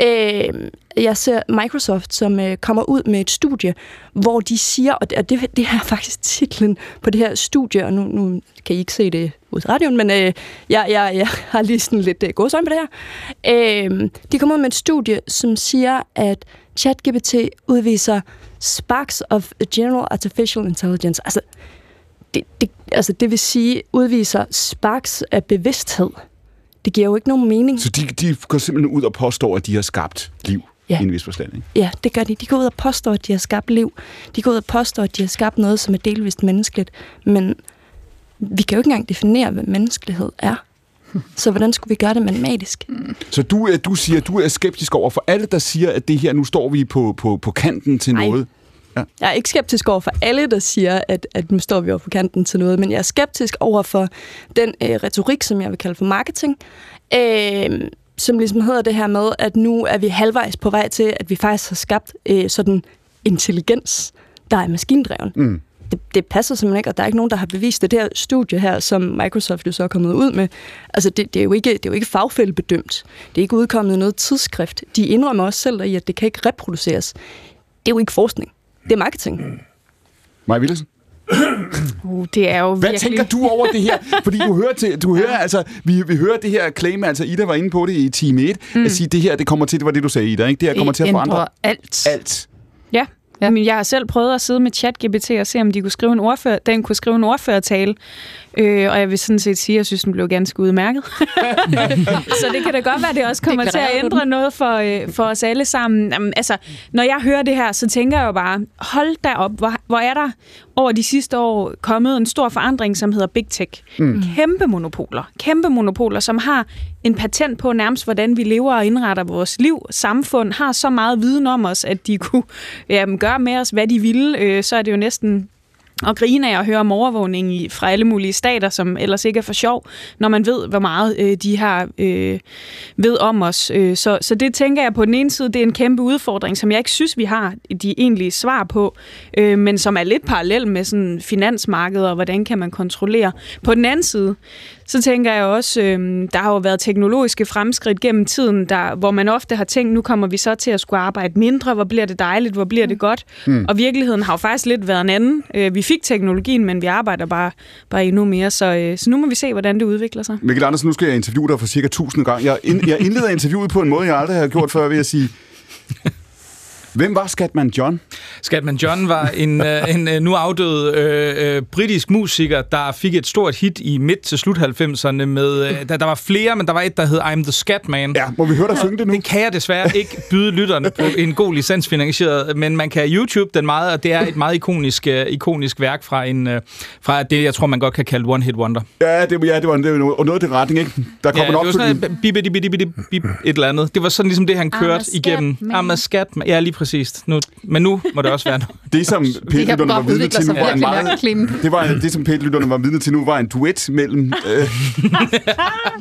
Uh, jeg ser Microsoft, som uh, kommer ud med et studie, hvor de siger, og det, det, det er faktisk titlen på det her studie, og nu, nu kan I ikke se det ud i radioen, men uh, jeg, jeg, jeg har lige sådan lidt uh, godsøjne på det her. Uh, de kommer ud med et studie, som siger, at ChatGPT udviser sparks of general artificial intelligence. Altså, det, det, altså, det vil sige, udviser sparks af bevidsthed. Det giver jo ikke nogen mening. Så de, de går simpelthen ud og påstår, at de har skabt liv? Ja. i en vis forstand. Ikke? Ja, det gør de. De går ud og påstår, at de har skabt liv. De går ud og påstår, at de har skabt noget, som er delvist menneskeligt. Men vi kan jo ikke engang definere, hvad menneskelighed er. Så hvordan skulle vi gøre det matematisk? Så du, du siger, du er skeptisk over for alle, der siger, at det her, nu står vi på, på, på kanten til Ej. noget. Ja. Jeg er ikke skeptisk over for alle, der siger, at, at nu står vi over på kanten til noget, men jeg er skeptisk over for den øh, retorik, som jeg vil kalde for marketing, øh, som ligesom hedder det her med, at nu er vi halvvejs på vej til, at vi faktisk har skabt øh, sådan intelligens, der er maskindreven. Mm. Det, det passer simpelthen ikke, og der er ikke nogen, der har bevist det. Det her studie her, som Microsoft jo så er kommet ud med, altså det, det, er, jo ikke, det er jo ikke fagfældebedømt. Det er ikke udkommet i noget tidsskrift. De indrømmer også selv at det kan ikke reproduceres. Det er jo ikke forskning. Det er marketing. Maja Villersen? Uh, det er jo Hvad virkelig... tænker du over det her? Fordi du hører, til, du hører altså, vi, vi hører det her claim, altså Ida var inde på det i time 1, mm. at sige, det her, det kommer til, det var det, du sagde, Ida, ikke? Det her kommer til at forandre alt. alt. Ja ja. Men jeg har selv prøvet at sidde med ChatGPT og se, om de kunne skrive en ordfører, den kunne skrive en ordførertale. Øh, og jeg vil sådan set sige, at jeg synes, den blev ganske udmærket. så det kan da godt være, at det også kommer Det til at ændre den. noget for, øh, for os alle sammen. Jamen, altså, når jeg hører det her, så tænker jeg jo bare, hold da op, hvor, hvor er der over de sidste år kommet en stor forandring, som hedder Big Tech. Mm. Kæmpe monopoler. Kæmpe monopoler, som har en patent på nærmest, hvordan vi lever og indretter vores liv. Samfund har så meget viden om os, at de kunne jamen, gøre med os, hvad de ville. Øh, så er det jo næsten og grine af at høre om overvågning i, fra alle mulige stater, som ellers ikke er for sjov, når man ved, hvor meget øh, de har øh, ved om os. Øh, så, så det tænker jeg på den ene side, det er en kæmpe udfordring, som jeg ikke synes, vi har de egentlige svar på, øh, men som er lidt parallel med sådan finansmarkedet, og hvordan kan man kontrollere. På den anden side, så tænker jeg også, øh, der har jo været teknologiske fremskridt gennem tiden, der, hvor man ofte har tænkt, nu kommer vi så til at skulle arbejde mindre, hvor bliver det dejligt, hvor bliver det godt. Mm. Og virkeligheden har jo faktisk lidt været en anden. Øh, vi fik teknologien, men vi arbejder bare, bare endnu mere, så, øh, så nu må vi se, hvordan det udvikler sig. Mikkel Andersen, nu skal jeg interviewe dig for cirka 1000 gange. Jeg, ind, jeg indleder interviewet på en måde, jeg aldrig har gjort før, ved at sige, hvem var Skatman John? Skatman John var en, øh, en øh, nu afdød øh, øh, britisk musiker, der fik et stort hit i midt til slut 90'erne med, øh, der, der var flere, men der var et, der hed I'm the Scatman. Ja, må vi høre dig synge det nu? Det kan jeg desværre ikke byde lytterne på en god licensfinansieret, men man kan YouTube den meget, og det er et meget ikonisk, øh, ikonisk værk fra, en, øh, fra det, jeg tror, man godt kan kalde One Hit Wonder. Ja, det, ja, det var, det var noget, noget i den retning, ikke? Der Ja, kommer det nok var sådan noget, bip, bip, bip, bip, bip, et eller andet. Det var sådan ligesom det, han kørte igennem. I'm a Scatman. Ja, lige præcis. Nu, men nu må det også være noget. Det, som pætlytterne var vidne til nu, var en meget... Det, var, det, som pætlytterne var vidne til nu, var en duet mellem øh,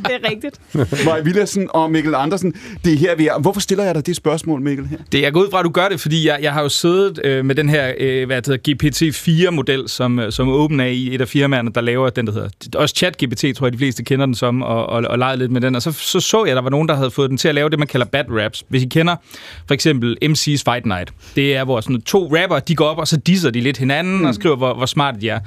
det er rigtigt. Maja Villersen og Mikkel Andersen. Det er her, vi er. Hvorfor stiller jeg dig det spørgsmål, Mikkel? Her? Det, jeg går ud fra, at du gør det, fordi jeg, jeg har jo siddet øh, med den her øh, hvad hedder, GPT-4-model, som, øh, som OpenAI, et af firmaerne, der laver den, der hedder. Også ChatGPT, tror jeg, de fleste kender den som, og, og, og leget lidt med den. Og så, så så jeg, at der var nogen, der havde fået den til at lave det, man kalder bad raps. Hvis I kender for eksempel MC's Fight Night. Det er, hvor sådan to rapper, de går op, og så disser de lidt hinanden, mm. og skriver, hvor, hvor smarte de er.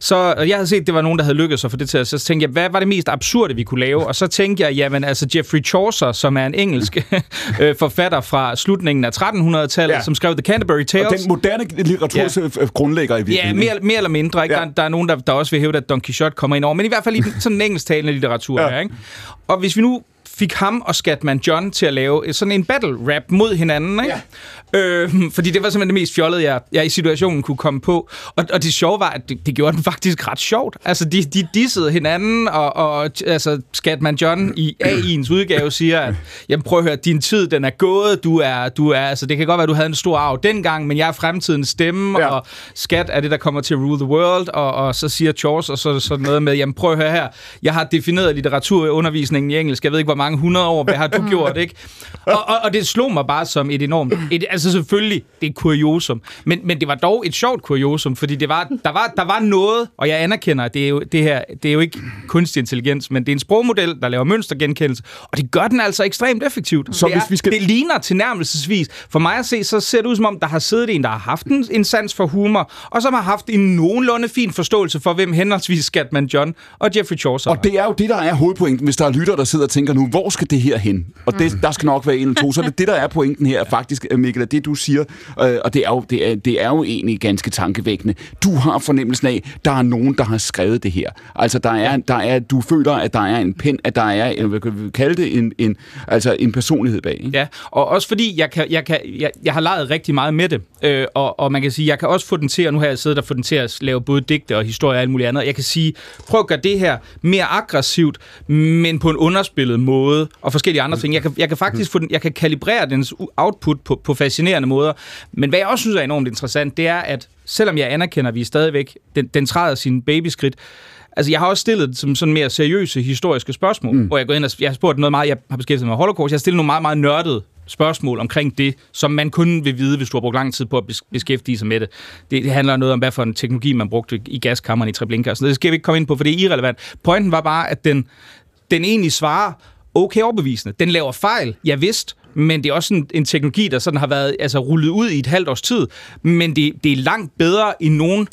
Så jeg havde set, at det var nogen, der havde lykkedes at få det til. Så tænkte jeg, hvad var det mest absurde, vi kunne lave? Og så tænkte jeg, jamen altså Jeffrey Chaucer, som er en engelsk øh, forfatter fra slutningen af 1300-tallet, Ja. ja. som skrev The Canterbury Tales. Og den moderne litteraturs ja. grundlægger i Ja, virkeligheden. mere, mere eller mindre. Ikke? Ja. Ja. Der, der er nogen, der, der også vil hæve, at Don Quixote kommer ind over. Men i hvert fald i sådan en engelsktalende litteratur. Ja. Ja. Her, ikke? Og hvis vi nu fik ham og Scatman John til at lave sådan en battle rap mod hinanden, ikke? Ja. Øh, fordi det var simpelthen det mest fjollede, jeg, jeg i situationen kunne komme på. Og, og det sjove var, at det, det gjorde den faktisk ret sjovt. Altså, de, de dissede hinanden, og, og altså, Scatman John i AI'ens udgave siger, at jamen, prøv at høre, din tid, den er gået, du er, du er, altså, det kan godt være, du havde en stor arv dengang, men jeg er fremtidens stemme, Ja. og skat er det, der kommer til at rule the world, og, og så siger Chaucer og så sådan noget med, jamen prøv at høre her, jeg har defineret litteraturundervisningen i engelsk, jeg ved ikke, hvor mange hundrede år, hvad har du gjort, ikke? Og, og, og det slog mig bare som et enormt, et, altså selvfølgelig, det er et kuriosum, men, men det var dog et sjovt kuriosum, fordi det var, der, var, der var noget, og jeg anerkender, at det er jo, det her, det er jo ikke kunstig intelligens, men det er en sprogmodel, der laver mønstergenkendelse, og det gør den altså ekstremt effektivt. Så det, hvis er, vi skal- det ligner tilnærmelsesvis. For mig at se, så ser det ud som om, der har siddet en, der har haft en, en sans for humor, og som har haft en nogenlunde fin forståelse for, hvem henholdsvis Scatman John og Jeffrey Chaucer Og det er jo det, der er hovedpointen, hvis der er lytter, der sidder og tænker nu, hvor skal det her hen? Og det, der skal nok være en eller to. Så det, det der er pointen her, faktisk, Mikkel, at det du siger, øh, og det er, jo, det, er, det er jo egentlig ganske tankevækkende. Du har fornemmelsen af, der er nogen, der har skrevet det her. Altså, der er, der er, du føler, at der er en pen, at der er, hvad kan vi kalde det, en, en, altså en personlighed bag. Ikke? Ja, og også fordi jeg, kan, jeg, kan, jeg, jeg har leget rigtig meget med det, øh, og, og man kan sige, jeg kan også få den til, og nu har jeg siddet og få den til at lave både digte og historie og alt muligt andet. Jeg kan sige, prøv at gøre det her mere aggressivt, men på en underspillet måde, og forskellige andre ting. Jeg kan, jeg kan faktisk få den, jeg kan kalibrere dens output på, på fascinerende måder. Men hvad jeg også synes er enormt interessant, det er, at selvom jeg anerkender, at vi stadigvæk, den, den træder sin babyskridt, Altså, jeg har også stillet som sådan mere seriøse historiske spørgsmål, mm. hvor jeg går ind og jeg har spurgt noget meget, jeg har beskæftiget mig med holocaust, jeg har stillet nogle meget, meget nørdede spørgsmål omkring det, som man kun vil vide, hvis du har brugt lang tid på at beskæftige sig med det. Det, det handler noget om, hvad for en teknologi man brugte i gaskammeren i Treblinka. Så det skal vi ikke komme ind på, for det er irrelevant. Pointen var bare, at den, den egentlig svarer okay overbevisende. Den laver fejl, jeg vidste, men det er også en, en teknologi, der sådan har været altså, rullet ud i et halvt års tid. Men det, det er langt bedre end nogen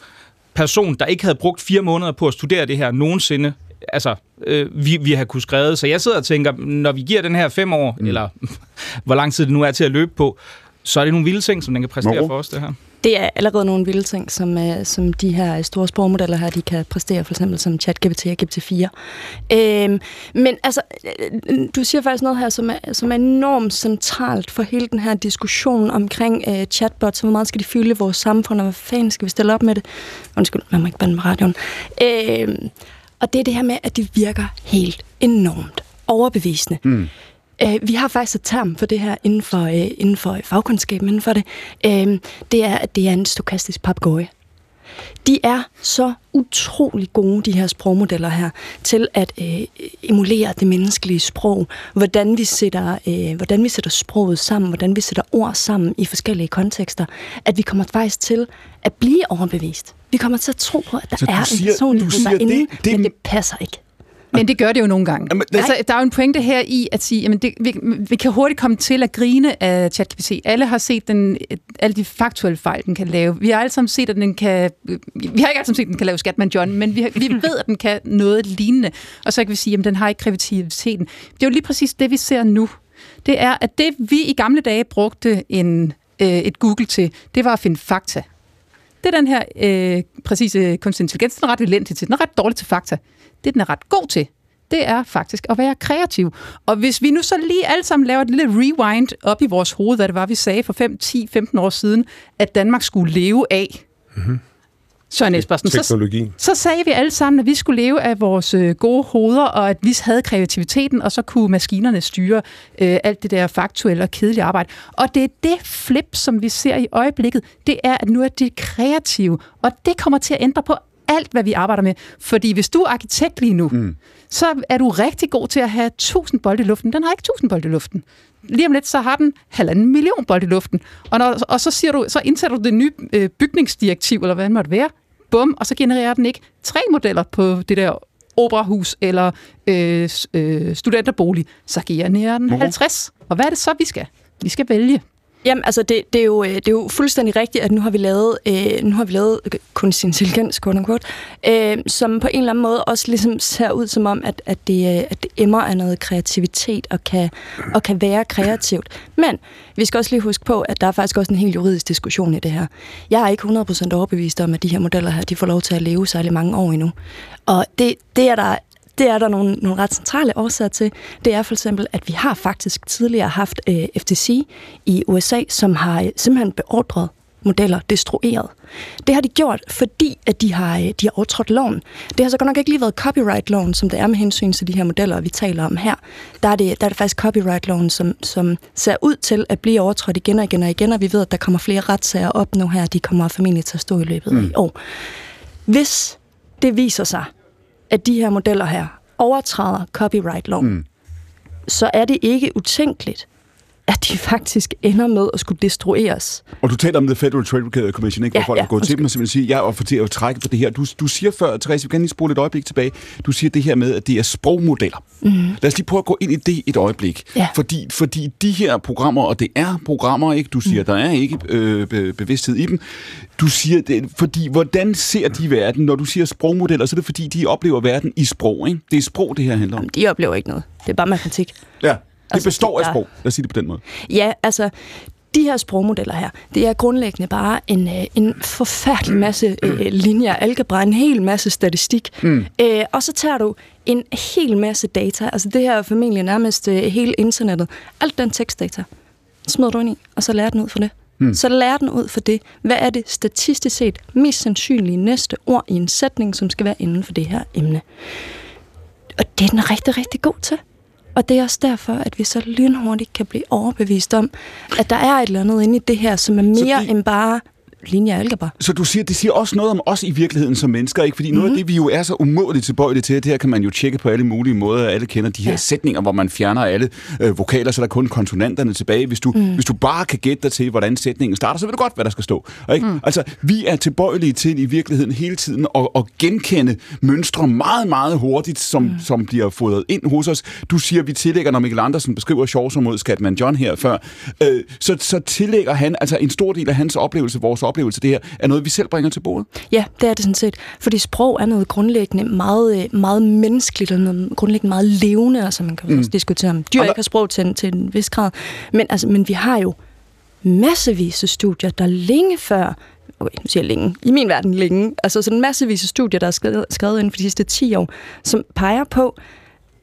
person, der ikke havde brugt fire måneder på at studere det her nogensinde, altså, øh, vi, vi har kunnet skrive. Så jeg sidder og tænker, når vi giver den her fem år, mm. eller hvor lang tid det nu er til at løbe på, så er det nogle vilde ting, som den kan præstere Moro. for os, det her. Det er allerede nogle vilde ting, som, øh, som de her store sprogmodeller her, de kan præstere, for eksempel som ChatGPT og GPT-4. Øh, men altså, øh, du siger faktisk noget her, som er, som er enormt centralt for hele den her diskussion omkring øh, chatbots, hvor meget skal de fylde vores samfund, og hvad fanden skal vi stille op med det? Undskyld, man må ikke bande med radioen. Øh, og det er det her med, at det virker helt enormt overbevisende. Mm. Øh, vi har faktisk et term for det her inden for, øh, inden for fagkundskab, inden for det. Øh, det er, at det er en stokastisk papgøje. De er så utrolig gode, de her sprogmodeller her, til at øh, emulere det menneskelige sprog. Hvordan vi, sætter, øh, hvordan vi sætter sproget sammen, hvordan vi sætter ord sammen i forskellige kontekster. At vi kommer faktisk til at blive overbevist. Vi kommer til at tro på, at der er siger, en personlighed derinde, det, det, men det passer ikke. Men det gør det jo nogle gange. Jamen, altså, der er jo en pointe her i at sige, at vi, vi kan hurtigt komme til at grine af ChatGPT. Alle har set den, alle de faktuelle fejl, den kan lave. Vi har alle sammen set, at den kan... Vi har ikke alle sammen set, at den kan lave Skatman John, men vi, har, vi ved, at den kan noget lignende. Og så kan vi sige, at den har ikke kreativiteten. Det er jo lige præcis det, vi ser nu. Det er, at det vi i gamle dage brugte en, øh, et Google til, det var at finde fakta. Det er den her øh, præcise kunstig intelligens, den er ret elendig til. Den er ret dårlig til fakta. Det, den er ret god til, det er faktisk at være kreativ. Og hvis vi nu så lige alle sammen laver et lille rewind op i vores hoved, hvad det var, vi sagde for 5, 10, 15 år siden, at Danmark skulle leve af. Mm-hmm. Søren Espersen. Teknologi. Så, så sagde vi alle sammen, at vi skulle leve af vores øh, gode hoveder, og at vi havde kreativiteten, og så kunne maskinerne styre øh, alt det der faktuelle og kedelige arbejde. Og det er det flip, som vi ser i øjeblikket, det er, at nu er det kreative, og det kommer til at ændre på alt, hvad vi arbejder med. Fordi hvis du er arkitekt lige nu, mm. så er du rigtig god til at have 1000 bolde i luften. Den har ikke 1000 bolde i luften. Lige om lidt, så har den halvanden million bolde i luften. Og, når, og så, siger du, så indsætter du det nye øh, bygningsdirektiv, eller hvad det måtte være. Bum, og så genererer den ikke tre modeller på det der operahus eller øh, øh, studenterbolig. Så genererer den 50. Og hvad er det så, vi skal? Vi skal vælge. Jamen, altså, det, det, er jo, øh, det er jo fuldstændig rigtigt, at nu har vi lavet, øh, nu har vi lavet øh, kunstig intelligens, quote unquote, øh, som på en eller anden måde også ligesom ser ud som om, at, at, det, øh, at det emmer af noget kreativitet og kan, og kan være kreativt. Men vi skal også lige huske på, at der er faktisk også en helt juridisk diskussion i det her. Jeg er ikke 100% overbevist om, at de her modeller her, de får lov til at leve særlig mange år endnu. Og det, det er der det er der nogle, nogle ret centrale årsager til. Det er for eksempel, at vi har faktisk tidligere haft øh, FTC i USA, som har øh, simpelthen beordret modeller destrueret. Det har de gjort, fordi at de har, øh, de har overtrådt loven. Det har så godt nok ikke lige været copyright-loven, som det er med hensyn til de her modeller, vi taler om her. Der er det, der er det faktisk copyright-loven, som, som ser ud til at blive overtrådt igen og igen og igen, og vi ved, at der kommer flere retssager op nu her. De kommer formentlig til at stå i løbet af mm. i år. Hvis det viser sig, at de her modeller her overtræder copyright-loven, mm. så er det ikke utænkeligt, at de faktisk ender med at skulle destrueres. Og du taler om The Federal Trade Commission, ikke? hvor Ja, folk ja, har gået til dem og simpelthen siger, ja, og for til at trække på det her. Du, du siger før, Therese, vi kan lige spole et øjeblik tilbage, du siger det her med, at det er sprogmodeller. Mm. Lad os lige prøve at gå ind i det et øjeblik. Ja. Fordi, fordi de her programmer, og det er programmer, ikke? Du siger, mm. der er ikke øh, be- bevidsthed i dem. Du siger, det, fordi hvordan ser de verden? Når du siger sprogmodeller, så er det fordi, de oplever verden i sprog, ikke? Det er sprog, det her handler om. De oplever ikke noget. Det er bare matematik. Ja, det Altså, består det af er- sprog. Lad os sige det på den måde. Ja, altså, de her sprogmodeller her, det er grundlæggende bare en, øh, en forfærdelig masse øh, linjer, algebra, en hel masse statistik. Mm. Øh, og så tager du en hel masse data, altså det her er formentlig nærmest øh, hele internettet, alt den tekstdata, smider du ind i, og så lærer den ud for det. Mm. Så lærer den ud for det. Hvad er det statistisk set mest sandsynlige næste ord i en sætning, som skal være inden for det her emne? Og det er den rigtig, rigtig god til. Og det er også derfor, at vi så lynhurtigt kan blive overbevist om, at der er et eller andet inde i det her, som er mere det- end bare linje algebra. Så du siger, det siger også noget om os i virkeligheden som mennesker, ikke? Fordi mm-hmm. noget af det, vi jo er så umådeligt tilbøjelige til, det her kan man jo tjekke på alle mulige måder. Alle kender de her ja. sætninger, hvor man fjerner alle øh, vokaler, så der er kun konsonanterne tilbage. Hvis du, mm. hvis du bare kan gætte dig til, hvordan sætningen starter, så ved du godt, hvad der skal stå. Ikke? Mm. Altså, vi er tilbøjelige til i virkeligheden hele tiden at, at genkende mønstre meget, meget hurtigt, som, mm. som bliver fodret ind hos os. Du siger, vi tillægger, når Mikkel Andersen beskriver mod Skatman John her før, øh, så, så tillægger han, altså en stor del af hans oplevelse, vores oplevelse, det her, er noget, vi selv bringer til bordet. Ja, det er det sådan set. Fordi sprog er noget grundlæggende meget, øh, meget menneskeligt og noget grundlæggende meget levende, altså man kan Mm. også diskutere om dyr der- ikke har sprog til, en- til en vis grad. Men, altså, men vi har jo massevis af studier, der længe før okay, nu siger jeg længe, i min verden længe, altså sådan massevis af studier, der er skrevet, skrevet inden for de sidste 10 år, som peger på,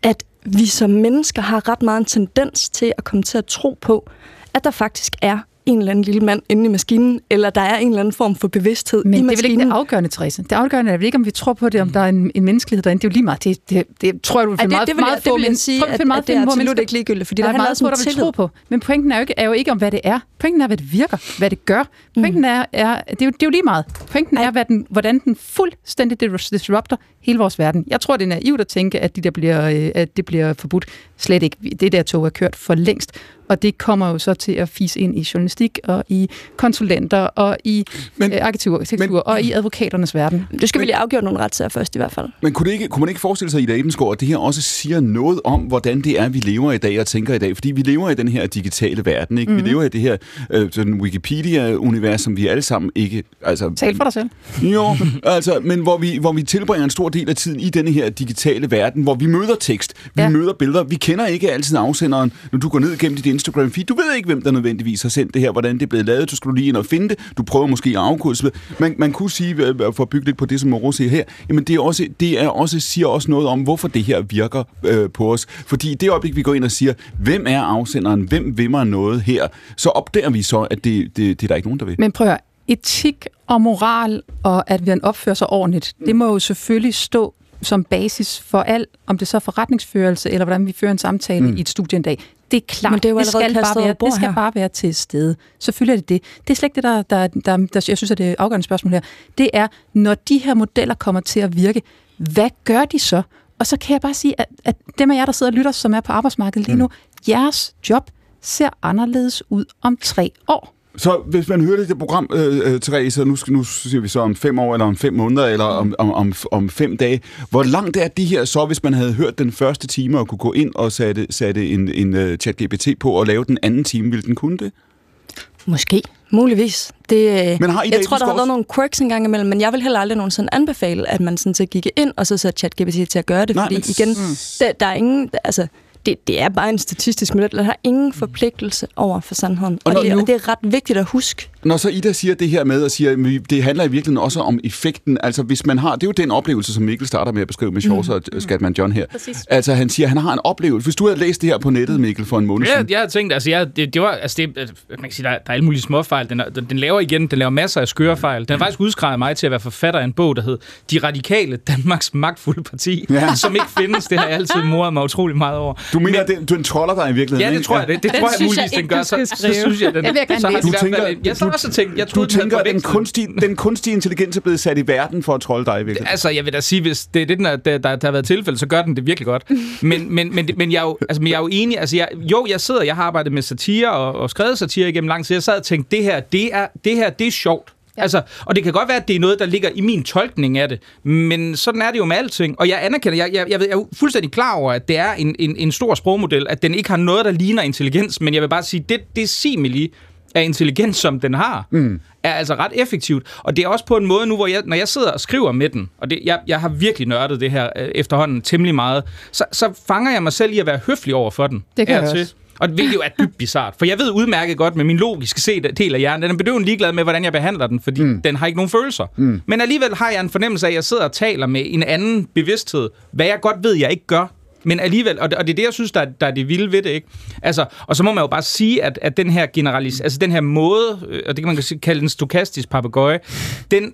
at vi som mennesker har ret meget en tendens til at komme til at tro på, at der faktisk er en eller anden lille mand inde i maskinen, eller der er en eller anden form for bevidsthed Men i det er maskinen. vel ikke det afgørende, Therese. Det afgørende er vel ikke, om vi tror på det, om der er en, en menneskelighed derinde. Det er jo lige meget. Det, det, det tror jeg, du vil Ej, finde det- meget, det vil meget det få vil jeg men- sige, at- finde meget at det er absolut ikke ligegyldigt, fordi der det er meget få, der vil tro på. Men pointen er jo ikke, er jo ikke om, hvad det er. Pointen er, hvad det virker, hvad det gør. Pointen er, er det, er jo, det er jo lige meget. Pointen er, hvad den, hvordan den fuldstændig disrupter hele vores verden. Jeg tror, det er naivt at tænke, at, de der bliver, øh, at det bliver forbudt. Slet ikke. Det der tog er kørt for længst. Og det kommer jo så til at fise ind i journalistik og i konsulenter og i men, øh, arkitektur, og i advokaternes verden. Det skal vi lige afgøre nogle retssager først i hvert fald. Men kunne, det ikke, kunne man ikke forestille sig, Ida Ebensgaard, at det her også siger noget om, hvordan det er, vi lever i dag og tænker i dag? Fordi vi lever i den her digitale verden, ikke? Mm. Mhm. Vi lever i det her øh, sådan Wikipedia-univers, som vi alle sammen ikke... Altså, Tal for dig selv. Jo, altså, men hvor vi, hvor vi tilbringer en stor del af tiden i denne her digitale verden, hvor vi møder tekst, vi ja. møder billeder, vi kender ikke altid afsenderen, når du går ned gennem dit Instagram-feed, du ved ikke, hvem der nødvendigvis har sendt det her, hvordan det er blevet lavet, så skal du lige ind og finde det, du prøver måske at afkode. Man, man kunne sige, for at bygge lidt på det, som Moro siger her, jamen det, er også, det er også, siger også noget om, hvorfor det her virker øh, på os. Fordi i det øjeblik, vi går ind og siger, hvem er afsenderen, hvem vil mig noget her, så opdager vi så, at det, det, det er der ikke nogen, der vil. Men prøv at høre, etik og moral, og at man opfører sig ordentligt, det må jo selvfølgelig stå som basis for alt, om det så er forretningsførelse, eller hvordan vi fører en samtale Mm. mm. i et studie en dag. Det er klart, Men det er jo det skal, bare være, det skal her. bare være til stede. Selvfølgelig er det det. Det er slet ikke det, der, der, der, der, jeg synes er det afgørende spørgsmål her. Det er, når de her modeller kommer til at virke, hvad gør de så? Og så kan jeg bare sige, at, at dem af jer, der sidder og lytter, som er på arbejdsmarkedet lige nu, jeres job ser anderledes ud om tre år. Så hvis man hører det, det program, øh, øh, Therese, nu, skal- nu siger vi så om fem år, eller om fem måneder, eller om, om, om, om fem dage. Hvor langt er de her så, hvis man havde hørt den første time og kunne gå ind og sætte, sætte en, en uh, chat-GPT på og lave den anden time, ville den kunne det? Måske. Muligvis. Det, øh, Men har I jeg tror, der har været nogle quirks en gang imellem, men jeg vil heller aldrig nogensinde anbefale, at man sådan så gik ind og så satte ChatGPT til at gøre det, Nej, fordi men- igen, Mm. der, der er ingen, altså, det, det er bare en statistisk model, der har ingen forpligtelse over for sandheden. Og, Og det, nu- og det er ret vigtigt at huske. Når så Ida siger det her med, og siger, at det handler i virkeligheden også om effekten. Altså hvis man har, det er jo den oplevelse, som Mikkel starter med at beskrive med Chaucer Mm. og Skatman John her. Præcis. Altså han siger, at han har en oplevelse. Hvis du havde læst det her på nettet, Mikkel, for en måned Ja, siden. jeg har tænkt, altså, jeg, det, det var, altså, det, altså, man kan sige, der, er- der er alle mulige småfejl. Den, den, den laver igen, den laver masser af skøre fejl. Den har faktisk udskrevet mig til at være forfatter af en bog, der hed De Radikale, Danmarks magtfulde parti, Ja. som ikke findes. Det har jeg altid moret mig utrolig meget over. Du mener, den, du troller dig i virkeligheden, Ja, det tror jeg. Det, det Den tror jeg jeg muligvis, ikke, den gør. Så, så synes jeg, den, Jeg vil gerne så har Du hvert tænker, du også tænkt, jeg du troede, den havde tænker, at den forvekslet. kunstige, den kunstige intelligens er blevet sat i verden for at trolde dig, virkelig. Altså, jeg vil da sige, hvis det er det, der, der, der, der har været tilfælde, så gør den det virkelig godt. Men, men, men, men, jeg, er jo, altså, men jeg er jo enig. Altså, jeg, jo, jeg sidder, jeg har arbejdet med satire og, og skrevet satire igennem lang tid. Jeg sad og tænkte, det her, det er, det her, det er sjovt. Ja. Altså, og det kan godt være, at det er noget, der ligger i min tolkning af det, men sådan er det jo med alting. Og jeg anerkender, jeg, jeg, jeg, ved, jeg er fuldstændig klar over, at det er en, en, en stor sprogmodel, at den ikke har noget, der ligner intelligens, men jeg vil bare sige, det, det simili af intelligens, som den har, mm. er altså ret effektivt. Og det er også på en måde nu, hvor jeg, når jeg sidder og skriver med den, og det, jeg, jeg har virkelig nørdet det her øh, efterhånden temmelig meget, så, så fanger jeg mig selv i at være høflig over for den. Det kan jeg og til. også. Og det jo er dybt bizart. For jeg ved udmærket godt med min logiske se- del af hjernen, den er bedøvende ligeglad med, hvordan jeg behandler den, fordi mm. den har ikke nogen følelser. Mm. Men alligevel har jeg en fornemmelse af, at jeg sidder og taler med en anden bevidsthed, hvad jeg godt ved, jeg ikke gør. Men alligevel, og det, og det er det, jeg synes, der, er- der er det vilde ved det, ikke? Altså, og så må man jo bare sige, at, at den her generalis, altså den her måde, øh, og det kan man kalde en stokastisk papegøje, den,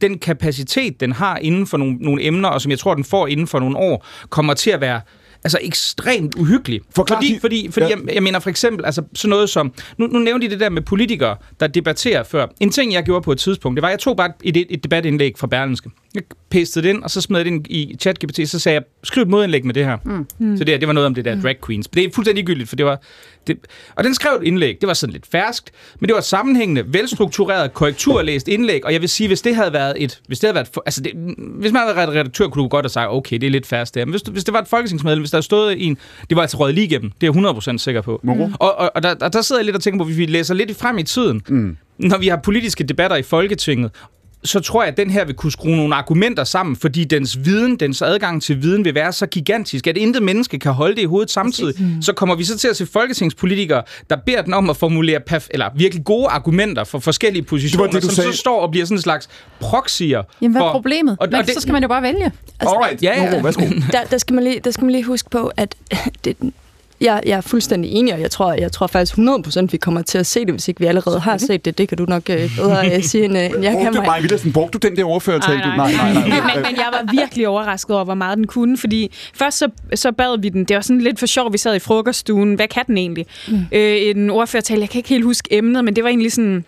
den kapacitet, den har inden for nogle, nogle emner, og som jeg tror, den får inden for nogle år, kommer til at være altså ekstremt uhyggelig. Forklar fordi, fordi, fordi ja. jeg, jeg mener for eksempel, altså sådan noget som, nu, nu nævnte I det der med politikere, der debatterer før. En ting, jeg gjorde på et tidspunkt, det var, jeg tog bare et, et, et debatindlæg fra Berlinske. Jeg pastede det ind, og så smed jeg det ind i ChatGPT, så sagde jeg, skriv et modindlæg med det her. Mm. Mm. Så det, her, det var noget om det der drag queens. Det er fuldstændig ligegyldigt, for det var... Det, og den skrev et indlæg. Det var sådan lidt ferskt, men det var et sammenhængende, velstruktureret, korrekturlæst indlæg. Og jeg vil sige, hvis det havde været et... Hvis det havde været, altså det, hvis man havde været redaktør, kunne du godt have sagt, okay, det er lidt færst der. Men hvis, hvis det var et folketingsmedlem, hvis der stod en... Det var altså røget lige igennem. Det er jeg 100% sikker på. Mm. Og, og, og der, der, der sidder jeg lidt og tænker på, hvis vi læser lidt frem i tiden, mm. når vi har politiske debatter i Folketinget, så tror jeg, at den her vil kunne skrue nogle argumenter sammen, fordi dens viden, dens adgang til viden vil være så gigantisk, at intet menneske kan holde det i hovedet samtidig. Mm. Så kommer vi så til at se folketingspolitikere, der beder den om at formulere perf- eller virkelig gode argumenter for forskellige positioner, det, du som sagde. så står og bliver sådan en slags proxier. Jamen, hvad for, er problemet? Og, Men og det, så skal man jo bare vælge. Alright, Ja, ja. Værsgo. der, der, skal man lige, der skal man lige huske på, at det, jeg, jeg er fuldstændig enig, og jeg tror, jeg tror faktisk 100% vi kommer til at se det, hvis ikke vi allerede har set det. Det kan du nok øh, bedre øh, sige, end, øh, end jeg kan Brugte mig. Maja Villadsen, brugte du den der ordførertale? Nej, du- nej. nej, nej, nej. men, men jeg var virkelig overrasket over, hvor meget den kunne, fordi først så, så bad vi den, det var sådan lidt for sjovt, vi sad i frokoststuen, hvad kan den egentlig? Mm. Øh, en ordførertale, jeg kan ikke helt huske emnet, men det var egentlig sådan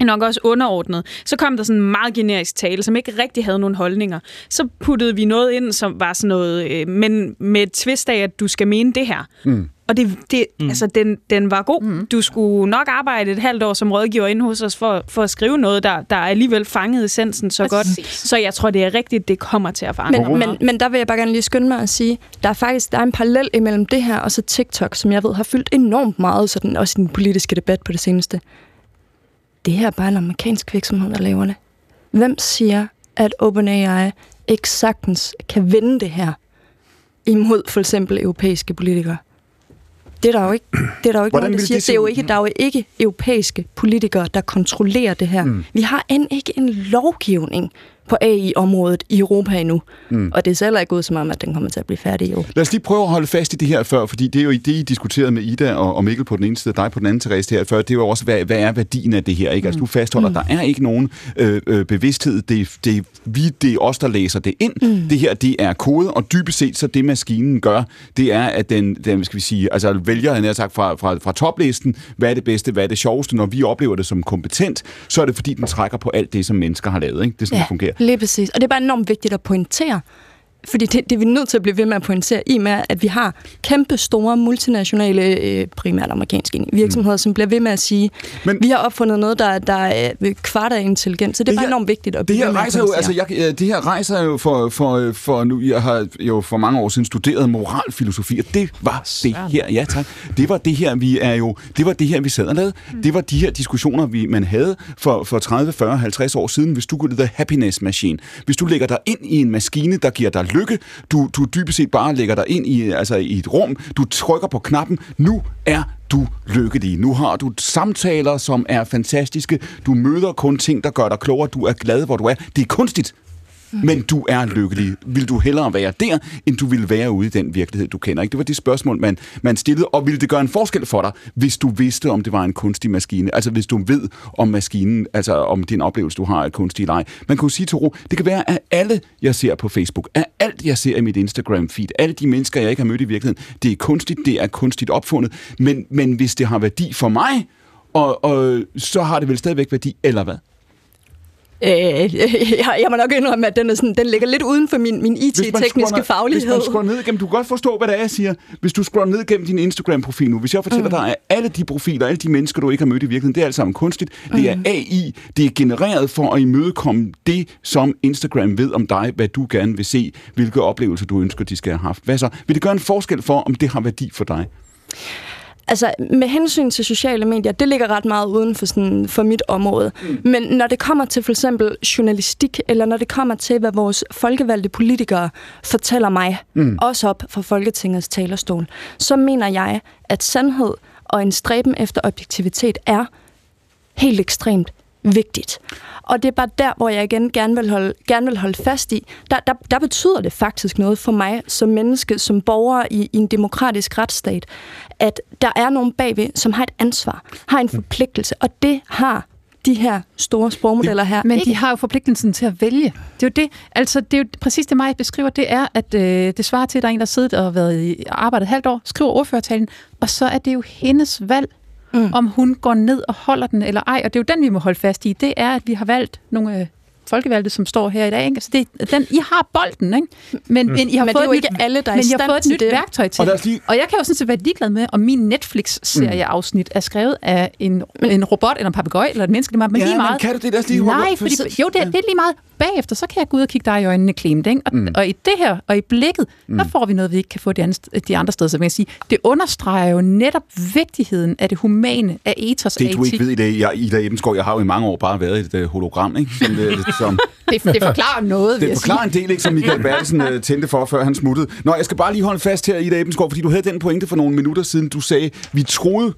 nok også underordnet. Så kom der sådan en meget generisk tale, som ikke rigtig havde nogen holdninger. Så puttede vi noget ind, som var sådan noget, øh, men med et twist af, at du skal mene det her. Mm. Og det, det, mm. altså, den, den var god. Mm. Du skulle nok arbejde et halvt år som rådgiver inde hos os for, for at skrive noget, der, der alligevel fangede essensen så Præcis. godt. Så jeg tror, det er rigtigt, det kommer til at forandre Men, men, men der vil jeg bare gerne lige skynde mig at sige, der er faktisk der er en parallel imellem det her og så TikTok, som jeg ved har fyldt enormt meget, sådan, også i den politiske debat på det seneste. Det her er bare en amerikansk virksomhed, der laver det. Hvem siger, at OpenAI ikke sagtens kan vinde det her imod for eksempel europæiske politikere? Det er der jo ikke, det er der jo ikke Hvordan nogen, der siger. det Det er, jo ikke, der er jo ikke europæiske politikere, der kontrollerer det her. Mm. Vi har end ikke en lovgivning på AI-området i Europa endnu. Mm. Og det er selv ikke ud som om, at den kommer til at blive færdig i år. Lad os lige prøve at holde fast i det her før, fordi det er jo det, I diskuterede med Ida og, Mikkel på den ene side, og dig på den anden, Therese, her før. Det er jo også, hvad, hvad er værdien af det her? Ikke? Altså, du fastholder, mm. der er ikke nogen øh, øh, bevidsthed. Det, er- det, vi, det er os, der læser det ind. Mm. Det her, det er kode, og dybest set, så det maskinen gør, det er, at den, den skal vi sige, altså vælger, han har sagt, fra, fra, fra toplisten, hvad er det bedste, hvad er det sjoveste. Når vi oplever det som kompetent, så er det, fordi den trækker på alt det, som mennesker har lavet. Ikke? Det er sådan, det fungerer lige præcis. Og det er bare enormt vigtigt at pointere. Fordi det, det er vi nødt til at blive ved med at pointere, i med, at vi har kæmpe store multinationale, øh, primært amerikanske virksomheder, mm. som bliver ved med at sige, Men, vi har opfundet noget, der, der er øh, kvart af intelligent. Så det er Det bare her- enormt vigtigt at Det her ved med at rejser jo, altså, jeg, øh, det her rejser jo for, for, for nu, jeg har jo for mange år siden studeret moralfilosofi, og det var det her, ja tak, det var det her, vi er jo, det var det her, vi sad og lavede. Mm. Det var de her diskussioner, vi, man havde for, for 30, 40, 50 år siden, hvis du kunne the happiness machine. Hvis du lægger dig ind i en maskine, der giver dig lykke, du, du dybest set bare lægger dig ind i, altså, i et rum, du trykker på knappen, nu er du lykkelig. Nu har du samtaler, som er fantastiske. Du møder kun ting, der gør dig klogere. Du er glad, hvor du er. Det er kunstigt. Men du er lykkelig. Vil du hellere være der, end du vil være ude i den virkelighed, du kender? Ikke? Det var det spørgsmål, man, man stillede. Og ville det gøre en forskel for dig, hvis du vidste, om det var en kunstig maskine? Altså hvis du ved om maskinen, altså om din oplevelse, du har af kunstig leg. Man kunne sige til ro, det kan være, at alle, jeg ser på Facebook, at alt, jeg ser i mit Instagram-feed, alle de mennesker, jeg ikke har mødt i virkeligheden, det er kunstigt, det er kunstigt opfundet. Men, men hvis det har værdi for mig, og, og så har det vel stadigvæk værdi, eller hvad? Øh, jeg, jeg må nok indrømme, at den, er sådan, den ligger lidt uden for min, min IT-tekniske faglighed. Hvis man scroller ned igennem, du kan godt forstå, hvad det er, jeg siger. Hvis du scroller ned igennem din Instagram-profil nu, hvis jeg fortæller mm. dig, at alle de profiler, alle de mennesker, du ikke har mødt i virkeligheden, det er alt sammen kunstigt. Det er Mm. AI. Det er genereret for at imødekomme det, som Instagram ved om dig, hvad du gerne vil se, hvilke oplevelser du ønsker, de skal have haft. Hvad så? Vil det gøre en forskel for, om det har værdi for dig? Altså, med hensyn til sociale medier, det ligger ret meget uden for, sådan, for mit område. Mm. Men når det kommer til for eksempel journalistik, eller når det kommer til, hvad vores folkevalgte politikere fortæller mig, mm. også op fra Folketingets talerstol, så mener jeg, at sandhed og en stræben efter objektivitet er helt ekstremt vigtigt. Og det er bare der, hvor jeg igen gerne vil holde, gerne vil holde fast i. Der, der, der betyder det faktisk noget for mig som menneske, som borger i, i en demokratisk retsstat, at der er nogen bagved, som har et ansvar, har en forpligtelse, og det har de her store sprogmodeller her. Men de har jo forpligtelsen til at vælge. Det er jo det, altså det er jo præcis det, mig beskriver, det er, at øh, det svarer til, at der er en, der sidder og har været i arbejdet halvt år, skriver ordførertalen, og så er det jo hendes valg, mm. om hun går ned og holder den eller ej, og det er jo den, vi må holde fast i. Det er, at vi har valgt nogle øh, folkevalgte, som står her i dag. Ikke? Altså det, den, I har bolden, ikke? Men, Mm. men I har Men fået det er jo ikke nyt, alle, der er men I har stand fået et nyt det. værktøj til Og det. lige- Og jeg kan jo sådan set være ligeglad med, om min Netflix-serieafsnit er skrevet af en, en robot, eller en papegøje, eller et menneske. Det er meget, men Ja, lige men meget. kan du det? Lad os lige Nej, fordi, så- jo, det, er- det er lige meget. Bagefter, så kan jeg gå ud og kigge dig i øjnene, Clemet, ikke? Og, mm. og i det her, og i blikket, mm. der får vi noget, vi ikke kan få de andre, de andre steder. Så man kan sige, det understreger jo netop vigtigheden af det humane, af ethos, Det du ikke ved i dag, jeg, Ida Ebenskov, jeg har jo i mange år bare været et hologram, ikke? Som, uh, som, Det, det forklarer noget, det forklarer en del, ikke, som Michael Bertelsen uh, tændte for, før han smuttede. Nå, jeg skal bare lige holde fast her, Ida Ebenskov, fordi du havde den pointe for nogle minutter siden. Du sagde, vi troede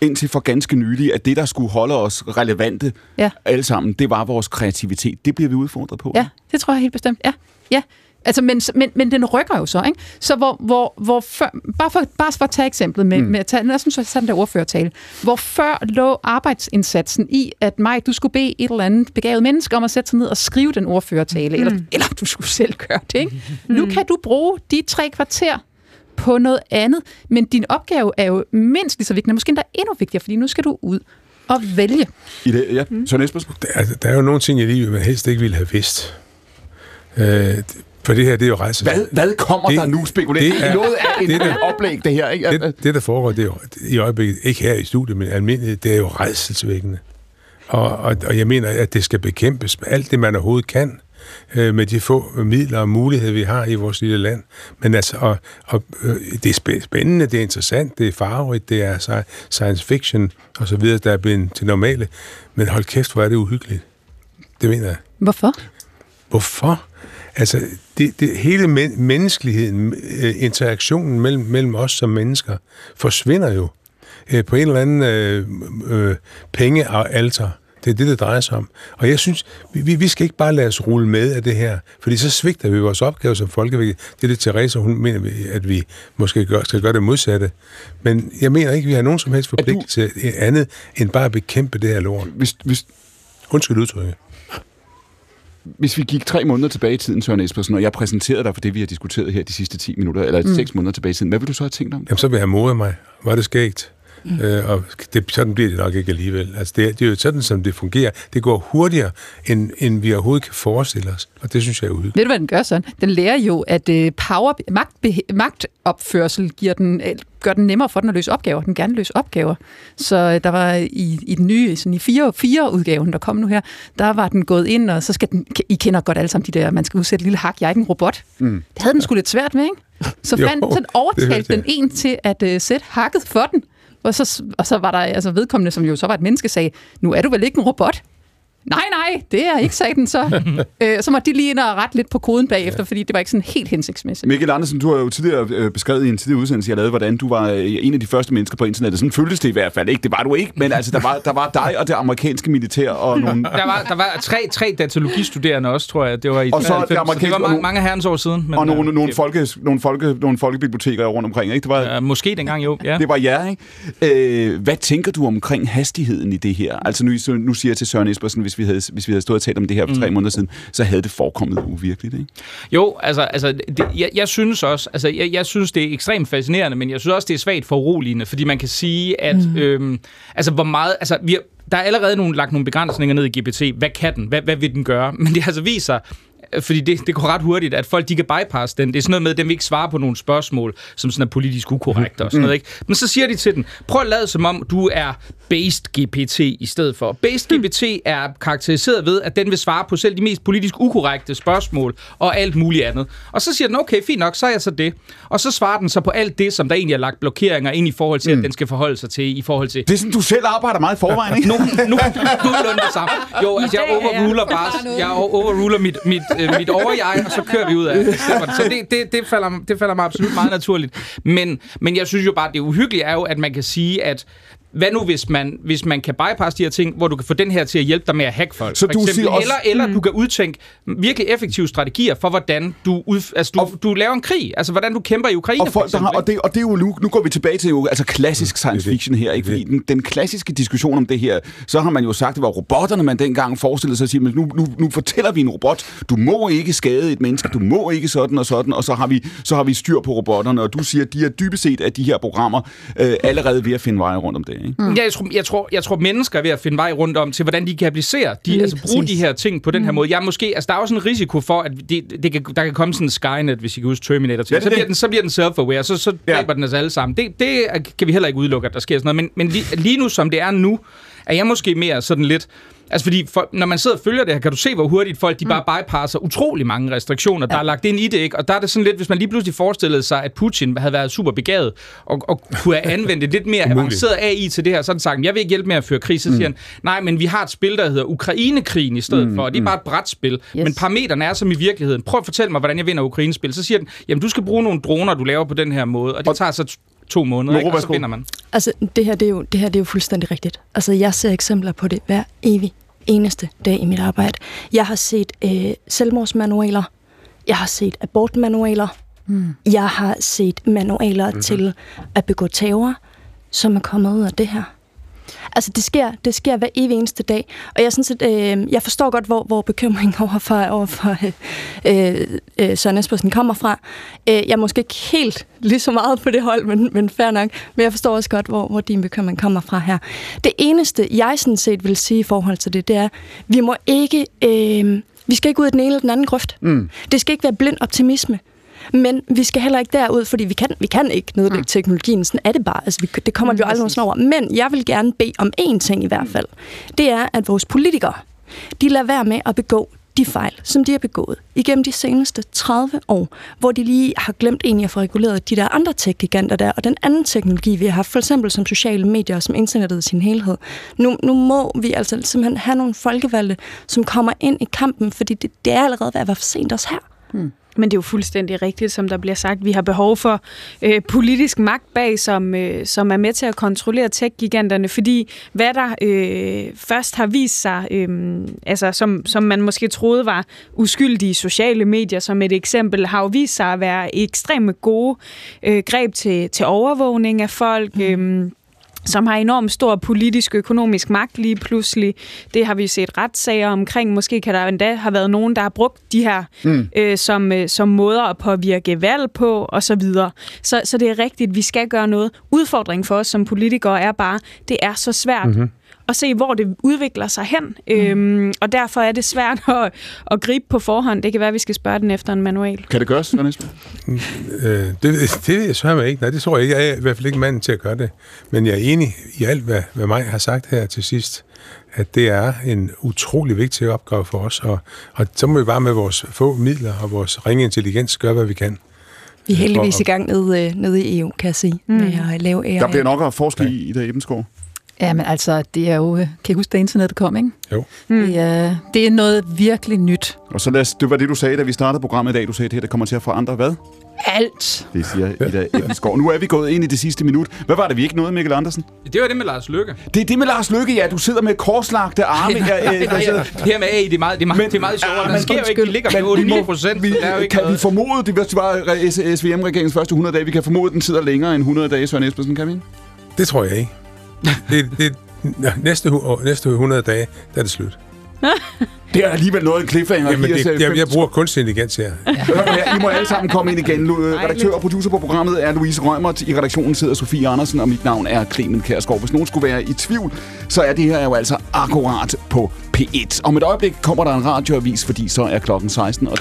indtil for ganske nylig, at det, der skulle holde os relevante Ja. alle sammen, det var vores kreativitet. Det bliver vi udfordret på. Ja, det tror jeg helt bestemt. Ja, ja. Altså, men, men, men den rykker jo så, ikke? Så hvor, hvor, hvor før, bare, for, bare for at tage eksemplet med, mm. med at tage, lad os nu så tage den der ordførertale. Hvor før lå arbejdsindsatsen i, at mig, du skulle bede et eller andet begavet menneske om at sætte sig ned og skrive den ordførertale, mm. eller, eller du skulle selv gøre det, ikke? Mm. Nu kan du bruge de tre kvarter på noget andet, men din opgave er jo mindst lige så vigtig, måske endda endnu vigtigere, fordi nu skal du ud og vælge. I det, ja. Mm. Søren Espersen? Der, er- der er jo nogle ting i livet, man helst ikke ville have vidst. Øh, for det her, det er jo rejse. Hvad, hvad kommer det, der nu spekuleret? Det, er noget af en, det, et oplæg, det her, ikke? Det, det, der foregår, det er jo i øjeblikket, ikke her i studiet, men almindeligt, det er jo rejselsvækkende. Og, og, og jeg mener, at det skal bekæmpes med alt det, man overhovedet kan, øh, med de få midler og muligheder, vi har i vores lille land. Men altså, og, og, øh, det er spæ- spændende, det er interessant, det er farverigt, det er sci- science fiction og så videre, der er blevet til normale. Men hold kæft, hvor er det uhyggeligt. Det mener jeg. Hvorfor? Hvorfor? Altså, det, det, hele men, menneskeligheden, øh, interaktionen mellem, mellem os som mennesker, forsvinder jo øh, på en eller anden øh, øh, pengealter. Det er det, det drejer sig om. Og jeg synes, vi, vi skal ikke bare lade os rulle med af det her, fordi så svigter vi vores opgave som folkevægt. Det er det, Therese, hun mener, at vi måske gør, skal gøre det modsatte. Men jeg mener ikke, at vi har nogen som helst forpligtelse til andet, end bare at bekæmpe det her lort. Hvis, hvis, Undskyld udtrykket. Hvis vi gik tre måneder tilbage i tiden, Søren Espersen, og jeg præsenterede dig for det, vi har diskuteret her de sidste 10 minutter, eller Mm. 6 måneder tilbage i tiden, hvad vil du så have tænkt om? Jamen, så vil jeg mode mig. Var det skægt? Mm. Øh, og det, sådan bliver det nok ikke alligevel. Altså, det, er- det er jo sådan, som det fungerer. Det går hurtigere, end, end vi overhovedet kan forestille os. Og det synes jeg er uhyggeligt. Ved du, hvad den gør sådan? Den lærer jo, at øh, power, magt, magtopførsel giver den, øh, gør den nemmere for den at løse opgaver. Den gerne løse opgaver. Så øh, der var i, i den nye, sådan i 4, 4 udgaven, der kom nu her, der var den gået ind, og så skal den, I kender godt alle sammen de der, man skal udsætte et lille hak, jeg er ikke en robot. Mm. Det havde den sgu lidt svært med, ikke? Så, Jo, fandt, så det overtalte den en til at øh, sætte hakket for den. Og så, og så var der altså vedkommende, som jo så var et menneske, sagde, nu er du vel ikke en robot? Nej, nej, det er ikke, sagde den så. øh, så måtte de lige ind og rette lidt på koden bagefter, fordi det var ikke sådan helt hensigtsmæssigt. Mikkel Andersen, du har jo tidligere øh, beskrevet i en tidligere udsendelse, jeg lavede, hvordan du var øh, en af de første mennesker på internettet. Sådan føltes det i hvert fald ikke. Det var du ikke, men altså, der var, der var dig og det amerikanske militær og nogle... Der var, der var tre, tre datalogistuderende også, tror jeg. Det var i Og så 93, det det amerikanske- var mange, mange herrens år siden. Men, og nogle, øh, nogle, folke, nogle, folke, nogle folkebiblioteker rundt omkring, ikke? Det var, ja, måske dengang jo, ja. Det var jer, ikke? Øh, hvad tænker du omkring hastigheden i det her? Altså nu, nu siger jeg til Søren Espersen, hvis vi havde, hvis vi havde stået og talt om det her for tre Mm. måneder siden, så havde det forekommet uvirkeligt, ikke? Jo, altså, altså det, jeg, jeg synes også, altså jeg, jeg synes, det er ekstremt fascinerende, men jeg synes også, det er svagt for uroligende, fordi man kan sige, at mm. øhm, altså, hvor meget, altså, vi har, der er allerede nogle, lagt nogle begrænsninger ned i GPT. Hvad kan den? Hvad, hvad vil den gøre? Men det altså viser, fordi det, det går ret hurtigt, at folk de kan bypasse den. Det er sådan noget med, at dem ikke svarer på nogle spørgsmål, som sådan er politisk ukorrekte og sådan noget. Ikke? Men så siger de til den, prøv at lade som om, du er based GPT i stedet for. Based GPT er karakteriseret ved, at den vil svare på selv de mest politisk ukorrekte spørgsmål og alt muligt andet. Og så siger den, okay, fint nok, så er jeg så det. Og så svarer den så på alt det, som der egentlig er lagt blokeringer ind i forhold til, mm. at den skal forholde sig til, i forhold til... Det er sådan, du selv arbejder meget i forvejen, ikke? Nu, nu, nogenlunde det samme. Jo, altså jeg overruler bare, jeg overruler mit, mit, øh, mit over-jeg, og så kører vi ud af det. Så det, det, det, falder, det falder mig absolut meget naturligt. Men, men jeg synes jo bare, det uhyggelige er jo, at man kan sige, at hvad nu, hvis man, hvis man kan bypasse de her ting, hvor du kan få den her til at hjælpe dig med at hacke folk? Så for du eksempel, siger også- eller, eller du kan udtænke virkelig effektive strategier for, hvordan du, ud, altså, du, du laver en krig. Altså, hvordan du kæmper i Ukraine, og, for folk, der har, eksempel, og, det, og det er jo nu, nu går vi tilbage til jo, altså klassisk science fiction her, ikke? fordi den, den klassiske diskussion om det her, så har man jo sagt, det var robotterne, man dengang forestillede sig at sige, men nu, nu, nu fortæller vi en robot, du må ikke skade et menneske, du må ikke sådan og sådan, og så har vi, så har vi styr på robotterne, og du siger, at de er dybest set af de her programmer øh, allerede ved at finde veje rundt om det. Ikke? Mm. Ja, jeg, tror, jeg, tror, jeg tror, mennesker er ved at finde vej rundt om til, hvordan de kan applicere, de, Lige altså bruge de her ting på den her Mm. måde. Jeg er måske, altså, der er også en risiko for, at det, det kan, der kan komme sådan en Skynet, hvis I kan huske Terminator. Til. Ja, så, bliver det. den, så bliver den self-aware, så, så dræber den os alle sammen. Det, det kan vi heller ikke udelukke, at der sker sådan noget. Men, men lige, lige nu, som det er nu, er jeg måske mere sådan lidt... Altså fordi, for, når man sidder og følger det her, kan du se, hvor hurtigt folk de bare bypasser utrolig mange restriktioner, der er lagt ind i det. Ikke? Og der er det sådan lidt, hvis man lige pludselig forestillede sig, at Putin havde været super begavet og, og kunne have anvendt lidt mere avanceret AI til det her, så har den sagt, jeg vil ikke hjælpe med at føre krig. Så siger han, nej, men vi har et spil, der hedder Ukrainekrigen i stedet Mm, for, og det er mm. bare et brætspil. Yes. Men parametrene er som i virkeligheden. Prøv at fortælle mig, hvordan jeg vinder Ukrainespil. Så siger den, jamen du skal bruge nogle droner, du laver på den her måde, og det tager så to måneder, ikke? og så vinder man. Altså, det her, det er, jo, det her det er jo fuldstændig rigtigt. Altså, jeg ser eksempler på det hver evig eneste dag i mit arbejde. Jeg har set øh, selvmordsmanualer. Jeg har set abortmanualer. Mm. Jeg har set manualer Mhm. mm-hmm. til at begå terror, som er kommet ud af det her. Altså, det sker, det sker hver evig eneste dag. Og jeg, synes, at, øh, jeg forstår godt, hvor, hvor bekymringen overfor, overfor øh, øh, Søren Espersen kommer fra. Øh, jeg er måske ikke helt lige så meget på det hold, men, men fair nok. Men jeg forstår også godt, hvor, hvor din bekymring kommer fra her. Det eneste, jeg sådan set vil sige i forhold til det, det er, vi må ikke... Øh, vi skal ikke ud i den ene eller den anden grøft. Mm. Det skal ikke være blind optimisme. Men vi skal heller ikke derud, fordi vi kan, vi kan ikke nedlægge mm. teknologien. Sådan er det bare. Altså, vi, det kommer mm, vi jo aldrig nogensinde over. Men jeg vil gerne bede om én ting i hvert fald. Det er, at vores politikere, de lader være med at begå de fejl, som de har begået igennem de seneste 30 år, hvor de lige har glemt egentlig at få reguleret de der andre tech-giganter der, og den anden teknologi, vi har haft, for eksempel som sociale medier og som internettet i sin helhed. Nu, nu må vi altså simpelthen have nogle folkevalgte, som kommer ind i kampen, fordi det, det er allerede ved at være for sent også her. Hmm. Men det er jo fuldstændig rigtigt, som der bliver sagt. Vi har behov for øh, politisk magt bag, som, øh, som er med til at kontrollere tech-giganterne, fordi hvad der øh, først har vist sig, øh, altså som, som man måske troede var uskyldige sociale medier, som et eksempel, har jo vist sig at være ekstremt gode øh, greb til, til overvågning af folk, øh, som har enormt stor politisk økonomisk magt lige pludselig. Det har vi set retssager omkring. Måske kan der endda have været nogen, der har brugt de her mm. øh, som, øh, som måder at påvirke valg på og så videre. Så, så det er rigtigt, vi skal gøre noget. Udfordringen for os som politikere er bare, det er så svært mm-hmm at se, hvor det udvikler sig hen. Mm. Øhm, og derfor er det svært at, at gribe på forhånd. Det kan være, at vi skal spørge den efter en manual. Kan det gøres, Søren Esben? Øh, det, det ved jeg sørge ikke. Nej, det tror jeg ikke. Jeg er i hvert fald ikke manden til at gøre det. Men jeg er enig i alt, hvad, hvad mig har sagt her til sidst, at det er en utrolig vigtig opgave for os. Og, og så må vi bare med vores få midler og vores ringe intelligens gøre, hvad vi kan. Vi er heldigvis i gang nede, øh, nede i EU, kan jeg sige, mm. med at lave AI. Der bliver nok at forske i, Ida Ebenskov. Ja, men altså, det er jo... Kan I huske, da internettet kom, ikke? Jo. Mm. Det, er, det er noget virkelig nyt. Og så lad os, det var det, du sagde, da vi startede programmet i dag. Du sagde, at det her det kommer til at forandre hvad? Alt. Det siger Ida Ebenskov. Nu er vi gået ind i det sidste minut. Hvad var det, vi ikke nåede, Mikkel Andersen? Det var det med Lars Lykke. Det er det med Lars Lykke, ja. Du sidder med korslagte arme. Nej, Ja, nej, øh, nej, sidder- nej. Det her med AI, det er meget, det er meget, det er meget sjovere. men Man sker jo ikke, de ligger Men på vi må- 8 procent. Vi, Der er jo ikke kan noget. vi formode, det det var SVM-regeringens første 100 dage, vi kan formode, at den sidder længere end 100 dage, Søren Espersen, kan vi? Det tror jeg ikke. Det, det, næste, næste 100 dage, der er det slut. Det er alligevel noget af en cliffhanger. Jamen, det, jeg, fem- jeg bruger kunstig intelligens her. Her, I må alle sammen komme ind igen. Redaktør og producer på programmet er Louise Rømert. I redaktionen sidder Sofie Andersen, og mit navn er Clemen Kærsgaard. Hvis nogen skulle være i tvivl, så er det her jo altså akkurat på P1. Om et øjeblik kommer der en radioavis, fordi så er klokken 16, og